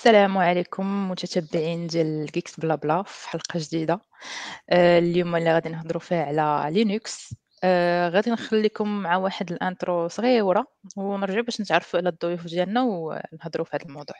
السلام عليكم متتبعين ديال Geeks Blabla في حلقة جديدة. آه، اليوم اللي غادي نهضروا فيها على Linux آه، غادي نخليكم مع واحد ال intro صغيرة ونرجع باش نتعرفوا على الضيوف ديالنا ونهضروا في هذا الموضوع.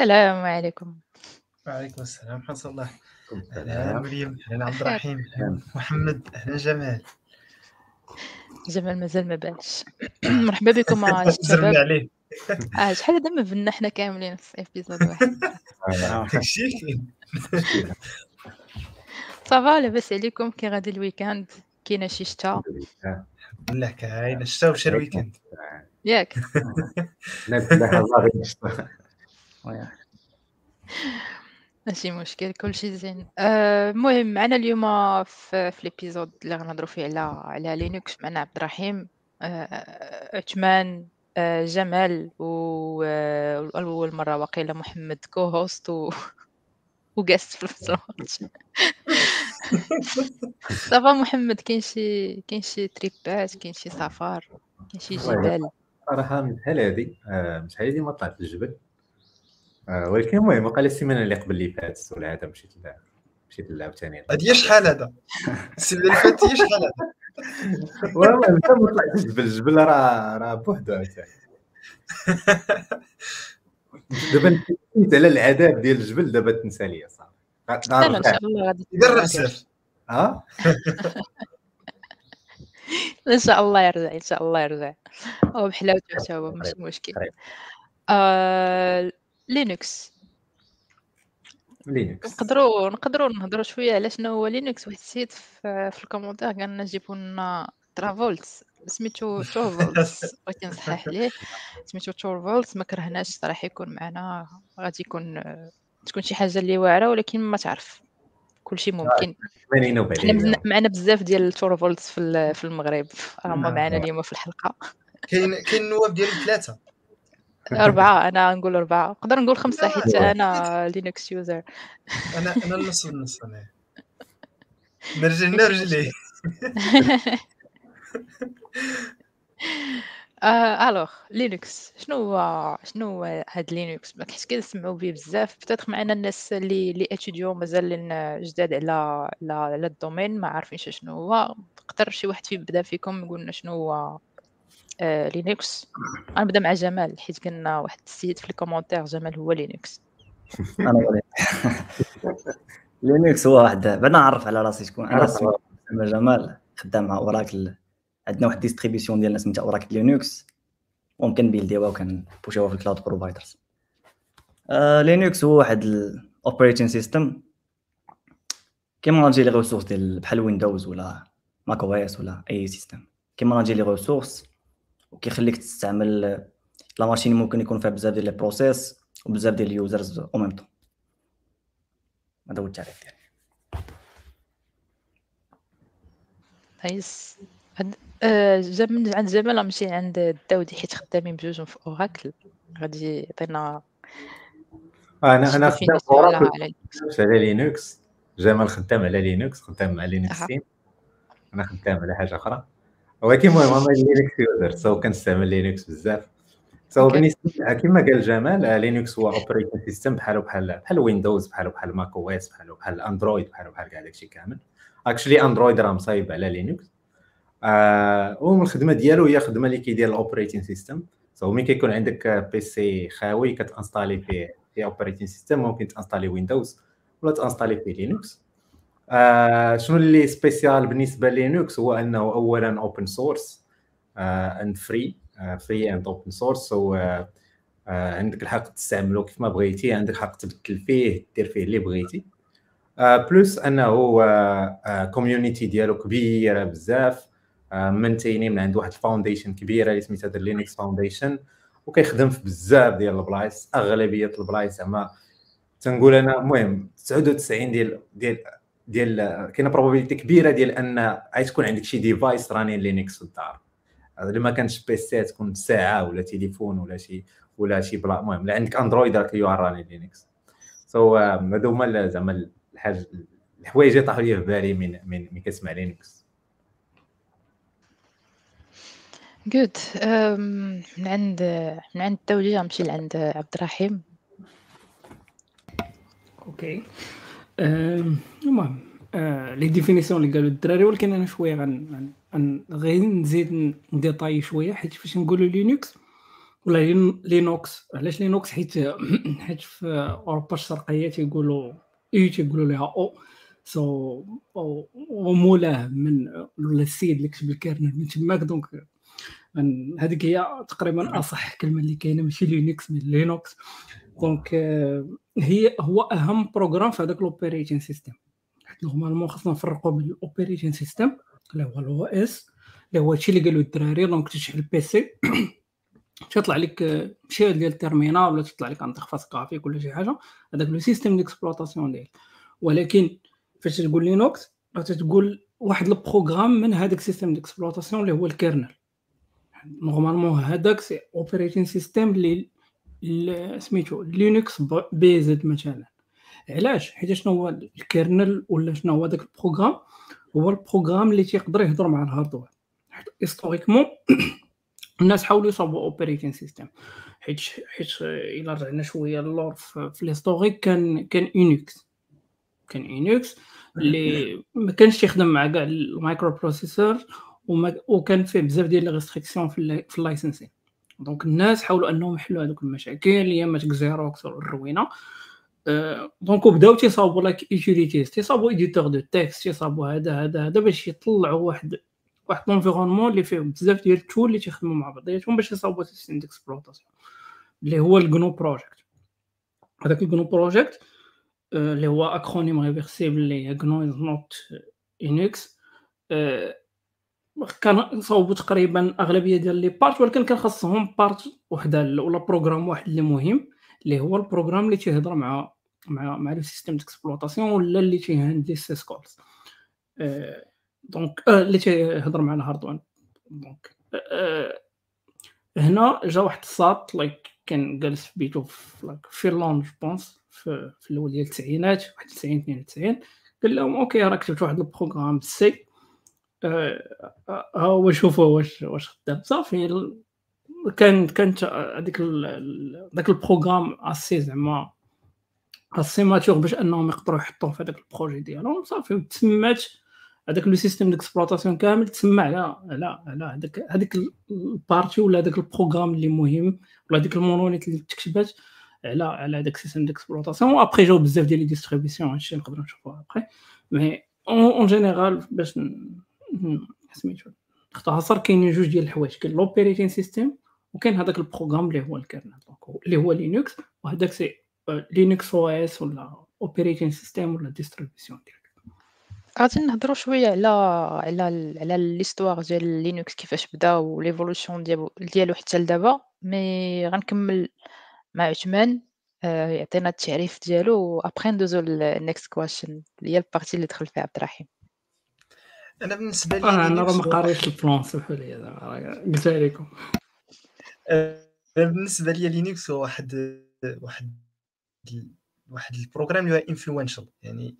السلام عليكم. وعليكم السلام حسن الله. أهلا مريم أهلا عبد الرحيم أهلا محمد أهلا جمال. جمال مازال ما باش مرحبا بكم زرنا الشباب. عليه. آه شحال هذا ما بنا حنا كاملين في épisode واحد؟ داكشي ça va لاباس عليكم كي غادي ال weekend كاينة شي شتا؟ لا كاين الشتا ومشى ال weekend. ياك. ماشي مشكل كلشي زين. آه، المهم معنا اليوم في, في ال épisode اللي غنهضروا فيه على على Linux معنا عبد الرحيم آه، عثمان آه، جمال و آه، اول مرة وقيله محمد co-host و و guest في نفس الوقت. ça va محمد كاين شي كاين شي trip ات كاين شي سفر كاين شي جبال. صراحة من شحال هادي آه، من شحال هادي ما طلعت للجبل. آه، ولكن المهم وقال السيمانة اللي قبل اللي فاتت ولا هذا مشيت نلعب مشيت نلعب ثاني هي شحال هذا؟ السنة اللي فاتت هي شحال هذا؟ والله انت ما طلعتش الجبل الجبل راه راه بوحدو دابا نسيت على العذاب ديال الجبل دابا تنسى ليا صافي. لا إن شاء الله غادي سير آه إن شاء الله يرجع إن شاء الله يرجع. أو بحلاوته حتى هو ماشي مشكل. قريب. آه Linux. Linux. نقدروا نقدروا نهضروا شوية على شنو هو Linux. واحد السيد في, في ال commentaire قال لنا جيبوا لنا Torvalds سميتو Torvalds بغيت نصحح ليه. سميتو Torvalds ما كرهناش صراحة يكون معنا. غادي يكون تكون شي حاجة اللي واعرة ولكن ما تعرف. كلشي ممكن. 80 حنا معنا بزاف ديال التورفولت في ال- في المغرب. هما نعم. معنا اليوم في الحلقة. كاين كاين النواب ديال ثلاثة أربعة أنا نقول أربعة. نقدر نقول خمسة حيت. أنا لينكس يوزر أنا أنا النص والنص أنا. نرجع لنا رجلي الوغ لينكس شنو هو شنو هو هاد لينكس ما حيت كنسمعوا به بزاف. بتاتخ معنا الناس اللي اللي اتيديو مازالين جداد على على على ال domaine ما عارفينش شنو هو. تقدر شي واحد في بدا فيكم يقول لنا شنو هو آه Linux. غنبدا مع جمال حيت كنا واحد السيد في ال commentaire جمال هو لينكس. أنا لينكس هو واحد بعد نعرف على راسي شكون أنا اسمي جمال. خدام مع Oracle. عندنا واحد distribution ديالنا سميتها Oracle Linux. ممكن build يوها وكن push يوها في ال cloud providers Linux هو واحد ال operating system كي manager les ressources ديال بحال Windows ولا macOS ولا أي système كي manager les ressources وكيخليك تستعمل la machine ممكن يكون فيها بزاف ديال les process وبزاف ديال ال users au même temps. هذا هو التعريف ديالي. nice. آه، جا من عند جمال غنمشي عند داودي حيت خدامين بجوج في Oracle. غادي يعطينا أنا أنا شي خدام على Oracle. على على Linux جمال خدام على Linux خدام مع Linux أنا خدام على حاجة أخرى. ولكن المهم أنا Linux user so كنستعمل Linux بزاف. So. بالنسبة كما قال جمال آه، Linux هو operating system بحالو بحال بحال Windows بحالو بحال macOS بحالو بحال Android بحالو بحال كاع داكشي كامل. Actually Android راه مصايب على Linux آه ومن الخدمة ديالو هي خدمة اللي كيدير ال operating system So ملي كيكون عندك PC خاوي كت installer فيه فيه operating system ممكن ت installer Windows ولا ت installer فيه Linux آه شنو اللي spécial بالنسبة ل Linux هو أنه اولا open source and free free and open source so آه عندك الحق تستعملو كيف ما بغيتي عندك الحق تبدل فيه دير فيه اللي بغيتي. آه plus أنه community آه ديالو كبيرة بزاف. منتيني من عند واحد الفاونديشن كبيرة اللي سميتها لينكس فاونديشن وكيخدم في بزاف ديال البلايص أغلبية البلايص. زعما تنقول أنا المهم 99 ديال ديال ديال كاينة بروبابيلتي كبيره ديال أن غتكون عندك شي ديفايس راني لينكس في الدار الا ما كانش بيسي تكون ساعة ولا تليفون ولا شي ولا شي بلا المهم لا عندك اندرويد راك يو راني لينكس سو هادو هما زعما الحاج الحوايج اللي طاحوا لي في بالي من من من كتسمع Linux Good من عند من عند التوجيه غنمشي لعند عبد الرحيم. OK المهم آه، les définitions اللي قالوا الدراري ولكن أنا شوية غن غير نزيد ن détailler شوية حيت فاش نقولوا Linux ولا Linux علاش Linux؟ حيت حيت في أوروبا الشرقية تيقولوا إي تيقولوا لها أو so ومولاه من السيد اللي كتب ال kernel من تماك donc هذيك هي تقريبا أصح كلمة اللي كاينة ماشي Linux من Linux donc هي هو أهم programme في هذاك ال operating system normalement خصنا نفرقوا بين ال operating system اللي هو ال OS اللي هو هادشي اللي قالوا الدراري donc تشحن ال PC تطلع لك شي ديال ال terminal ولا تطلع لك interface graphique ولا شي حاجة. هذاك le système d'exploitation ديالك. ولكن فاش تقول Linux تقول واحد ال programme من هذاك ال système d'exploitation اللي هو ال kernel normalement هذاك c'est operating system اللي سميتو Linux based مثلا. علاش؟ حيت شنو هو ال kernel ولا شنو هو داك ال programme؟ هو ال programme اللي تيقدر يهضر مع ال hardware. حيت historiquement الناس حاولوا يصاوبوا operating system حيت حيت إلا رجعنا شوية للور في ال historique كان كان Unix كان Unix اللي ما كانش يخدم مع كاع ال microprocesseur وكان فيه بزاف ديال les restrictions في ال licensing. donc الناس حاولوا أنهم يحلوا هذوك المشاكل اللي هي ماتك زيروكس الروينة. donc بداو تيصاوبوا like utilities تيصاوبوا éditeur de texte تيصاوبوا هذا هذا هذا باش يطلعوا واحد واحد l'environnement اللي فيه بزاف ديال ال tools اللي تيخدموا مع بعضياتهم باش يصاوبوا système d'exploitation اللي هو ال GNU project هذاك ال GNU project اللي هو acronyme réversible اللي GNU is not Unix كان صوبوا تقريبا أغلبية ديال les parts ولكن كان خاصهم part وحدة ولا programme واحد اللي مهم اللي هو ال programme اللي تيهضر مع مع مع le système d'exploitation ولا اللي تي handle syscalls دونك اللي تيهضر مع الهاردوير دونك هنا جا واحد الساط لايك كان جالس في بيتو في لايك فيرلاند جو بونس في, في الأول ديال التسعينات 91 92 قال لهم أوكي راك كتبت واحد البروغرام سي هو شوفوا واش واش خدام. صافي كان كانت هذيك ذاك البروغرام اسي زعما اسي ماتور باش أنهم يقدروا يحطوه في هذاك البروجي ديالهم. صافي تسمات هذاك le système d'exploitation كامل تسمى على على على هذاك هذيك ال partie ولا هذاك ال programme اللي مهم ولا هذيك ال monolithe اللي تكتبات على على هذاك ال système d'exploitation. وابخي جاو بزاف ديال les distributions هادشي نقدروا نشوفوه après mais en général باش سميتو. اختصر كاينين جوج ديال الحوايج. كاين ل operating system وكاين هذاك ال programme اللي هو ال kernel اللي هو Linux وهذاك c'est Linux OS ولا operating system ولا distribution ديالك. غادي نهضروا شوية على على على l'histoire ديال Linux كيفاش بدأ و l'évolution ديالو ديالو حتى لدابا. mais غنكمل مع عثمان آه، يعطينا التعريف ديالو. وابخي ندوزو لل next question اللي هي ال partie اللي دخل فيها عبد الرحيم. أنا بالنسبة لي آه أنا راه ما قاريتش ال plan سمحوا لي قلتها لكم آه، بالنسبة لي Linux هو واحد واحد واحد ال programme اللي هو influential يعني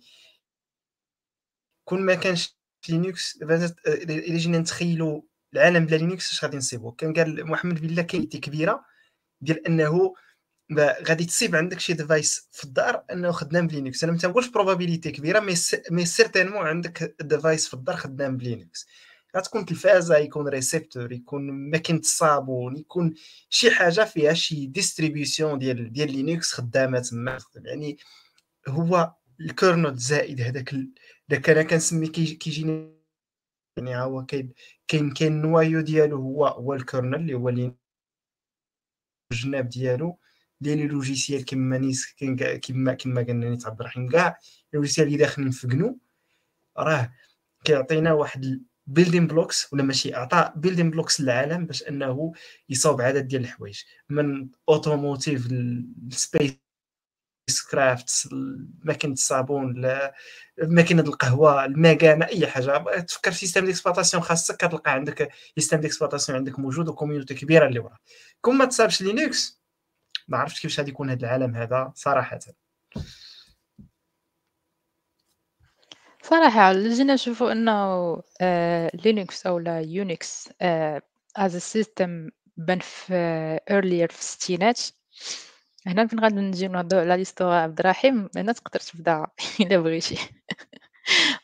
كون ما كانش Linux الا جينا نتخيلوا العالم بلا Linux اش غادي نصيبو؟ كان قال محمد بلي quantité كبيرة ديال أنه غادي تصيب عندك شي device في الدار انه خدام ب Linux. أنا ما تنقولش probabilité كبيرة mais mais certainement عندك device في الدار خدام ب Linux. غتكون تلفازة يكون récepteur يكون ماكينة الصابون يكون شي حاجة فيها شي ديستريبيوسيون ديال ديال لينكس خدامة تما. يعني هو الكيرنل زائد هذاك داك أنا كنسمي كيجيني يعني هو كاين كاين كاين النوايو ديالو هو هو الكيرنل اللي هو الجناب ديالو. ديال لي لوجيسيال كما نيس كما كما قلنا نيت عبد الرحيم كاع لوجيسيال اللي داخلين في كنو راه كيعطينا واحد بيلدين بلوكس ولا ماشي عطى بيلدين بلوكس للعالم باش أنه يصاوب عدد ديال الحوايج. من automotive ل spacecrafts ماكينة الصابون ماكينة القهوة المكانه أي حاجة. تفكر في système d'exploitation خاصك كتلقى عندك système d'exploitation عندك موجود و community كبيرة اللي وراه. كون ما تصابش Linux ما عرفتش كيفاش غادي يكون هذا العالم هذا صراحة. صراحة جينا نشوفوا إنه Linux أو لا Unix as système بان في earlier في الستينات. هنا فين غادي نجيو نهضروا على l'histoire عبد الرحيم؟ هنا تقدر تبدأ إلا بغيتي.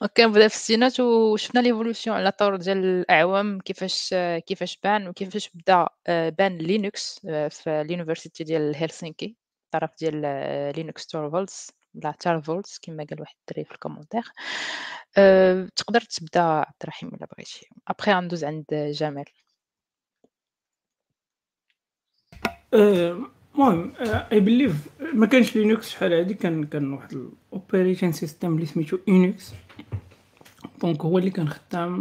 okay نبدا في الستينات وشفنا l'évolution على طول ديال الاعوام كيفاش كيفاش بان وكيفاش بدا بان Linux في ال université ديال هلسنكي الطرف ديال Linus Torvalds ولا Torvalds كما قال واحد الدري في ال commentaire أه تقدر تبدا عبد الرحيم الا بغيتي ابخي غندوز عند جمال المهم I believe ما كانش Linux شحال هادي كان كان واحد ال operation system اللي سميتو Unix donc هو اللي كان خدام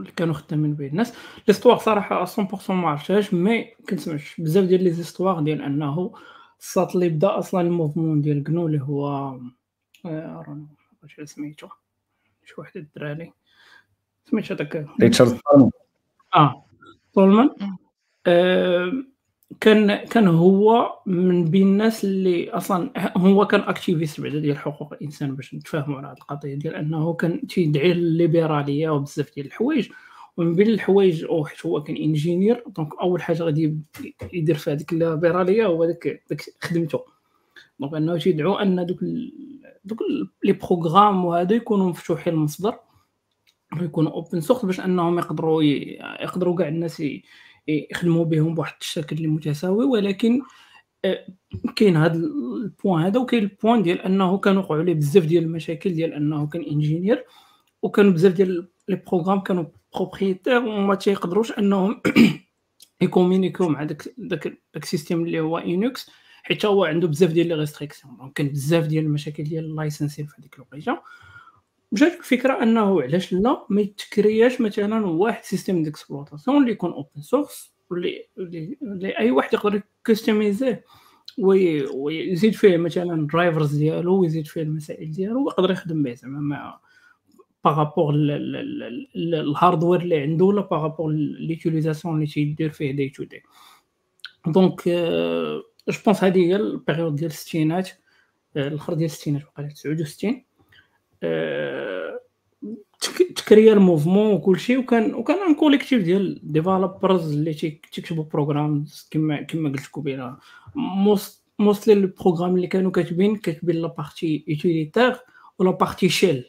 اللي كانوا خدامين به الناس. l'histoire صراحة 100% ما عرفتهاش mais كنسمع بزاف ديال les histoires ديال أنه الساط اللي بدا أصلا ال mouvement ديال GNU اللي هو رونو واش سميتو. شي واحد الدراري سميت هذاك. ريتشارد آه ستولمان آه كان كان هو من بين الناس اللي أصلا هو كان activiste بعدا ديال حقوق الإنسان باش نتفاهموا على هذه القضية ديال أنه كان تيدعي للليبراليه وبزاف ديال الحوايج. ومن بين الحوايج أو حيت هو كان ingénieur donc أول حاجة غادي يدير في هذيك الليبرالية هو داك داك خدمته. donc أنه تيدعو أن دوك دوك les programmes وهذا يكونوا مفتوحين المصدر ويكونوا open source باش أنهم يقدروا يقدروا كاع الناس يخدموا بهم بواحد الشكل اللي متساوي ولكن آه، كاين هذا ال point هذا وكاين ال point ديال أنه كانوا وقعوا عليه بزاف ديال المشاكل ديال أنه كان ingénieur وكانوا بزاف ديال les programmes كانوا propriétaires وما تيقدروش أنهم يكومينيكيو مع داك داك ال système اللي هو Unix حيت هو عنده بزاف ديال les restrictions donc كان بزاف ديال المشاكل ديال ال licensing في هذيك الوقيتة. جات الفكرة أنه علاش لا ما يتكرياش مثلا واحد système d'exploitation اللي يكون open source اللي أي واحد يقدر ي customize يه ويزيد فيه مثلا drivers ديالو ويزيد فيه المسائل ديالو ويقدر يخدم به زعما مع par rapport ال hardware اللي عنده ولا par rapport l'utilisation اللي تيدير فيه day to day donc je pense هذه هي ال période ديال الستينات الأخر ديال الستينات وقيلا 69 تكريا ال mouvement وكل شيء وكان وكان un collectif ديال developers اللي تيكتبوا programs كما كما قلت قبيله mostly ال programmes اللي كانوا كاتبين كاتبين la partie utilitaire و la partie shell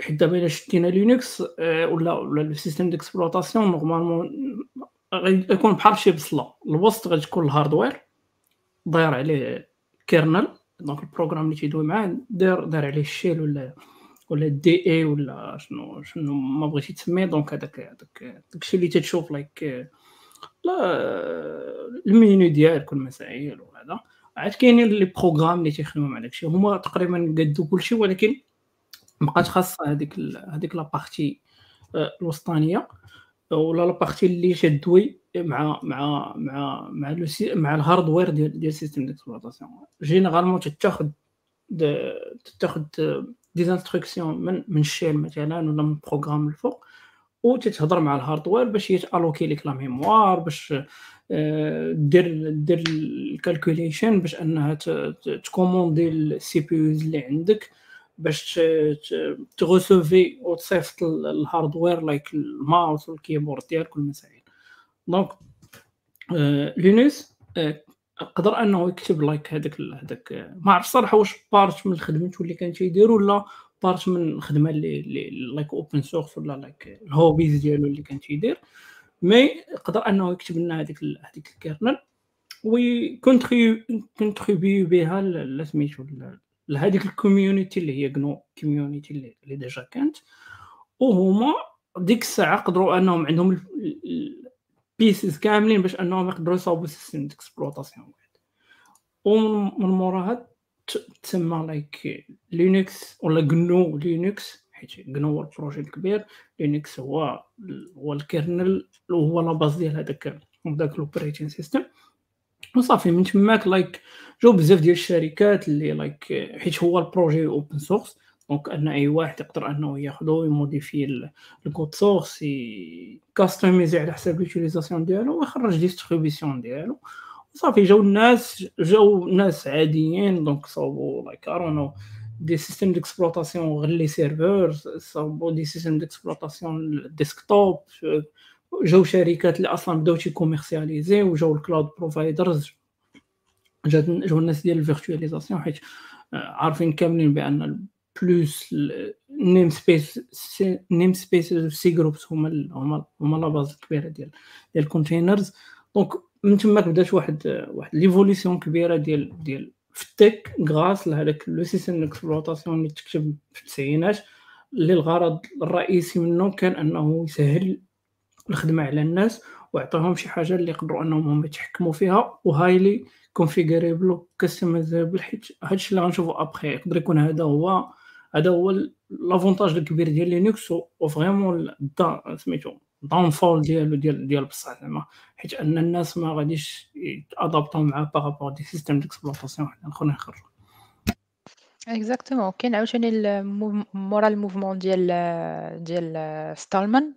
حيت دابا إلا شدينا لينكس ولا ولا ال système d'exploitation normalement غيكون بحال شي بصلة. الوسط غتكون ال hardware داير عليه kernel donc ال programme اللي تيدوي معاه دار دار عليه ال shell ولا ولا DE ولا شنو شنو ما بغيتي تسميه donc هذاك هذاك داكشي اللي تتشوف like لا المينيو ديالك والمسائل وهذا عاد كاينين les programmes اللي تيخدموا مع داكشي هما تقريبا قدو كلشي ولكن بقات خاصه هذيك هذيك la partie الوسطانيه ولا la partie اللي تدوي مع مع مع مع مع ال hardware ديال ديال ال système d'exploitation généralement تتاخذ تتاخذ des instructions من من ال shell مثلا ولا من programme الفوق وتتهضر مع ال hardware باش يت allouer لك la mémoire باش آه، دير دير ال calculation باش أنها ت commander ال CPUs اللي عندك. باش ت recevoir وتصيفط ال hardware like ال mouse وال keyboard ديالك والمسائل donc لينوس قدر أنه يكتب like هذاك هذاك ما عرف صراحة واش part من خدمته اللي كان تيدير ولا part من الخدمة اللي like open source ولا like ال hobbies ديالو اللي كان تيدير. mais قدر أنه يكتب لنا هذيك هذيك ال kernel وي contribuer بها سميتو لهذيك ال community اللي هي GNU community اللي, اللي déjà كانت. وهما ديك الساعة قدروا أنهم عندهم pieces كاملين باش أنهم يقدروا يصاوبوا système d'exploitation واحد ومن موراها تسمى like Linux ولا GNU Linux حيت GNU هو ال projet الكبير. Linux هو هو ال kernel وهو la base ديال هذاك داك ال operating system وصافي من تماك like جو بزاف ديال الشركات اللي like حيت هو ال projet open source donc أن أي واحد يقدر أنه ياخذو ي modifier ال code source customiser على حساب l'utilisation ديالو ويخرج distribution ديالو. صافي جاو الناس جاو ناس عاديين donc صاوبوا like ارونو des systèmes d'exploitation غير les serveurs صاوبوا des systèmes d'exploitation desktop جاو شركات اللي أصلا بداو تي commercialiser وجاو ال cloud providers. جاو الناس ديال ال virtualisation حيت عارفين كاملين بأن plus namespace namespace cgroups هما هما هما la base كبيرة ديال ديال ال containers donc من تماك بدات واحد واحد l'évolution كبيرة ديال ديال في ال tech grâce لهذاك le système d'exploitation اللي تكتب في التسعينات. اللي الغرض الرئيسي منه كان أنه يسهل الخدمة على الناس ويعطيهم شي حاجة اللي يقدروا أنهم هم يتحكموا فيها و highly configurable و customizable حيت هادشي اللي غنشوفو ابخي يقدر يكون هذا هو هذا هو l'avantage الكبير ديال Linux و vraiment سميتو downfall ديالو ديال ديال بصح زعما. حيت أن الناس ما غاديش يت adapter او معاه par rapport des systèmes d'exploitation آخرين يخرجوا exactement كاين عاوتاني مورا ال mouvement ديال ديال ستالمان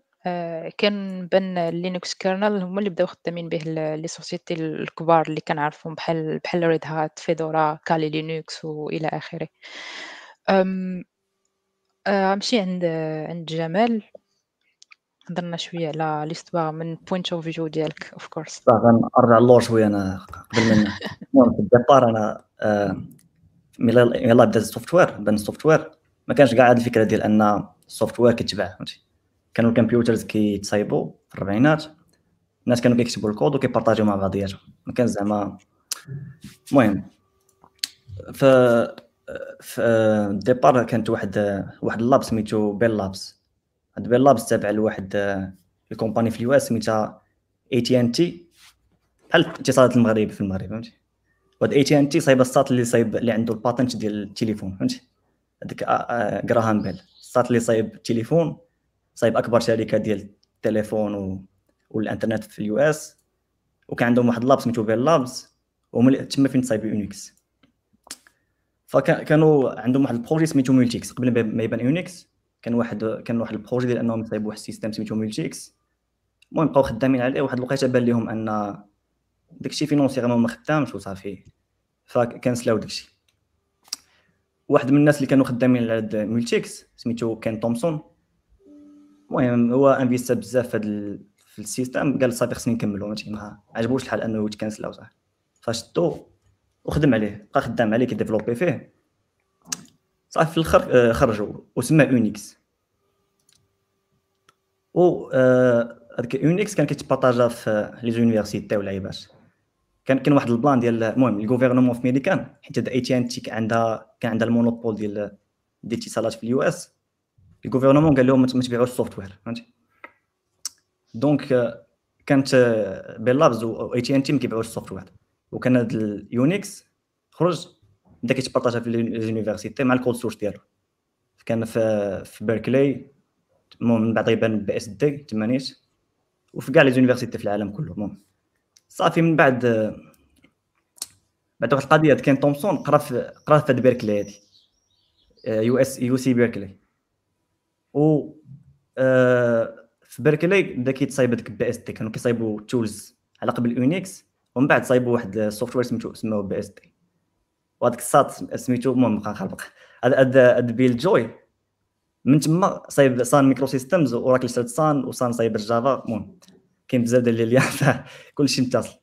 كان بان Linux kernel هما اللي بداو خدامين به les sociétés الكبار اللي كنعرفهم بحال بحال Red Hat Fedora Kali Linux والى آخره. غنمشي عند عند جمال. هضرنا شوية على l'histoire من point of view ديالك of course غنرجع اللور شوية أنا قبل من المهم في ال départ أنا آه، يلا بدا ال software بان ال software ما كانش كاع هذه الفكرة ديال أن ال software كيتباع فهمتي؟ كانوا ال computers كيتصايبوا في الربعينات الناس كانوا كيكتبوا ال code وكي partager و مع بعضياتهم ما كان زعما المهم ف في ال départ كانت واحد واحد ال lab سميتو Bell Labs هاد Bell Labs تابع لواحد ال company في ال US سميتها اي تي ان تي بحال اتصالات المغرب في المغرب فهمتي؟ وهاد اي تي ان تي صايب الساط اللي صايب اللي عنده ال patent ديال التليفون فهمتي؟ هذاك Graham Bell الساط اللي صايب التليفون صايب أكبر شركة ديال التليفون و... والإنترنت في ال US. وكان عندهم واحد lab سميتو Bell Labs تما فين تصايب Unix. فكانوا عندهم واحد ال projet سميتو Multics قبل ما يبان Unix كان واحد كان واحد ال projet ديال أنهم يصايبوا واحد ال système سميتو Multics المهم بقاو خدامين عليه واحد الوقيته بان لهم أن داكشي financièrement ما خدامش وصافي. فكنسلاو داكشي. واحد من الناس اللي كانوا خدامين على Multics سميتو Ken Thompson. المهم هو انفيستا بزاف في في ال système قال صافي خصني نكملو ماشي ما عجبوش الحال انه يتكنسلاو صافي. فشدو وخدم عليه بقى خدام عليه كيديفلوبي فيه. صافي في الآخر آه، خرجوا وسمى Unix و آه، هذاك Unix كان كيتبارطاجا في les universités والعيبات كان كان واحد البلان ديال المهم ال gouvernement في ميريكان حيت اي تي ان تي عندها كان عندها ال monopole ديال الاتصالات في ال US. ال gouvernement قال لهم ما تبيعوش ال software فهمتي donc كانت Bell Labs و اي تي ان تي ما كيبيعوش ال software وكان هذا ال Unix خرج بدا كيتبارطاجا في les universités مع ال code source ديالو كان في في Berkeley من بعد يبان BSD تمانيت وفي كاع les universités في العالم كله المهم صافي من بعد بعد واحد القضية Ken Thompson قرا في قرا في Berkeley هادي US UC Berkeley و آه، في Berkeley بدا كيتصايب هذاك BSD كانوا كيصايبوا tools على قبل Unix ومن بعد صايبوا واحد ال software سميتو سموه BSD وهذاك الساط سميتو المهم بقى نخربق هذا Bill Joy من تما صايب Sun Microsystems و Oracle شرات Sun و Sun صايب ال Java المهم كاين بزاف ديال اللي كلشي متصل.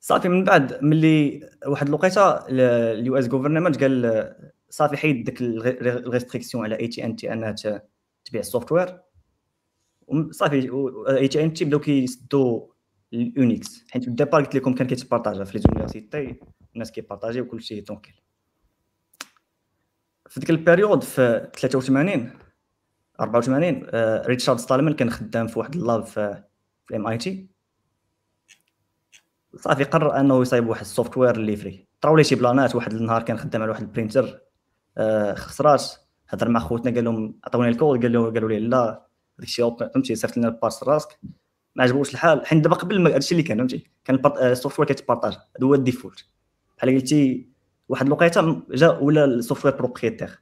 صافي من بعد ملي واحد الوقيته ال US government قال صافي حيد ديك ال restriction على اي تي ان تي أنها تبيع ال software. صافي اي تي ان تي بداو كيسدو ال Unix حيت بال départ قلت لكم كان كيتبارطاجا في les universités الناس كيبارطاجي وكل شيء tranquille في ديك ال période في 83 84 Richard Stallman كان خدام في واحد ال lab في في MIT. صافي قرر أنه يصايب واحد ال software اللي free. طراو لي شي بلانات واحد النهار كان خدام على واحد ال printer. آه خسرات هضر مع خوتنا قال لهم عطوني الكود قالوا قالوا لي لا داك الشيء فهمتي صيفط لنا الباس راسك. ما عجبوش الحال. حيت دابا قبل هادشي اللي كان فهمتي كان ال software كيتبارطاج هذا هو ال default. بحال قلتي واحد الوقيته جا ولا ال software propriétaire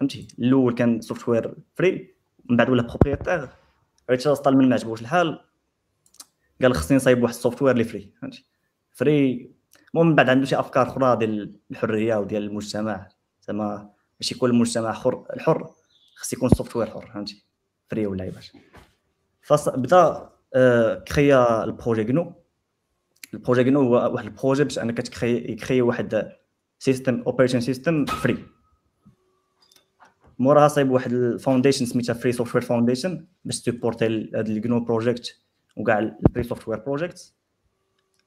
فهمتي. الأول كان software free من بعد ولا propriétaire Richard Stallman ما عجبوش الحال. قال خصني نصايب واحد ال software اللي free فهمتي. free المهم من بعد عنده شي أفكار أخرى ديال الحرية وديال المجتمع. زعما ماشي كل المجتمع حر الحر خص يكون software حر فهمتي؟ free ولا باش فبدا آه كريا ال projet GNU ال projet GNU هو واحد ال projet باش انك تكري كري واحد سيستم اوبريشن سيستم فري موراها صايب واحد ال foundation سميتها Free Software Foundation باش تيبورتي هاد ال GNU project وكاع ال free software project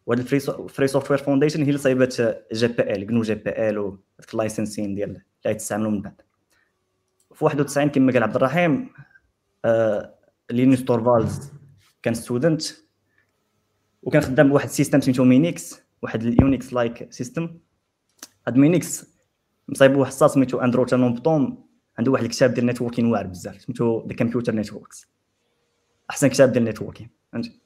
وهاد ال free Free Software Foundation هي اللي صايبات جي بي إل جنو جي بي إل وداك ال licensing ديال اللي غيتستعملوا من بعد. في 91 كما قال عبد الرحيم آه Linus Torvalds كان student وكان خدام بواحد ال système سميتو Minix واحد ال Unix-like system هاد Minix مصايب واحد الصاط سميتو Andrew Tanenbaum عنده واحد الكتاب ديال networking واعر بزاف سميتو the Computer Networks أحسن كتاب ديال networking فهمتي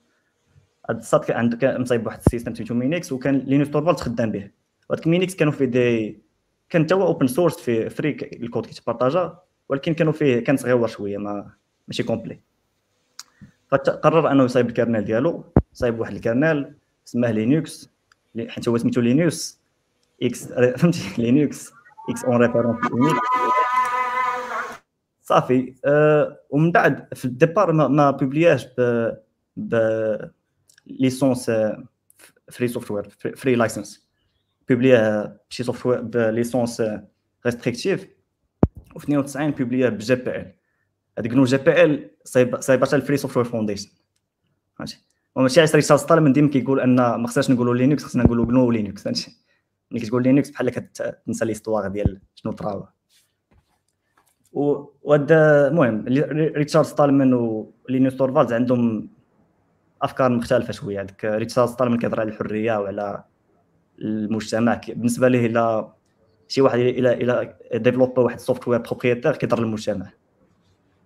هاد الصاط كان عنده مصايب واحد ال système سميتو Minix وكان Linus Torvalds خدام به. وهاد Minix كانوا فيه دي كان هو open source في free الكود كيتبارطاجا ولكن كانوا فيه كان صغيور شوية ما ماشي complet. فقرر أنه يصايب ال kernel ديالو صايب واحد الكرنل سماه Linux حيت هو سميتو Linus X فهمتي؟ Linux X en référence صافي أه ومن بعد في ال départ ما, ما بوبلياش ب ب licence free software free license بوبلياه بشي software ب licence restrictive و 92 بوبلياه ب GPL هذيك GNU GPL صايباتها ال Free Software Foundation فهمتي وماشي عيسى Richard Stallman ديما كيقول ان ما خصناش نقولوا Linux خصنا نقولوا GNU Linux فهمتي ملي كتقول Linux بحال كتنسى l'histoire ديال شنو طراو وهاد المهم Richard Stallman و Linus Torvalds عندهم أفكار مختلفة شوية. هذاك Richard Stallman كيهضر على الحرية وعلى المجتمع بالنسبة ليه إلى شي واحد إلى إلى ديفلوب واحد ال software propriétaire كيهضر للمجتمع.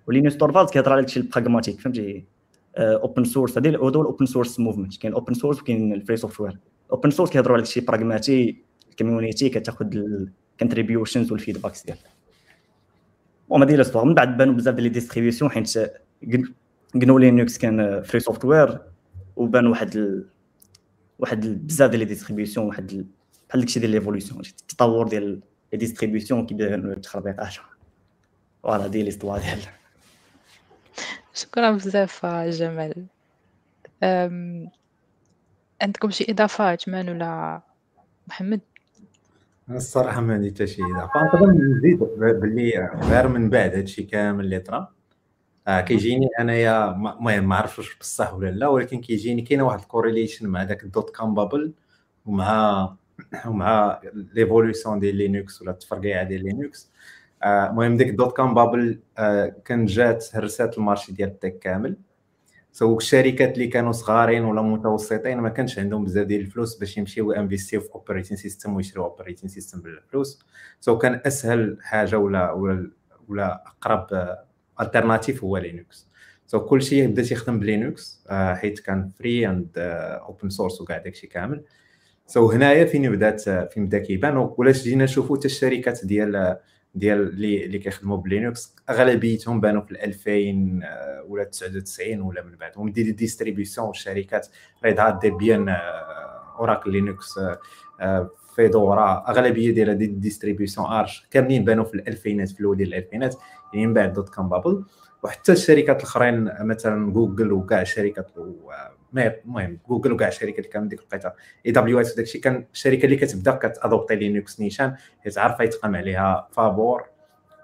و Linus Torvalds كيهضر على داكشي ال pragmatique فهمتي open source هذه هو ال open source movement كاين open source وكاين ال free software open source كيهضروا على داكشي pragmatique ال community كتاخذ ال contributions وال feedbacks ديالها المهم هذه من بعد بانوا بزاف ديال les distributions حيت GNU Linux كان free software وبان واحد ال... واحد بزاف ديال les distributions واحد ال... بحال داكشي ديال l'évolution التطور ديال les distributions كيبانوا التخربيقات voilà هذه l'histoire ديال شكرا بزاف جمال. أم... عندكم شي اضافات مان ولا محمد؟ الصراحة ما عندي حتى شي إضافة. نقدر نزيد باللي غير من بعد هادشي كامل اللي طرا. آه كيجيني انايا المهم ما عرفتش واش بصح ولا لا ولكن كيجيني كاينة واحد ال correlation مع داك ال dot-com bubble ومع ومع l'évolution ديال Linux ولا التفرقيعه ديال Linux المهم ديك ال dot-com bubble آه كان جات هرسات ال marché ديال ال tech كامل. so الشركات اللي كانوا صغارين ولا متوسطين ما كانش عندهم بزاف ديال الفلوس باش يمشيو انفيستيو في operating system ويشريو operating system بالفلوس. so كان أسهل حاجة ولا ولا ولا أقرب alternative هو Linux so كل شيء بدا تيخدم ب Linux حيت كان free and open source وكاع داكشي كامل. so هنايا فين بدأت فين بدا كيبان ولاش جينا نشوفوا حتى الشركات ديال ديال اللي اللي كيخدموا ب Linux أغلبيتهم بانوا في 2000 ولا 99 ولا من بعد. ومن des distributions والشركات Red Hat Debian Oracle Linux Fedora. أغلبية ديال des distributions Arch كاملين بانوا في الألفينات في الأول ديال الألفينات. من بعد dot-com bubble وحتى الشركات الاخرين مثلا جوجل وكاع الشركات المهم جوجل وكاع الشركات اللي كانوا ديك الوقيته AWS وداك الشيء كان الشركة اللي كتبدا كتادوبتي Linux نيشان حيت عارفه يتقام عليها فابور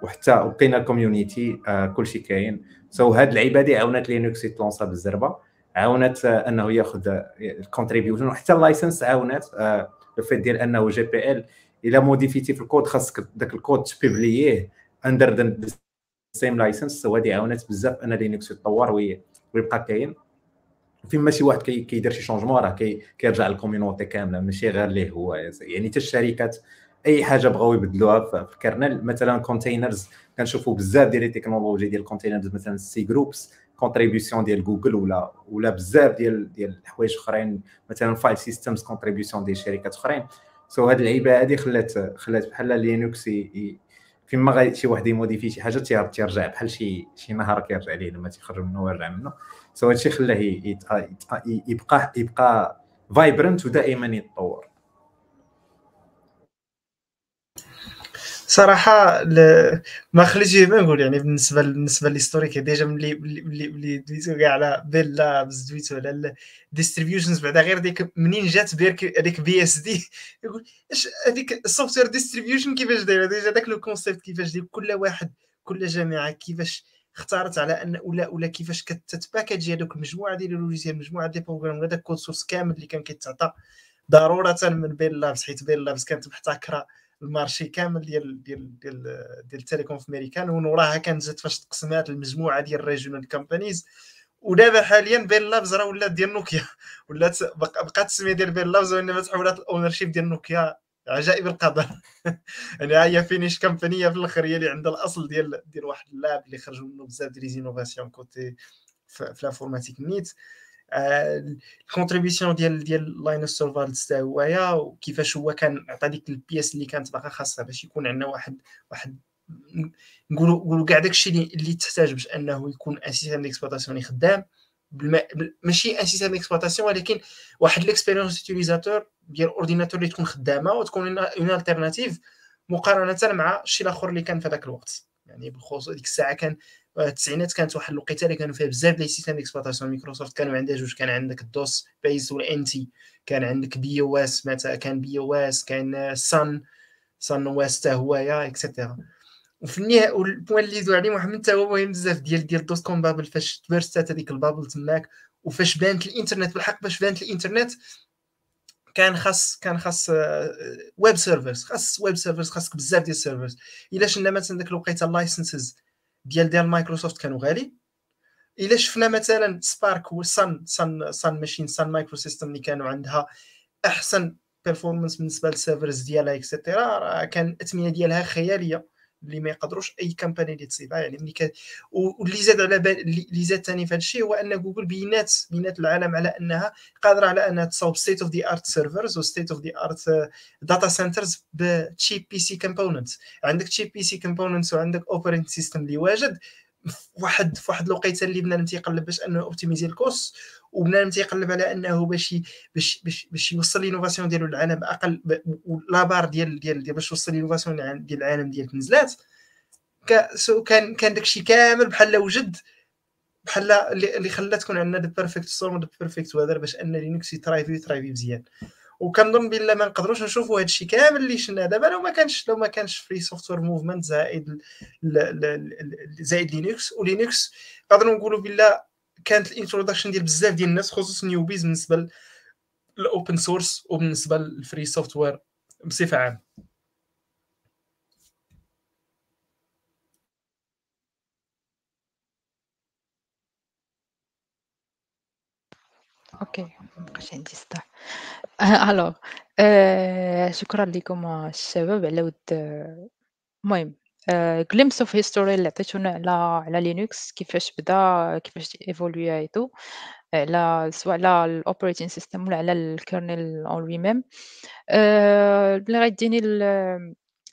وحتى وكاينه ال community آه كلشي كاين so so هاد اللعيبه هادي عاونت Linux يتلونسا بالزربه عاونت آه انه ياخذ ال contribution وحتى ال license عاونت آه le fait ديال انه GPL الا موديفيتي في الكود خاصك داك الكود تبيبلييه under same license هادي عاونت بزاف أن Linux يتطور ويبقى كاين. فين شي واحد كيدير شي changement راه كيرجع لل community كاملة ماشي غير ليه هو. يعني حتى الشركات أي حاجة بغاو يبدلوها في ال kernel مثلا containers كنشوفوا بزاف ديال les technologies ديال ال containers مثلا cgroups contribution ديال جوجل ولا ولا بزاف ديال ديال الحوايج أخرين مثلا file systems contribution ديال شركات أخرين. so هاد اللعيبه هادي خلات خلات بحال Linux فين ما شي واحد يموديفي شي حاجة تيرجع بحال شي شي نهار كيرجع ليه لما تيخرج منه ويرجع منه so هادشي خلاه يبقى يبقى vibrant ودائما يتطور. صراحة ما خليتش ما نقول يعني بالنسبة بالنسبة لل historique déjà ملي ملي ملي دويتو كاع على Bell Labs دويتو على ال distributions بعدا غير ديك منين جات هذيك BSD يقول اش هذيك ال software distribution كيفاش دايرة؟ déjà داك le concept كيفاش داير؟ كل واحد كل جامعة كيفاش اختارت على أن ولا ولا كيفاش كتتباكاجي هذوك المجموعة ديال ال logiciels مجموعة ديال ال programmes هذاك code source كامل اللي كان كيتعطى. ضرورة من Bell Labs حيت Bell Labs كانت محتكرة ال marché كامل ديال ديال ديال ديال ال télécom في امريكان ومن وراها كانت فاش تقسمات المجموعة ديال ال regional companies ودابا حاليا Bell Labs راه ولات ديال نوكيا ولات بقات السميه ديال Bell Labs وإنما تحولات ال ownership ديال نوكيا عجائب القدر يعني هي Finnish company في الآخر هي اللي عندها الأصل ديال ديال واحد ال lab اللي خرجوا منه بزاف ديال les innovations côté في ال informatique nette. ال contribution ديال ديال Linus Torvalds حتى هويا وكيفاش هو كان عطى ديك ال pièce اللي كانت باقا خاصها باش يكون عندنا واحد واحد نقولوا نقولوا كاع داكشي اللي, اللي تحتاج باش أنه يكون un système d'exploitation خدام ماشي un système d'exploitation ولكن واحد l'expérience utilisateur ديال ال ordinateur اللي تكون خدامة وتكون une alternative مقارنة مع الشيء الآخر اللي كان في هذاك الوقت. يعني بالخصوص ديك الساعة كان التسعينات كانت واحد الوقيتة اللي كانوا فيها بزاف les systèmes d'exploitation Microsoft كانوا عندها جوج كان عندك ال DOS-based وال NT كان عندك BeOS مثلا كان BeOS كان Sun SunOS حتى هويا et cetera وفي النهاية وال point اللي يدو عليه محمد حتى هو مهم بزاف ديال ديال dot-com bubble فاش تبرستات هذيك ال bubble تماك وفاش بانت الإنترنت بالحق باش بانت الإنترنت كان خاص كان خاص web servers خاص web servers خاصك بزاف ديال ال servers إلا شفنا مثلا داك الوقيتة ال licenses ديال ديال مايكروسوفت كانوا غالي. إلا شفنا مثلا SPARC و Sun Sun Sun machine Sun Microsystems اللي كانوا عندها أحسن performance بالنسبة لل servers ديالها et cetera راه كان الاثمنه ديالها خيالية. اللي ما يقدروش أي company اللي تصيبها يعني ملي كان واللي زاد على بال اللي زاد ثاني في هذا الشيء هو ان جوجل بينات بينات العالم على أنها قادرة على أنها تصاوب state of the art servers و state of the art data centers ب cheap PC component عندك cheap PC components وعندك operating system اللي واجد واحد في واحد الوقيتة اللي بنادم تيقلب باش أنه optimiser ال cost وبنادم تيقلب على أنه باش باش باش باش يوصل l'innovation ديالو للعالم باقل لابار ديال ديال ديال باش يوصل l'innovation ديال العالم ديال نزلات كان كان داكشي كامل بحال وجد بحال اللي خلى تكون عندنا the perfect storm the perfect weather باش أن Linux يترايفي يترايفي مزيان. وكنظن بلا ما نقدروش نشوفوا هذا الشيء كامل اللي شفنا دابا لو ما كانش لو ما كانش free software movement زائد زائد Linux و Linux نقدروا نقولوا بلا كانت ال introduction ديال بزاف ديال الناس خصوصا newbies بالنسبة لل open source وبالنسبة لل free software بصفة عامة. OK مابقاش عندي الصداع الوغ آه، شكرا لكم الشباب على هاد المهم glimpse of history اللي عطيتونا على على Linux كيفاش بدأ كيفاش évoluer تو على سواء على ال operating system ولا على ال kernel en lui-même اللي غيديني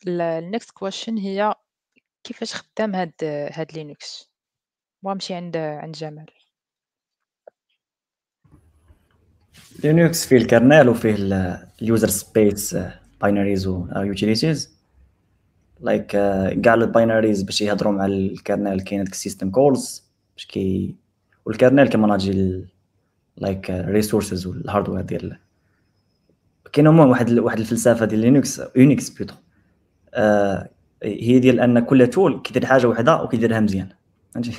ال next question هي كيفاش خدام هاد هاد Linux وغنمشي عند عند جمال. Linux فيه ال kernel وفيه ال user space binaries و utilities like كاع ال binaries باش يهضروا مع ال kernel كاين هذاك ال system calls باش كي وال kernel كي manager like resources وال hardware ديال كاين المهم واحد واحد الفلسفة ديال Linux Unix plutôt هي ديال أن كل tool كيدير حاجة وحدة وكيديرها مزيان. فهمتي؟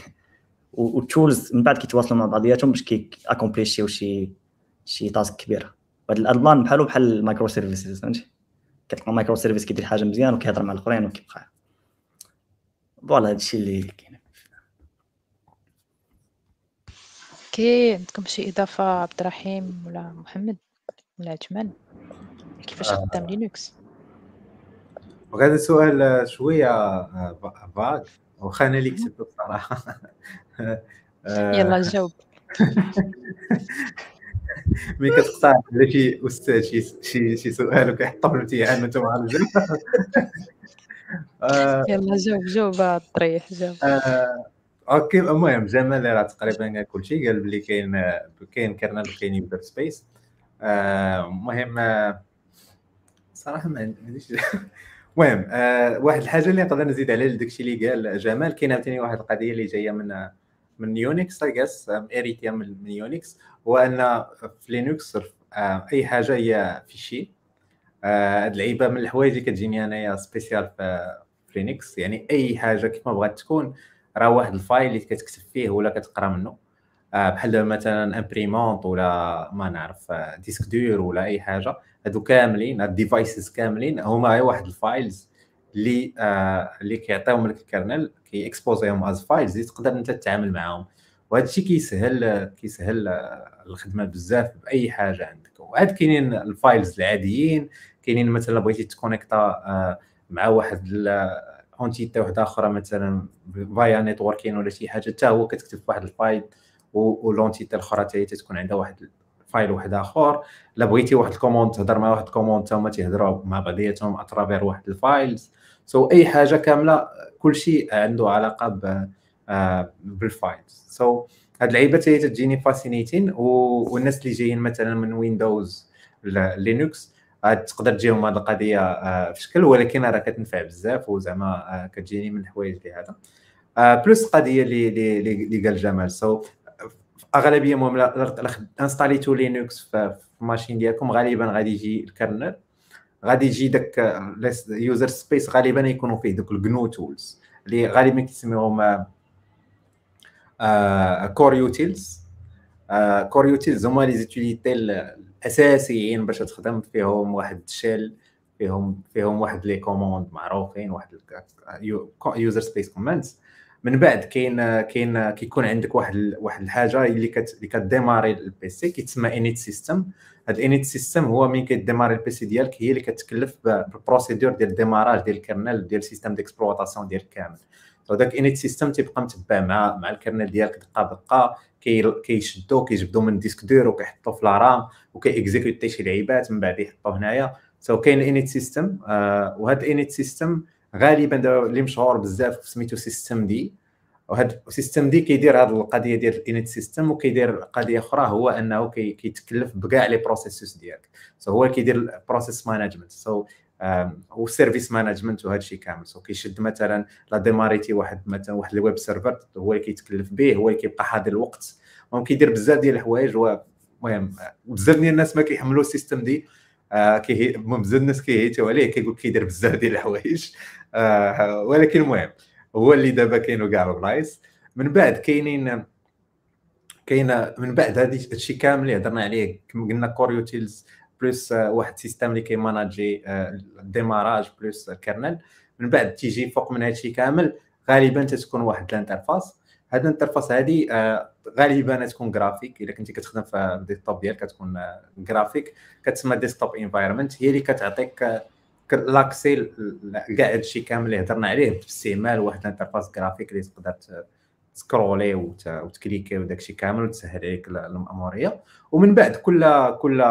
وال tools من بعد كيتواصلوا مع بعضياتهم باش كي accomplir يو شي شي task كبيرة. وهاد الألبان بحالو بحال ال micro services فهمتي؟ كتلقى micro service كيدير حاجة مزيان وكيهضر مع الأخرين وكيبقى. voilà هادشي اللي كاين. OK عندكم شي إضافة عبد الرحيم ولا محمد ولا عثمان؟ كيفاش آه. خدام Linux وهذا السؤال شوية آه، vague واخا أنا اللي كتبته بصراحة. آه، يلا جاوب. ملي كتقترح على شي أستاذ شي شي شي سؤال وكيحطو في الامتحان وانت مع الجنب آه، يلا جاوب جاوب الطريح جاوب. آه، OK المهم جمال راه تقريبا قال كلشي قال بلي كاين كاين kernel وكاين user space. المهم آه، صراحة ما عنديش المهم واحد الحاجة اللي نقدر نزيد على داكشي اللي قال جمال كاين عاوتاني واحد القضية اللي جاية من من Unix et juste hériter يا من من Unix هو أن في Linux آه، أي حاجة هي fichier هاد اللعيبة من الحوايج اللي كتجيني أنايا spécial في Linux يعني أي حاجة كيف ما بغات تكون راه واحد ال file اللي كتكتب فيه ولا كتقرا منه. آه، بحال مثلا imprimante ولا ما نعرف disque dur ولا أي حاجة. هادو كاملين هاد ال devices كاملين هما غير واحد ال files اللي آه اللي كيعطيهم لك ال kernel كي exposer هم as files اللي تقدر أنت تتعامل معاهم. وهذا الشيء كيسهل كيسهل الخدمة بزاف بأي حاجة عندك. وعاد كاينين ال files العاديين كاينين مثلا بغيتي ت connecter آه مع واحد entité واحدة أخرى مثلا via networking ولا شي حاجة حتى هو كتكتب واحد ال file و l'entité الأخرى حتى تكون عندها واحد file واحد آخر. لا بغيتي واحد ال commande تهضر مع واحد ال commande هما تيهضروا مع بعضياتهم à travers واحد ال files. so, أي حاجة كاملة كل شيء عنده علاقة بال files so هاد اللعيبه حتى تجيني fascinating والناس اللي جايين مثلا من Windows Linux تقدر تجيهم هذه القضية آه، في شكل ولكن راه كتنفع بزاف وزعما آه، كتجيني من الحوايج اللي هذا plus قضية اللي اللي قال جمال. so أغلبية المهم installer يتو Linux في ال machine ديالكم غالبا غادي يجي ال kernel غادي يجي داك user space غالبا يكونوا فيه دوك ال GNU tools اللي غالبا كيسميوهم core utils core utils هما les utilités الأساسيين باش تخدم فيهم واحد ال shell فيهم فيهم واحد les commandes معروفين واحد user space commands من بعد كاين كاين كيكون عندك واحد واحد الحاجة اللي كت اللي ك démarrer ال PC كيتسمى init system هاد ال init system هو مين ك démarrer ال PC ديالك؟ هي اللي كتكلف بال procédure ديال ال démarrage ديال ال kernel ديال ال système d'exploitation ديالك كامل وداك init system تيبقى متبع مع مع ال kernel ديالك دقة بدقه كيشدو كيجبدو من disque dur وكيحطو في la RAM وكي exécuter شي لعيبات من بعد يحطو هنايا. so كاين init system وهاد ال init system غالبا دابا اللي مشهور بزاف سميتو systemd. وهذا ال systemd كيدير هذه القضية ديال ال init system وكيدير قضية أخرى هو أنه كيتكلف بكاع les processus ديالك. so هو كيدير ال process management so و service management وهذا الشيء كامل. so كيشد مثلا لا démarrer يتي واحد مثلا واحد ال web server هو اللي كيتكلف به هو اللي كيبقى حاضر الوقت. المهم كيدير بزاف ديال الحوايج المهم بزاف ديال الناس ما كيحملوا ال systemd. آه كي بزاف الناس كيهيتوا عليه كيقول كيدير بزاف ديال الحوايج. آه ولكن المهم هو اللي دابا كاين كاع البلايص. من بعد كاينين كاين من بعد هذا الشيء كامل اللي هضرنا عليه كما قلنا core utils plus واحد système اللي كي manager ال démarrage plus ال kernel من بعد تيجي فوق من هذا الشيء كامل غالبا تتكون واحد ال interface. هاد ال interface هادي آه، غالبا تكون جرافيك إلا كنتي كتخدم في ال desktop ديالك كتكون جرافيك كتسمى desktop environment هي اللي كتعطيك l'accès كاع هادشي كامل اللي هضرنا عليه. باستعمال واحد ال interface graphique اللي تقدر ت scroller وت cliquer وداك الشيء كامل وتسهل عليك الماموريه ومن بعد كل كل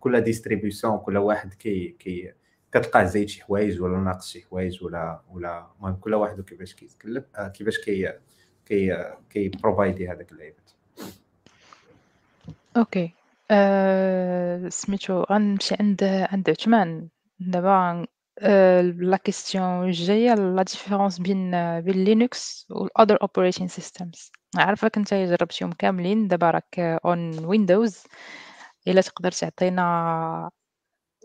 كل distribution كل واحد كي كي كتلقاه زايد شي حوايج ولا ناقص شي حوايج ولا ولا المهم كل واحد وكيفاش كيتكلف آه، كيفاش كي كي كي provide ي هذاك اللعيبات okay أه سميتو غنمشي عند عند عثمان. دابا آه، la question الجايه la différence بين بين لينكس وال other operating systems عارفه انت جربتيهم كاملين دابا راك on ويندوز الا تقدر تعطينا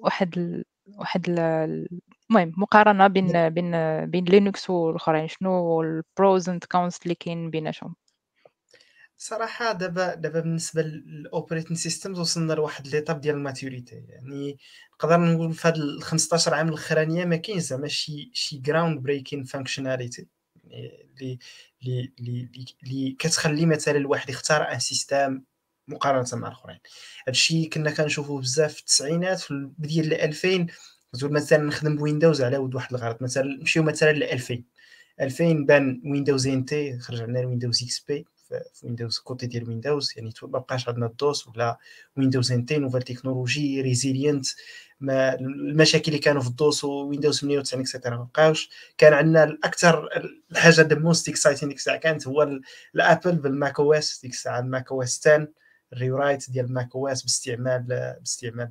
واحد ال... واحد ال... المهم مقارنه بين بين بين لينكس والاخرين شنو ال pros and cons اللي كاين بيناتهم صراحة دابا دابا بالنسبة لل operating systems وصلنا لواحد l'étape ديال ال maturity يعني نقدر نقول في هاد ال 15 عام الأخرانية ما كاينش زعما شي شي groundbreaking functionality اللي اللي اللي اللي كتخلي مثلا الواحد يختار un système مقارنة مع الأخرين. هادشي كنا كنشوفوه بزاف في التسعينات في بديل 2000 تقول مثلا نخدم بويندوز على ود واحد الغرض مثلا نمشيو مثلا ل 2000 2000 بان ويندوز إن تي خرج عندنا ويندوز إكس بي. في ويندوز côté ديال ويندوز يعني ما بقاش عندنا الدوس ولا ويندوز ان تي nouvelle technologie resilient ما المشاكل اللي كانوا في الدوس ويندوز 98 et cetera ما بقاوش كان عندنا الاكثر الحاجة the most exciting ديك الساعة كانت هو الابل بالماك أو اس ديك الساعة الماك أو اس 10 ال rewrite ديال الماك أو اس باستعمال باستعمال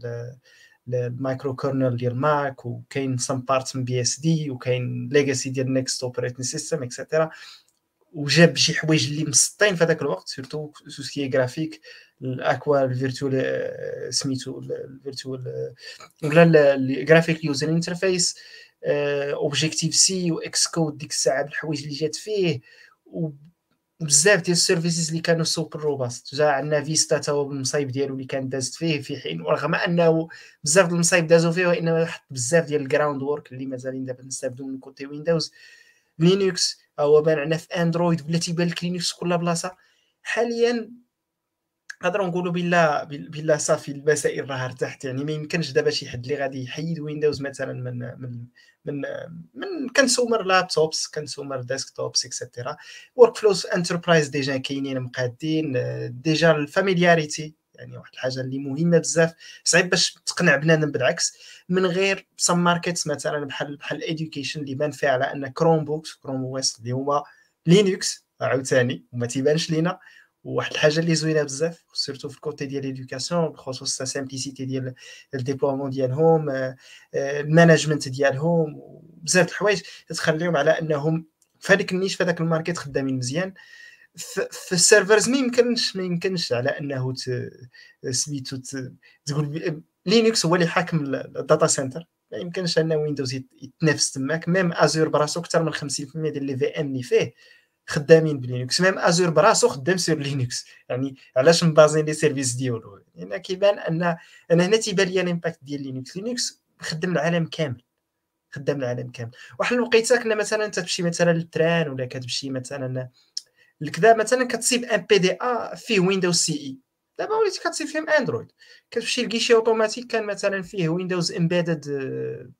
ال micro kernel ديال ماك وكاين some part من BSD وكاين legacy ديال نيكست operating system et cetera وجاب شي حوايج اللي مسطين في هذاك الوقت surtout tout ce qui graphique الأكوا ال virtual سميتو ال virtual ولا ال graphic user interface Objective-C و Xcode ديك الساعة بالحوايج اللي جات فيه وبزاف ديال ال services اللي كانوا super robust جا عندنا فيستا تا هو بالمصايب ديالو اللي كان دازت فيه في حين ورغم أنه بزاف ديال المصايب دازوا فيه وإنما حط بزاف ديال ال groundwork اللي مازالين دابا نستافدوا من côté ويندوز لينكس هو بان في أندرويد ولا تيبان لك لينكس كل بلاصة. حاليا نقدروا نقولوا بلا بلا صافي المسائل راه ارتحت يعني ما يمكنش دابا شي حد اللي غادي يحيد ويندوز مثلا من من من من consumer laptops consumer desktops et cetera workflows enterprise déjà كاينين مقادين déjà ال familiarity يعني واحد الحاجة اللي مهمة بزاف. صعيب باش تقنع بنادم بالعكس من غير some markets مثلا بحال بحال ال education اللي بان فيها على أن Chromebooks Chrome OS اللي هو لينكس عاوتاني وما تيبانش لينا. وواحد الحاجة اللي زوينة بزاف surtout في ال côté ديال l'éducation بخصوص simplicité ديال ال déploiement ديالهم ال management ديالهم بزاف الحوايج تخليهم على أنهم في هذيك ال niche في هذاك ال market خدامين مزيان. في ال servers ما يمكنش ما يمكنش على أنه سميتو تقول لينكس هو اللي حاكم ال data center ما يمكنش أن ويندوز يتنافس تماك. même Azure براسو أكثر من 50% ديال les VM اللي فيه خدامين بلينكس. même Azure براسو خدام sur لينكس. يعني علاش مبازين les services ديالو؟ يعني كيبان ان أنا هنا تيبان لي ال impact ديال لينكس لينكس خدام العالم كامل. خدام العالم كامل. واحد الوقيتة كنا مثلا تمشي مثلا لل train ولا كتمشي مثلا الكذا مثلا كتصيب un PDA فيه ويندوز CE دابا وليتي كتصيب فيهم اندرويد كتمشي ل guichet automatique كان مثلا فيه ويندوز Embedded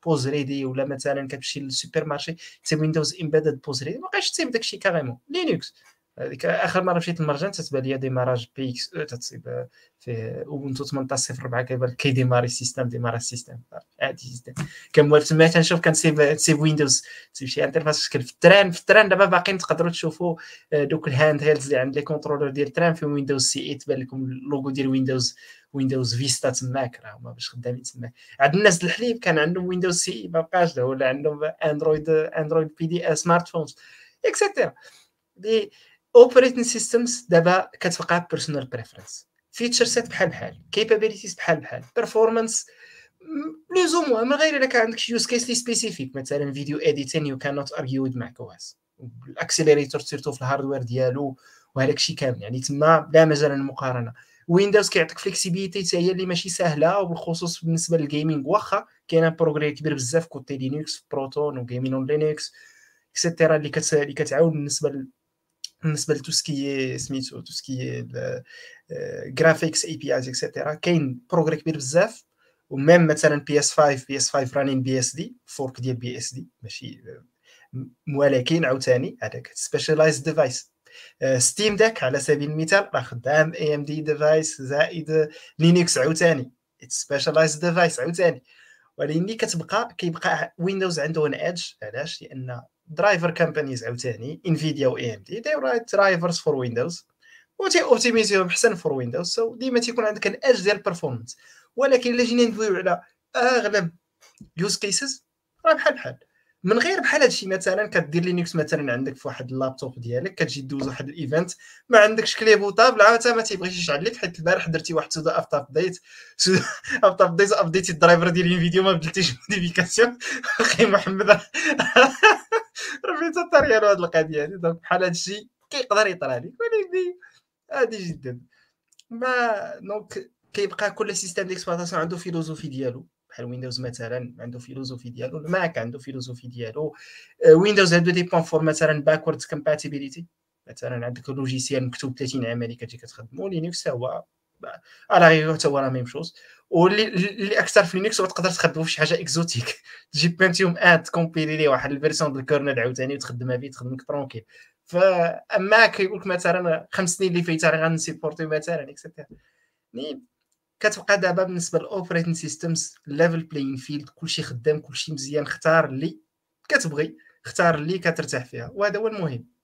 POSReady ولا مثلا كتمشي لل supermarché تصيب ويندوز Embedded POSReady ما بقاش تصيب داكشي carrément. لينكس هذيك آخر مرة مشيت المرجان تتبان لي démarrage PXE أو تتصيب فيه Ubuntu 18.04 كيبان كي démarrer ال système démarra ال système. عادي جدا. كنموالف تما تنشوف كنسيب تسيب ويندوز تسيب شي interface شكل في ال train في ال train دابا باقيين تقدروا تشوفوا دوك ال handhelds اللي عند les contrôleurs ديال ال train في ويندوز CE 8 تبان لكم اللوغو ديال ويندوز ويندوز فيستا تماك راه هما باش خدامين تماك. عند الناس الحليب كان عندهم ويندوز CE ما بقاش ولا عندهم اندرويد اندرويد بي دي smartphones et cetera operating systems دابا كتبقى personal preference feature set بحال بحال capabilities بحال بحال performance plus ou moins من غير إلا كان عندك use case لي specific مثلا فيديو اديتين يو كان نوت ارجيو وذ ماك أو اس ال accelerator surtout في ال hardware ديالو وهذاك الشيء كامل. يعني تما لا مجال للمقارنه ويندوز كيعطيك flexibility حتى هي اللي ماشي سهلة وبالخصوص بالنسبة لل gaming واخا كاين progrès كبير بزاف côté لينكس Proton و gaming on لينكس et cetera اللي كت اللي كتعاون بالنسبة بالنسبة ل tout ce qui سميتو tout ce qui graphics APIs et cetera كاين progrès كبير بزاف و même مثلا بي اس 5 بي اس 5 رانين بي اس دي فورك ديال بي اس دي ماشي ولكن عاوتاني هذاك specialized device Steam Deck على سبيل المثال راه خدام AMD device زائد لينكس عاوتاني. specialized device عاوتاني. ولكن كتبقى كيبقى ويندوز عنده an edge علاش؟ لأن driver companies عاوتاني Nvidia و AMD write drivers for ويندوز وتي optimiser يهم احسن for ويندوز so ديما تيكون عندك an edge ديال ال performance ولكن إلا جينا ندويو على أغلب use cases راه بحال بحال. من غير بحال هادشي مثلا كدير Linux مثلا عندك في واحد اللابتوب ديالك كتجي دوز واحد ال event ما عندكش كلي portable عاد ما تيبغيش يشعل لك حيت البارح درتي واحد سودا update update update يتي ال driver ديال الفيديو ما بدلتيش modification أخي محمد راه فين الطريقة هاد القضية هادي. donc بحال هادشي كيقدر يطرى لك ولكن عادي جدا. ما donc كيبقى كل système d'exploitation عنده philosophie ديالو. بحال Windows مثلا عنده philosophie ديالو. ال Mac عنده philosophie ديالو. Windows عنده des points forts مثلا backward compatibility مثلا عندك logiciel مكتوب 30 عام اللي كتجي كتخدمو. Linux هو على غير حتى هو la même chose واللي اللي أكثر في Linux تقدر تخدمو في شي حاجة exotique تجيب Pentium و compiler ليه واحد ال version ديال ال kernel عاوتاني وتخدمها به تخدمك tranquille فاما كيقول لك مثلا خمس سنين اللي فايته راه غن supporter مثلا et cetera يعني كتبقى دابا بالنسبة لل operating systems level playing field كلشي خدام كلشي مزيان اختار اللي كتبغي اختار اللي كترتاح فيها وهذا هو المهم.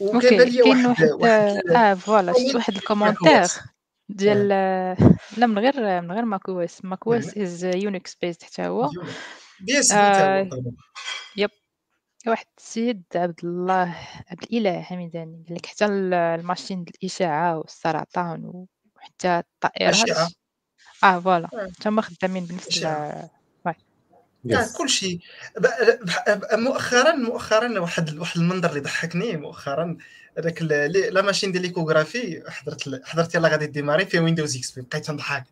وكاين لي واحد, واحد, واحد آه voilà شفت واحد ال commentaire ديال لا من غير من غير Mac OS Mac OS is Unix based حتى هو آه يب. واحد السيد عبد الله عبد الإله حميداني قال لك حتى الماشين الإشاعة والسرطان وحتى الطائرات. آه فوالا. حتى هما خدامين بنفس yes. كل شيء مؤخرا مؤخرا واحد واحد المنظر اللي ضحكني مؤخرا هذاك لا ماشين ديال ليكوغرافي حضرت حضرت يلاه غادي ديماري فيها ويندوز إكس بي بقيت نضحك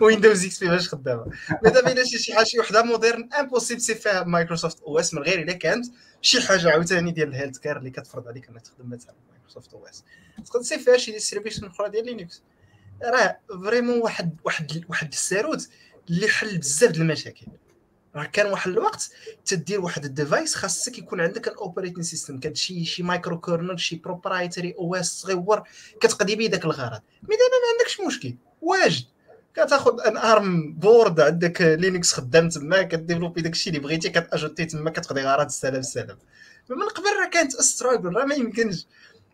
Windows XP باش خدامة. mais دابا الا شي حاجة شي وحدة moderne impossible تسيب فيها Microsoft OS من غير إلا كانت شي حاجة عاوتاني ديال ال healthcare اللي كتفرض عليك إنك تخدم مثلا Microsoft OS تقدر تسيب فيها شي distribution أخرى ديال Linux راه vraiment واحد واحد واحد الساروت اللي حل بزاف د المشاكل. راه كان واحد الوقت تدير واحد ال device خاصك يكون عندك ال operating system كان شي شي micro kernel شي proprietary OS صغيور كتقضي به داك الغرض. mais دابا ما عندكش مشكل واجد. كتاخذ un ARM board عندك Linux خدام تما ك développer داك الشيء اللي بغيتي كت ajouter تما كتقضي غرض السلام السلام من قبل راه كانت a struggle راه ما يمكنش.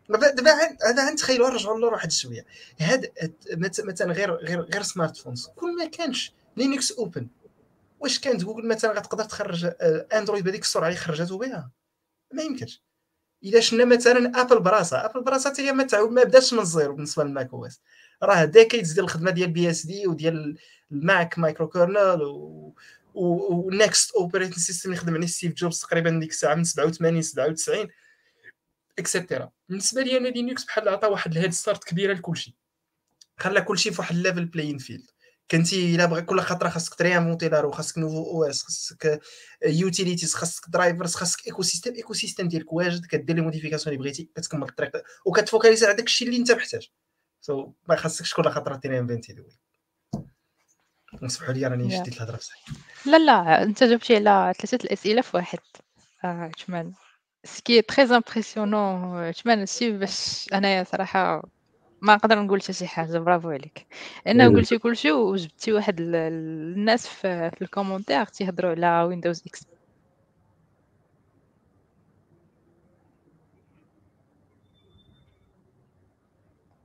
دابا هذا نتخيلوا نرجعوا للور واحد شوية. هذا مثلا غير غير غير smartphones كون ما كانش Linux open واش كانت جوجل مثلا غتقدر تخرج Android بهذيك السرعه اللي خرجته بها؟ ما يمكنش. إلا شفنا مثلا Apple براسها. Apple براسها هي ما تعود ما بداتش من الزيرو بالنسبة لل Mac OS. راه decades ديال الخدمة ديال BSD وديال ال Mach micro kernel و و NeXT operating system اللي خدم عليه ستيف جوبز تقريبا ديك الساعة من 87 97 et cetera بالنسبة لي أنا Linux بحال عطى واحد ال head start كبيرة لكلشي. خلى كلشي في واحد ال level playing field كنتي إلا بغي كل خطره خاصك تْ réinventer la roue خاصك nouveau OS خاصك utilities خاصك drivers خاصك écosystème écosystème ديالك واجد كدير les modifications اللي بغيتي كتكمل الطريق وكت focaliser على داك الشيء اللي انت محتاج. so so, ما خاصكش كل خطره تْ réinventer la roue. نسمحوا لي راني شديت الهضرة بصح. لا لا انت جاوبتي على ثلاثة الأسئلة في واحد. آه تمام c'est quoi très impressionnant تمام سي باش انايا صراحة ما نقدر نقول حتى شي حاجة برافو عليك. لأنه قلتي كلشي وجبتي واحد الناس في, في ال commentaire تيهضروا على Windows X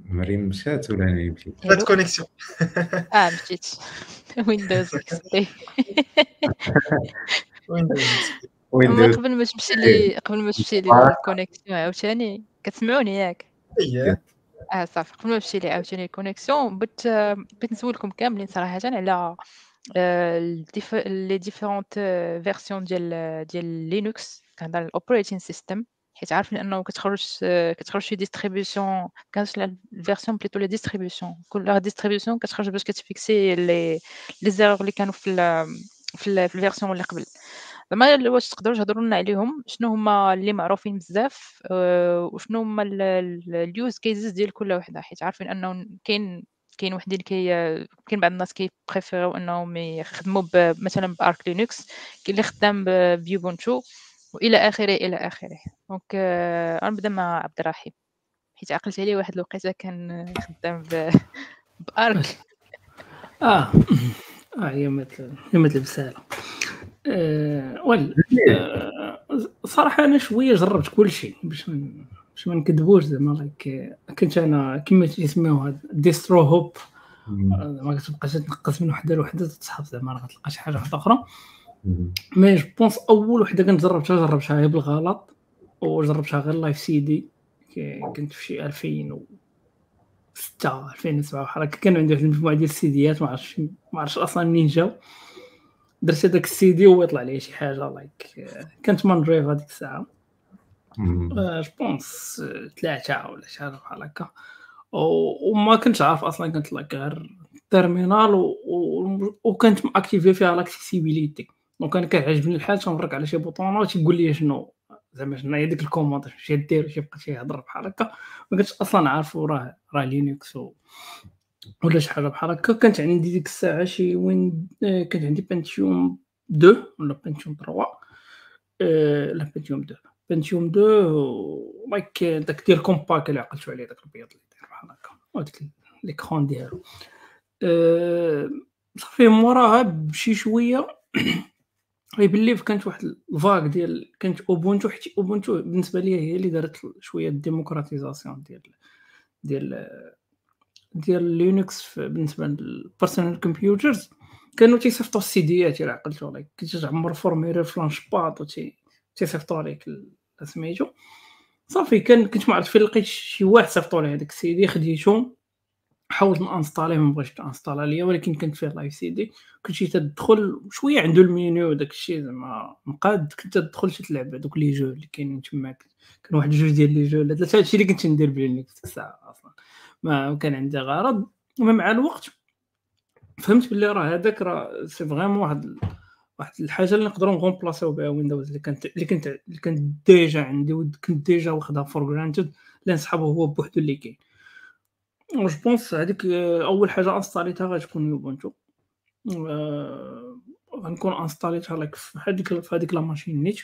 مريم مشات ولا أنا مشيت فات connexion آه مشيت. Windows XP Windows قبل ما تمشي لي قبل ما تمشي لي ال connexion عاوتاني كتسمعوني ياك. اييه آه صافي قبل ما نمشي لي عاوتاني ال connexion بغيت بغيت نسولكم كاملين صراحة. على les différentes versions ديال ديال Linux كنهضر ال operating system حيت عارفين أنه كتخرج كتخرج شي distribution كانت ال version plutôt les distributions كل distribution كتخرج باش كت fixer les les erreurs اللي كانوا في في ال version اللي قبل. زعما واش تقدروا تهضروا لنا عليهم؟ شنو هما اللي معروفين بزاف؟ أه وشنو هما ال use cases ديال كل وحدة؟ حيت عارفين أنه كاين كاين وحدين كي كاين بعض الناس كي préférer و أنهم يخدموا مثلا ب Arch Linux كاين اللي خدام بيوبونتو وإلى آخره إلى آخره. دونك أه غنبدأ مع عبد الرحيم. حيت عقلت عليه واحد الوقيتة كان خدام بارك آه آه هي مثل هي مثل بساله أه أه صراحة أنا شوية جربت كل شيء باش باش ما نكذبوش زعما لايك كنت أنا كما تسميوها ديسترو هوب ما كتبقاش تنقص من وحدة لوحدة تسحب زعما راه غتلقى شي حاجة واحدة أخرى. mais je pense أول وحدة كنت جربتها جربتها هي بالغلط وجربتها غير live CD كنت في شي 2006 2007 بحال هكا كان عندي واحد المجموعة ديال السيديات ما عرفتش ما عرفتش أصلا منين جاو. درت هذاك السيدي ويطلع لي شي حاجة like كانت Mandriva هذيك الساعة. je pense ثلاثة ولا شي حاجة بحال هكا. وما كنتش عارف أصلا كنت like غير terminal وكانت م activé فيها l'accessibilité donc أنا كيعجبني الحال تنورك على شي بوطونات تيقول لي شنو. زعما شنو هي ديك ال commande شي دير شي بقى يهضر بحال هكا. ما كنتش أصلا عارفو راه راه Linux و... ولا شي حاجة بحال هكا. كانت عندي ديك الساعة شي وين آه، كانت عندي Pentium 2 ولا Pentium 3 أه... لا Pentium 2 Pentium 2 like داك ديال Compaq اللي عقلتو عليه داك البيض اللي داير بحال هكا. وديك l'écran ديالو. أه... صافي موراها بشي شوية. يبان لي كانت واحد ال vague ديال كانت Ubuntu حيت Ubuntu بالنسبة لي هي اللي دارت شوية démocratisation ديال ديال ديال Linux بالنسبة لل personal computers كانوا تيصيفطوا السي ديات إلى عقلتو عليك. كنت تعمر formulaire ف Launchpad و تيصيفطوا عليك سميتو. صافي كان كنت ما عرفت فين لقيت شي واحد صيفطوا لي هذاك السي دي خديتو حاولت ن installer ه ما بغيتش ت installer ليا ولكن كنت فيه live CD. كنتي تدخل شوية عنده المينيو وداك الشيء زعما مقاد كنت تدخل تلعب دوك les jeux اللي كاينين تماك. كان واحد جوج ديال les jeux ولا ثلاثة هادشي اللي كنت ندير ب Linux ديك الساعة أصلا. ما كان عندي غرض. مع الوقت فهمت بلي راه هذاك راه c'est vraiment واحد واحد الحاجة اللي نقدروا ن remplacer و بها Windows اللي كانت اللي كنت اللي كانت déjà عندي وكنت déjà واخدها for granted اللي نسحبه هو بوحدو اللي كاين. je pense هذيك أول حاجة installé تها غتكون Ubuntu غنكون installé تها like في هذيك في هذيك la machine نيت.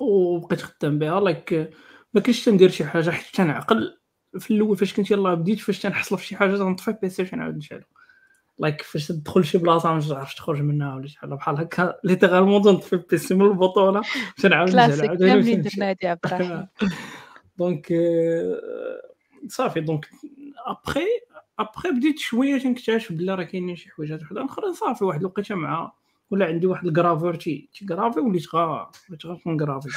وبقيت خدام بها like ما كنتش تندير شي حاجة حيت تنعقل في الأول فاش كنت يلاه بديت فاش تنحصل في شي حاجة تنطفي PC تنعاود نشعلو. like فاش تدخل شي بلاصة ما تعرفش تخرج منها ولا شي حاجة بحال هكا littéralement تنطفي PC من ال bouton نشعلو. كاملين درنا عبد الرحيم donc صافي donc après après بديت شوية تنكتشف بلا راه كاينين شي حوايجات وحدة. أخرى صافي واحد الوقيتة مع ولا عندي واحد ال graveur تي تي graver وليت غا وليت غا كن graver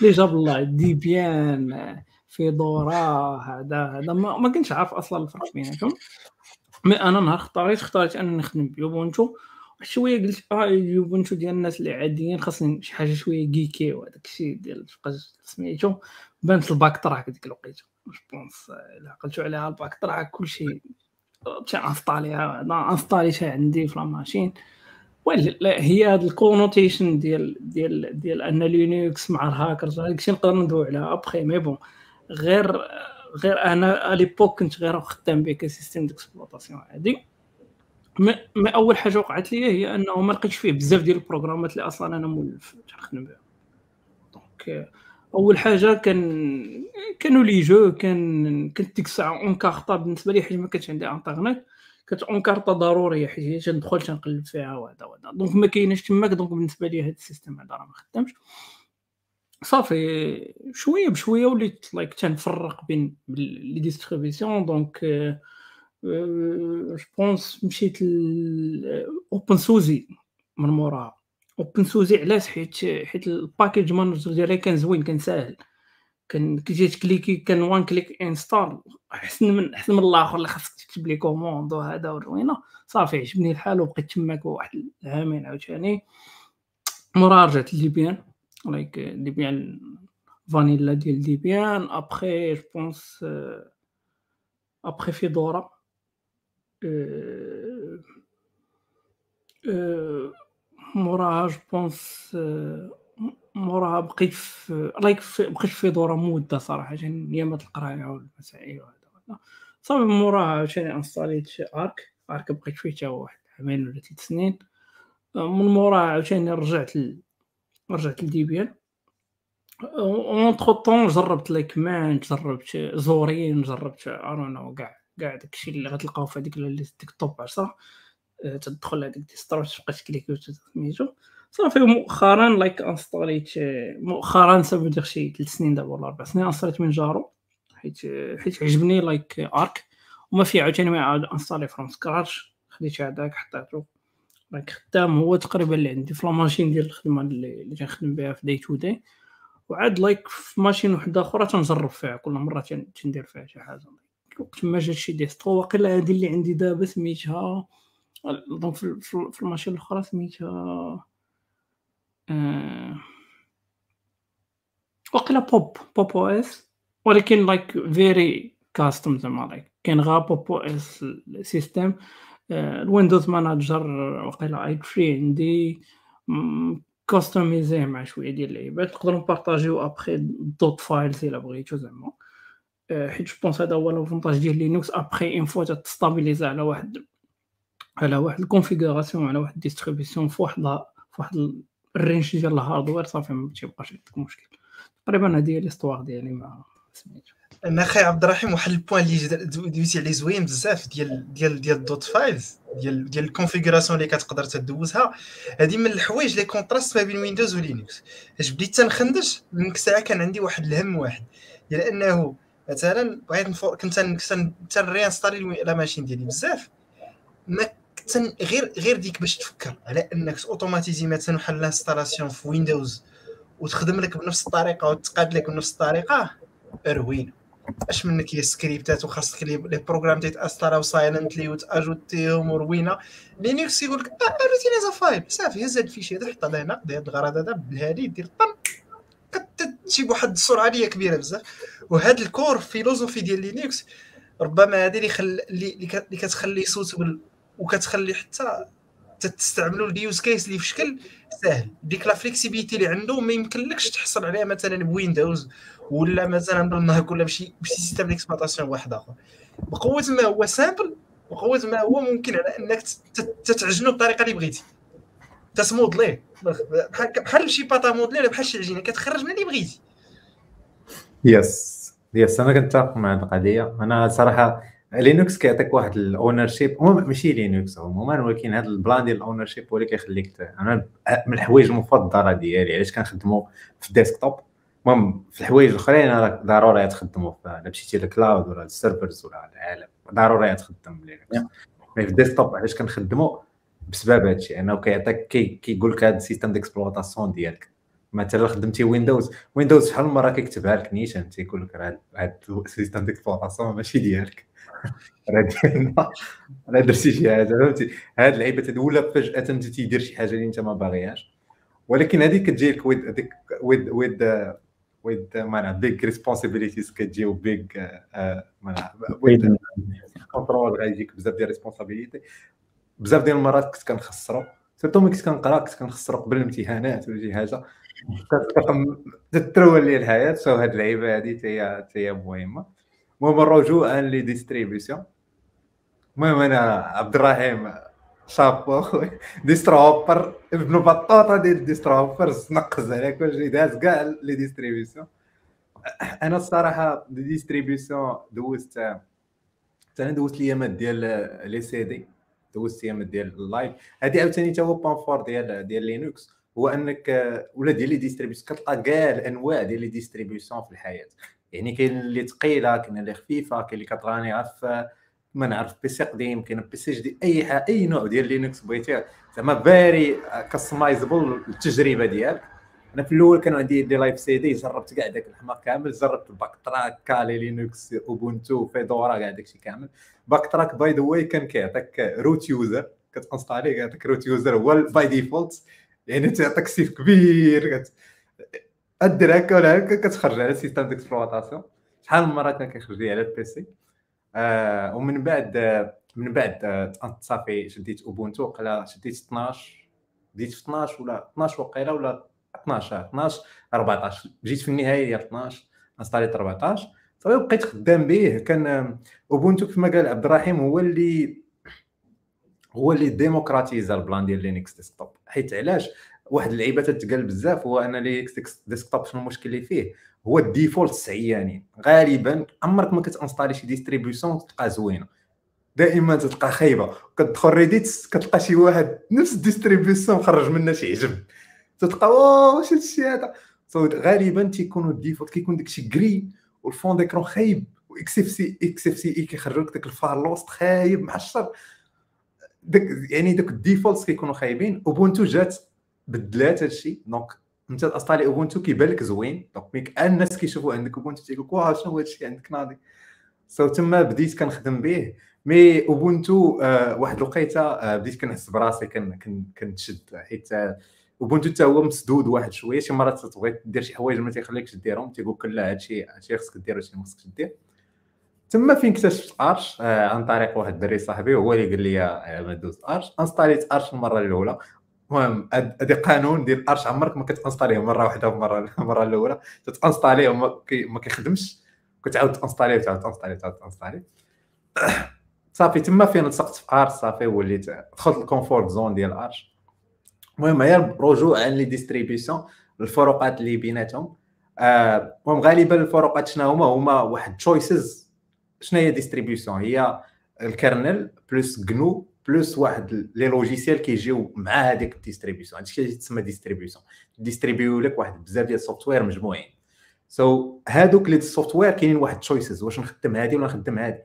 اللي جاب الله Debian Fedora هذا هذا ما, ما كنتش عارف أصلا الفرق بيناتهم mais أنا نهار اختاريت اختاريت أنني نخدم ب Ubuntu. شوية قلت آه Ubuntu ديال الناس اللي عاديين خاصني شي حاجة شوية geeky وهذاك الشيء ديال سميتو. بانت ال BackTrack ديك الوقيته je pense إلا عقلتو عليها ال BackTrack كلشي installé ها installé تها عندي في machine. ولا هي هاد ال connotation ديال ديال ديال أن Linux مع الهاكرز الشيء نقدر ندوي عليها après mais bon غير غير أنا l'époque كنت غير خدام به ك système d'exploitation عادي. mais أول حاجة وقعت لي هي أنه ما لقيتش فيه بزاف ديال البروغرامات اللي أصلا أنا مولف تنخدم بها. donc أول حاجة كان كانوا les jeux كان كنت ديك الساعة Encarta بالنسبة لي حيت ما كانش عندي إنترنت. كانت Encarta ضرورية حيت تندخل تنقلب فيها وهذا وهذا. donc ما كايناش تماك donc بالنسبة لي هذا ال système هذا راه ما خدامش. صافي شوية بشوية وليت like تنفرق بين les distributions. donc je pense مشيت openSUSE من موراها. openSUSE علاش؟ حيت حيت ال package manager ديالها كان زوين كان ساهل. كان كي ت cliquer كان one click install احسن من احسن من الآخر اللي خاصك تكتب لي commande وهذا وروينه صافي عجبني الحال وبقيت تماك واحد العامين عاوتاني. مورا رجعت ل Debian like Debian vanilla ديال Debian après je pense après Fedora موراها je pense موراها بقيت في like بقيت في دوره مده صراحة عشان ايامات القرايه والمسائل وهذا صافي موراها عاوتاني installé ت Arch Arch بقيت فيه حتى واحد عامين ولا ثلاث سنين من موراها عاوتاني رجعت. رجعت ل Debian entre-temps جربت like Mint جربت Zorin جربت ارونو كاع كاع داكشي اللي غتلقاو في هذيك ديك top 10 تدخل هذيك distro تبقى ت cliquer وتسميتو صافي مؤخرا like installé ت مؤخرا سبب دير شي ثلاث سنين دابا ولا أربع سنين installé ت Manjaro. حيت حيت عجبني like Arch وما فيا عاوتاني ما عاود installer from scratch خديت هذاك حطيتو like خدام هو تقريبا اللي عندي في la machine ديال الخدمة اللي, تنخدم بها في day to day وعاد like في machine وحدة أخرى تنجرب فيها كل مرة تندير فيها شي حاجة. وقت ما جات شي distro واقيلا هادي اللي عندي دابا سميتها donc في ال machine الأخرى سميتها آه، وقيلا Pop Pop OS ولكن like very custom زعما like كاين غا Pop OS system ال windows manager وقيلا اي فري عندي customisé مع شوية ديال اللعيبات. نقدروا ن partager و après dot files إلا بغيتو زعما. حيت je pense هذا هو l'avantage ديال Linux après une fois ت stabiliser على واحد على واحد ال configuration على واحد واحد في واحد ال range ديال ال hardware صافي ما تيبقاش عندك مشكل. تقريبا هذه هي l'histoire ديالي مع سميتو أنا أخي عبد الرحيم واحد ال point اللي دويتي عليه زوين بزاف ديال ديال ديال ال dot files ديال ديال ال configuration اللي كتقدر تدوزها. هذه من الحوايج اللي كونتراست ما بين ويندوز ولينكس اش بديت تنخندش من ساعة كان عندي واحد الهم واحد. ديال أنه مثلا بغيت كنت كنت ريانستالي لا ماشين ديالي بزاف. ما غير غير ديك باش تفكر على أنك اوتوماتيزي مثلا واحد الانستالاسيون في ويندوز وتخدم لك بنفس الطريقة وتقاد لك بنفس الطريقة روينه اش منك هي سكريبتات وخاصك لي بروغرام تيتاستراو سايلنتلي وتاجوتيهم وروينه لينكس يقول لك روتينيزا فايل صافي هز هاد الفيشي هذا حط هنا هذا الغرض هذا بالهادي دير طن كتمشي بواحد السرعه اللي كبيره بزاف وهذا الكور فيلوزوفي ديال لينكس ربما هذه اللي خل... اللي كتخلي سوتبل وكتخلي حتى تستعملوا اليوز كيس اللي في شكل سهل ديك لا فليكسيبيتي اللي عنده ما يمكنلكش تحصل عليها مثلا بويندوز ولا مثلا ولا بشي بشي سيستم ديكسبلوطاسيون واحد آخر. بقوة ما هو سامبل بقوة ما هو ممكن على إنك تتعجنو بالطريقة اللي بغيتي. تسمودليه بحال بحال شي باطا مودلي ولا بحال شي عجينة كتخرج من اللي بغيتي. يس يس أنا كنتفق مع القضية. أنا صراحة لينكس كيعطيك واحد الاونر شيب ماشي لينكس عموما ولكن هذا البلان ديال الاونر شيب هو اللي كيخليك أنا من الحوايج المفضلة ديالي. علاش كنخدموا في الديسكتوب المهم في الحوايج الأخرين راك ضروري تخدموا الا مشيتي لل cloud ولا الـ servers ولا العالم ضروري تخدم Linux mais في الـ desktop علاش كنخدموا بسبب هادشي أنه كيعطيك كيقول لك هذا الـ système d'exploitation ديالك. مثلا خدمتي Windows Windows شحال من مرة كيكتبها لك نيشان؟ تيقول لك هذا الـ système d'exploitation ماشي ديالك. راه ديالنا. راه درتي شي حاجة فهمتي؟ هاد اللعيبه ولا فجأة انت تيدير شي حاجة اللي أنت ما باغيهاش. ولكن هذيك كتجي لك with with with with مانا big responsibilities كتجي و big مانا with control غيجيك بزاف ديال responsibility بزاف ديال المرات كنت كنخسرو. surtout ملي كنت كنقرا كنت كنخسرو قبل الامتحانات ولا شي حاجة. تترول لي الحياة. so هاد اللعيبة هادي هي هي مهمة. المهم الرجوع les distributions المهم أنا عبد الرحيم شابو ديستروبر ابن بطاطا ديال ديستروبر نقز على كلشي داز كاع لي ديستريبيسيون أنا الصراحه دي ديستريبيسيون دوزت أنا دوزت الايامات ديال لي سي دي دوزت ايامات ديال اللايف هذه عاوتاني تا هو بان فور ديال ديال لينكس هو انك ولا ديال لي ديستريبيسيون كتلقى كاع الانواع ديال لي ديستريبيسيون في الحياة يعني كاين اللي ثقيله كاين اللي خفيفه كاين اللي كتراني عارف ما نعرف PC قديم كاين PC جديد أي حاجة أي نوع ديال Linux بغيتي زعما very customizable التجربة ديالك. أنا في الأول كانوا عندي des live CD جربت كاع داك الحماق كامل جربت BackTrack Kali Linux Ubuntu Fedora كاع داكشي كامل. BackTrack by the way كان كيعطيك root user كتانستالي كيعطيك root user هو by default يعني تعطيك سيف كبير ادير هكا ولا هكا كتخرج على système d'exploitation شحال من مرة كان كيخرج لي على الـ PC آه ومن بعد من بعد آه صافي شديت Ubuntu وقيلا شديت 12 بديت في 12 ولا 12 وقيلة ولا 12 12 14 جيت في النهاية ديال 12 انستاليت 14 صافي بقيت خدام به كان Ubuntu كما قال عبد الرحيم هو اللي هو اللي ديموكراتيزا الـ plan ديال Linux desktop. حيت علاش؟ واحد اللعيبة تتقال بزاف هو أن Linux desktop شنو المشكل اللي فيه؟ هو الديفولت سعيانين غالبا عمرك ما كتانستالي شي ديستريبيوسيون تلقى زوينة. دائما تلقى خايبة. كتدخل ريديت كتلقى شي واحد نفس الديستريبيوسيون خرج منها شي عجب تلقى واش هادشي هذا؟ غالبا تيكونوا الديفولت. كيكون داكشي كري والفون ديكرون خايب واكس اف سي إكس اف سي اي كيخرجوا لك داك الفار لوست خايب محشر داك يعني دوك الديفولتس كيكونوا خايبين. اوبونتو جات بدلات هادشي donc انت انسطالي Ubuntu كيبان لك زوين؟ donc ملي الناس كيشوفوا عندك Ubuntu تيقول لك واه شنو هادشي عندك ناضي؟ so تما بديت كنخدم به. mais Ubuntu آه واحد الوقيتة آه بديت كنحس براسي كنتشد حيت آه Ubuntu حتى هو مسدود واحد شوية. شي مرات تبغي دير شي حوايج ما تيخليكش ديرهم تيقول لك لا هادشي هادشي خصك دير هادشي ما خصكش دير تما فين اكتشفت Arch آه عن طريق واحد الدري صاحبي هو اللي قال لي آه، ما دوز Arch انستاليت ارش المرة الأولى. المهم هذا قانون ديال Arch عمرك ما كتأنستاليه. مرة واحدة المره المره الأولى. تتانستاليه وما كي ما كيخدمش. كتعاود تأنستاليه وتعاود تأنستاليه وتعاود تأنستاليه. صافي تما فين لصقت في Arch صافي وليت دخلت الـ comfort zone ديال Arch. المهم هي les distributions الفروقات اللي بيناتهم. آه، المهم غالبا الفروقات شنو هما؟ هما واحد choices شنو هي distribution؟ هي الـ kernel plus GNU plus واحد les logiciels كيجيو مع هذيك الـ distribution هادشي اللي تسمى distribution. distribué لك واحد بزاف ديال الـ software مجموعين. so, هادوك les software كاينين واحد choices واش نخدم هادي ولا نخدم هادي.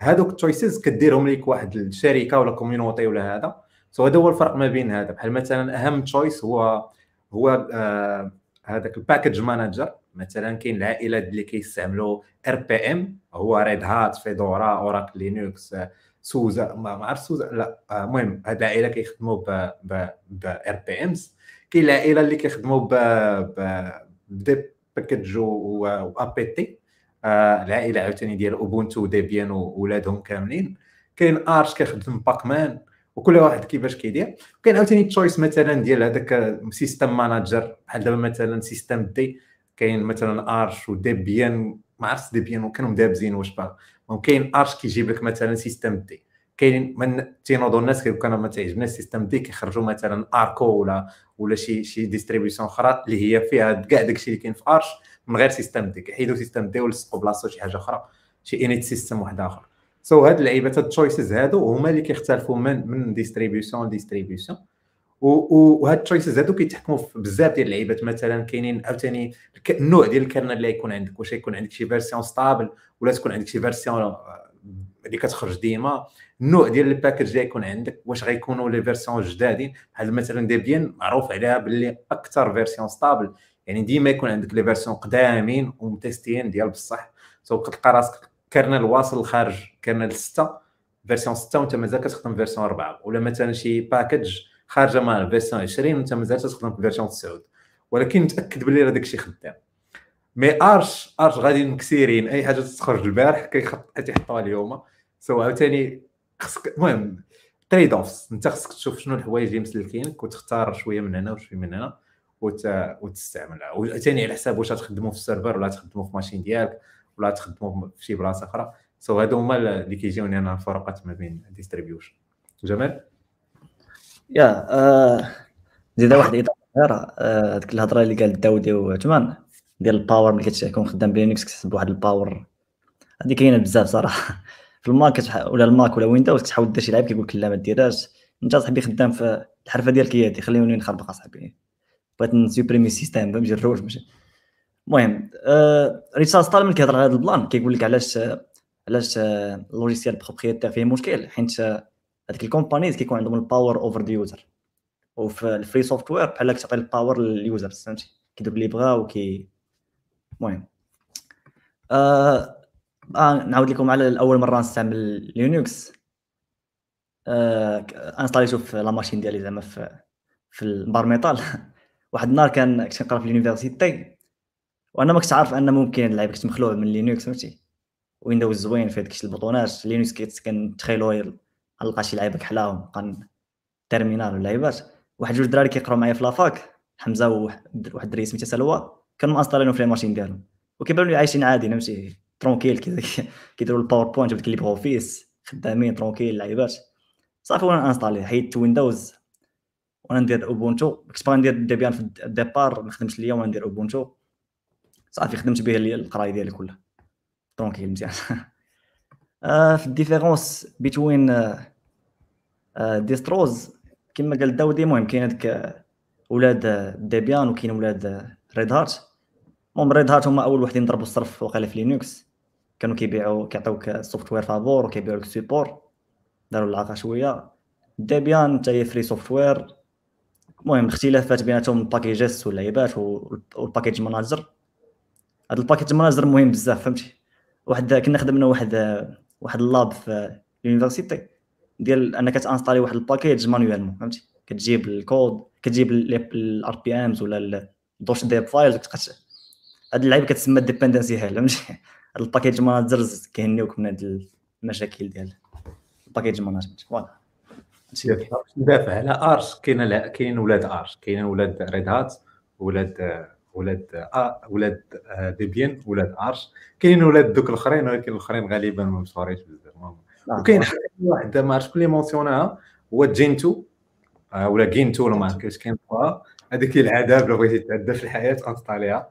هادوك الـ choices كديرهم ليك واحد الشركة ولا community ولا هذا. so, هذا هو الفرق ما بين هذا. بحال مثلا أهم choice هو هو آه هذاك الـ package manager مثلا كاين العائلات اللي كيستعملوا RPM هو Red Hat Fedora Oracle Linux SUSE ما عرف SUSE لا. آه، المهم هاد العائله كيخدموا ب ب ب RPMs كاين العائله اللي كيخدموا ب ب deb package و APT العائله عاوتاني ديال Ubuntu Debian وولادهم كاملين. كاين Arch كيخدم pacman وكل واحد كيفاش كيدير. كاين عاوتاني choice مثلا ديال هذاك system manager بحال دابا مثلا systemd كاين مثلا Arch و Debian ما عرفتش Debian وكانوا مدابزين واش بقى كاين Arch كيجيب لك مثلا systemd كاين من تينوضوا الناس كيقول أنا ما تعجبني ال systemd كيخرجوا مثلا أركو ولا ولا شي شي distribution أخرى اللي هي فيها كاع داكشي اللي كاين في Arch من غير systemd كيحيدوا systemd ولصقوا بلاصتو شي حاجة أخرى شي init system واحد آخر. so هاد اللعيبات هاد ال choices هادو هما اللي كيختلفوا من من distribution ل distribution وهاد ال choices هادو كيتحكموا في بزاف ديال اللعيبات. مثلا كاينين عاوتاني النوع ديال ال kernel اللي يكون عندك. واش يكون عندك شي version stable ولا تكون عندك شي version آه، اللي كتخرج ديما. النوع ديال ال package اللي يكون عندك واش غيكونوا les versions جدادين. بحال مثلا Debian معروف عليها باللي أكثر version stable يعني ديما يكون عندك les versions قدامين ومتيستين ديال بصح. so كتلقى راسك kernel واصل خارج kernel 6 version 6 وانت مازال كتخدم version 4 ولا مثلا شي package خارجة مع version 20 وانت مازال تخدم في version 9 ولكن متاكد بلي راه داكشي خدام. mais Arch Arch غادي مكسيرين. أي حاجة تخرج البارح كيخط تيحطوها اليوم. so عاوتاني خصك المهم trade-offs انت خصك تشوف شنو الحوايج اللي مسلكينك وتختار شوية من هنا وشوية من هنا وت... وتستعملها. وثاني على حساب واش تخدموا في ال serveur ولا تخدموا في machine ديالك ولا تخدموا في شي بلاصة أخرى. so هادو هما اللي كيجيوني أنا الفروقات ما بين distribution جمال؟ يا آه زيد واحد الاضافه صغيره آه، هذيك الهضرة اللي قال داودي وعثمان ديال ال power ملي كتكون خدام ب Linux كتحسب واحد ال power هذه كاينة بزاف صراحة. في ال Mac ولا ال Mac ولا Windows كتحاول دير شي لعيب كيقول لك لا ما ديرهاش. انت صاحبي خدام في الحرفة ديال كياتي خليوني نخربق اصاحبي بغيت نسوبريمي ال système فهمتي الروج ماشي. المهم آه ريتشارد ستالمان كيهضر على هذا البلان كيقول لك علاش علاش ال logiciel propriétaire فيه مشكل حيت هذيك ال companies كيكون عندهم ال power over the user وفي ال free software بحال كتعطي ال power لل users فهمتي؟ كيدير اللي بغا وكي المهم. آه آه نعاود لكم على اول مرة نستعمل Linux آه انستاليتو في la machine ديالي زعما في في ال bare metal. واحد النهار كان كنت كنقرا في ال université. وأنا ما كنتش عارف ان ممكن اللعيبة كنت مخلوع من Linux فهمتي؟ Windows زوين فيه داكشي البطونات. Linux كنتخيلو نلقى شي لعيبه كحلاهم نبقى terminal ولعيبات واحد جوج دراري كيقراو معايا في la fac حمزة وواحد الدري سميتو سلوى كانوا مانستالينو في ال machine ديالهم وكيبانوا لي عايشين عادي فهمتي tranquille كيديروا ال PowerPoint وديك LibreOffice خدامين tranquille لعيبات صافي وأنا أنستالي حيدت Windows وأنا ندير Ubuntu كنت باغي ندير Debian في ال départ ما خدمش ليا وأنا ندير Ubuntu صافي خدمت به القراية ديالي كلها. tranquille مزيان. في ال différence بين distros. كما قال داودي المهم كاين هذيك ولاد Debian وكاين ولاد Red Hat. المهم ريد هارت هما أول وحدين ضربوا الصرف وقيله في Linux كانوا كيبيعوا كيعطيوك software فابور وكيبيعوا لك support داروا العاقه شوية. Debian حتى هي free software المهم الاختلافات بيناتهم ال packageات واللعيبات وال package manager هذا ال package manager مهم بزاف فهمتي؟ واحد كنا خدمنا واحد واحد ال lab في ال université ديال انك تانستالي واحد ال package manuellement فهمتي؟ كتجيب الكود كتجيب ال RPMs ولا دوك deb files هاد اللعيبة كتسمى dependency hell فهمتي؟ ال package managers كيهنيوك من هاد المشاكل ديال ال package management voilà. كاين. ندافع على Arch كاين كاينين ولاد Arch كاينين ولاد Red Hat ولاد ولاد آه ولاد آه، Debian ولاد Arch كاينين ولاد دوك الاخرين ولكن الاخرين غالبا ما مشهورينش بزاف. آه، وكاين واحد ما عرفتش شكون اللي مونسيوناها هو Gentoo. آه، ولا Gentoo ولا ما عرفت كيفاش كينطقها هذيك العذاب لو بغيتي تعدى في الحياة انستاليها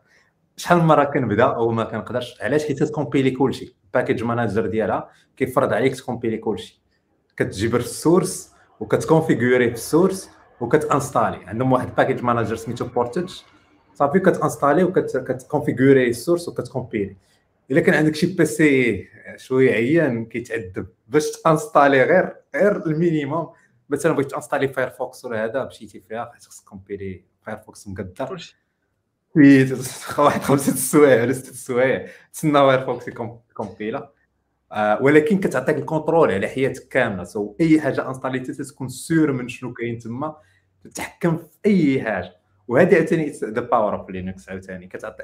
شحال من مرة كنبدا أو ما كنقدرش علاش حيت تكومبيلي كلشي. ال package manager ديالها كيفرض عليك تكومبيلي كلشي. كتجيب ال source وكتكونفيغوري في ال source وكتانستالي. عندهم واحد package manager سميتو Portage صافي كتانستالي وكتكونفيغوري ال source وكتكومبيلي الا كان عندك شي PC شوية عيان كيتعذب باش تانستالي غير غير ال minimum مثلا بغيت تانستالي Firefox ولا هذا مشيتي فيها خاصك كومبيلي Firefox مقدر في واحد خمسة سوايع ولا ستة سوايع تسنى Firefox يكومبيلا آه ولكن كتعطيك ال contrôle على حياتك كامله so اي حاجة انستاليتي تكون sûr من شنو كاين تما تتحكم في اي حاجة وهذه عاوتاني the power of Linux عاوتاني كتعطي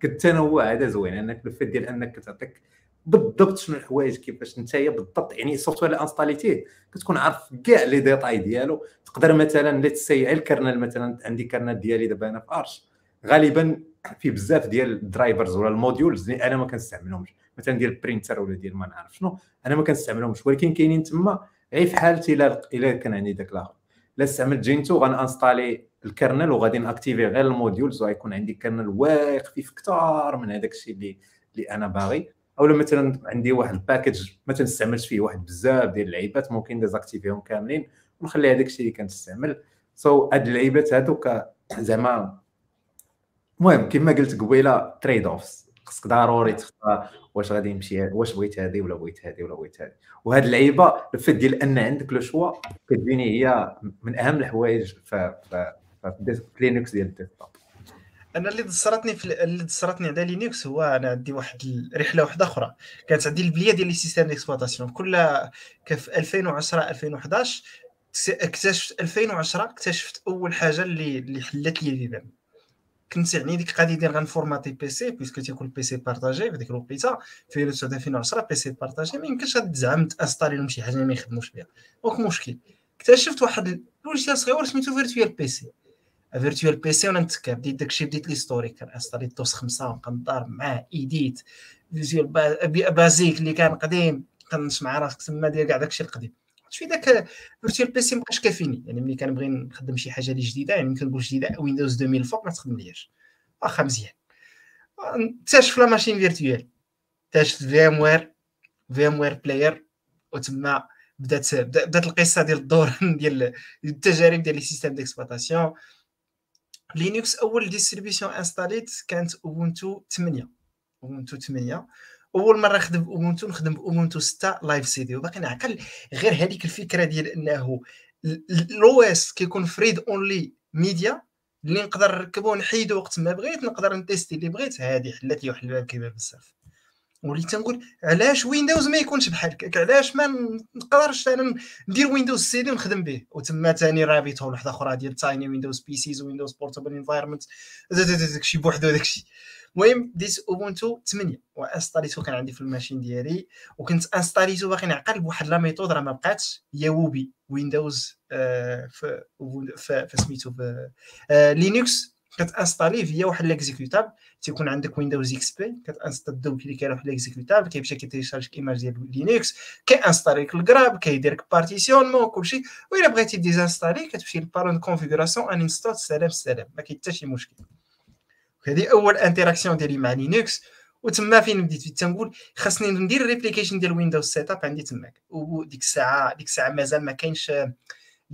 كالتنوع هذا زوين أنك الفيت ديال أنك كتعطيك بالضبط شنو الحوايج كيفاش انت بالضبط يعني ال software اللي انستاليتيه كتكون عارف كاع les détails ديالو. تقدر مثلا let's say ال kernel مثلا عندي kernel ديالي دابا أنا في Arch غالبا في بزاف ديال ال drivers ولا ال modules اللي أنا ما كنستعملهمش. مثلا ديال ال printer ولا ديال ما نعرف شنو أنا ما كنستعملهمش. ولكن كاينين تما غير في حالتي إلا إلا كان عندي داك الآخر. لا استعملت Gentoo غن installer ال kernel وغادي ن activer غير ال modules وغيكون عندي kernel واعر خفيف كثار من هذاك الشيء اللي اللي أنا باغي. أو مثلا عندي واحد الباكج ما تنستعملش فيه واحد بزاف ديال اللعيبات ممكن ديزاكتيفيهم كاملين ونخلي هذاك الشيء اللي كنستعمل. سو so, هاد اللعيبات هادوك زعما المهم كما قلت قبيلة تريد اوفز خصك ضروري تختار واش غادي نمشي واش بغيت هذه ولا بغيت هذه ولا بغيت هذه وهاد اللعيبة الفت ديال أن عندك لو شوا كتجيني هي من أهم الحوايج في لينكس ديال الديسكتوب. أنا اللي دصرتني في اللي دصرتني على لينكس هو أنا عندي واحد الرحله واحدة أخرى. كانت عندي البلية ديال لي سيستيم ديكسبلوطاسيون. كل في 2010 2011 اكتشفت 2010 اكتشفت أول حاجة اللي اللي حلت لي البيبان كنت يعني ديك القضية ديال غنفورماتي بيسي بيسكو تيكون البيسي بارطاجي في ديك الوقيته في 2010 بيسي بارطاجي ما يمكنش تزعم تانستالي لهم شي حاجة ما يخدموش بها. دونك مشكل. اكتشفت واحد اللوجيسيال صغير سميتو فيرتوال بيسي فيرتوال بيسي وأنا نتكا بديت داكشي بديت ليستوريك كنستالي دوس خمسة ونبقى نضارب معاه ايديت فيزيوال بازيك اللي كان قديم كنش مع راسك تما ديال كاع داكشي القديم في داك فيرتوال بيسي مابقاش كافيني يعني ملي كنبغي نخدم شي حاجة اللي جديده يعني كنقول جديده ويندوز 2000 فوق ما تخدملياش واخا مزيان اكتشف لا ماشين فيرتوال اكتشفت في ام وير في ام وير بلاير وتما بدات بدات القصة ديال الدور ديال التجارب ديال les systèmes d'exploitation Linux أول distribution installer ت كانت Ubuntu 8 Ubuntu 8 أول مرة نخدم Ubuntu نخدم ب Ubuntu 6 live CD وباقي نعقل غير هذيك الفكرة ديال إنه ال OS كيكون ف read-only media اللي نقدر نركبو ونحيدو وقت ما بغيت نقدر ن tester اللي بغيت. هذه حلات لي واحد الباب كبير بزاف. وليت تنقول علاش Windows ما يكونش بحال هكاك؟ علاش ما نقدرش أنا ندير ويندوز سي دي ونخدم به؟ وتما ثاني رابط هول واحدة أخرى ديال تايني ويندوز بيسيز ويندوز بورتابل انفايرمنت داكشي بوحدو داكشي. المهم ديت اوبونتو 8 وانستاليتو كان عندي في الماشين ديالي. وكنت انستاليتو باقي نعقل بواحد لا ميثود راه ما بقاتش. هي ووبي ويندوز آه في في سميتو في آه لينكس كتانستالي فيا واحد ليكزيكوتابل تيكون عندك ويندوز إكس بي كتانستال كليكي على واحد ليكزيكوتابل كيمشي كيتيشارج إيماج ديال لينكس كيانستالي لك الكراب كيدير لك بارتيسيونمون كلشي. وإلا بغيتي ديزانستالي كتمشي للبارون كونفيغوراسيون ان انستال سلام سلام. ما كاين حتى شي مشكل. هذه أول انتراكسيون ديالي مع لينكس وتما فين بديت؟ فين تنقول خاصني ندير ريبليكيشن ديال ويندوز سيت اب عندي تماك. وديك الساعة ديك الساعة مازال ما كاينش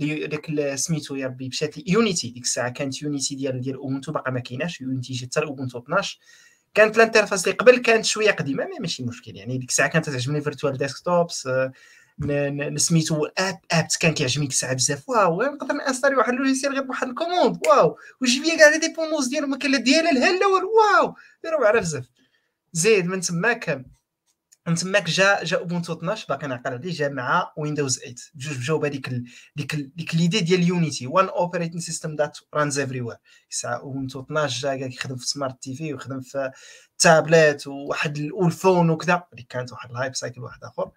داك سميتو يا ربي مشات يونيتي ديك الساعة كانت يونيتي ديال ديال اوبونتو باقا ما كايناش يونيتي جات حتى اوبونتو 12 كانت الانترفاس اللي قبل كانت شوية قديمة ما ماشي مشكل يعني ديك الساعة كانت تعجبني فيرتوال ديسكتوبس سميتو اب ابت كان كيعجبني ديك الساعة بزاف. واو نقدر نأنستالي واحد اللوجيسيال غير بواحد الكوموند. واو ويجيب لي كاع لي ديبوندونس ديالو ما كاين لا ديالها لا واو ديروا على بزاف. زيد من تماك من تماك جا جا اوبونتو 12 باقي نعقل عليه جا مع ويندوز 8 بجوج بجاو بهذيك ال- ديك ديك ليدي ديال يونيتي وان اوبريتنج سيستم ذات رانز افري وير ساعه اوبونتو 12 جا قال يخدم في سمارت تي في ويخدم في تابلت وواحد ال- والفون وكذا. اللي كانت واحد الهايب سايكل واحد آخر.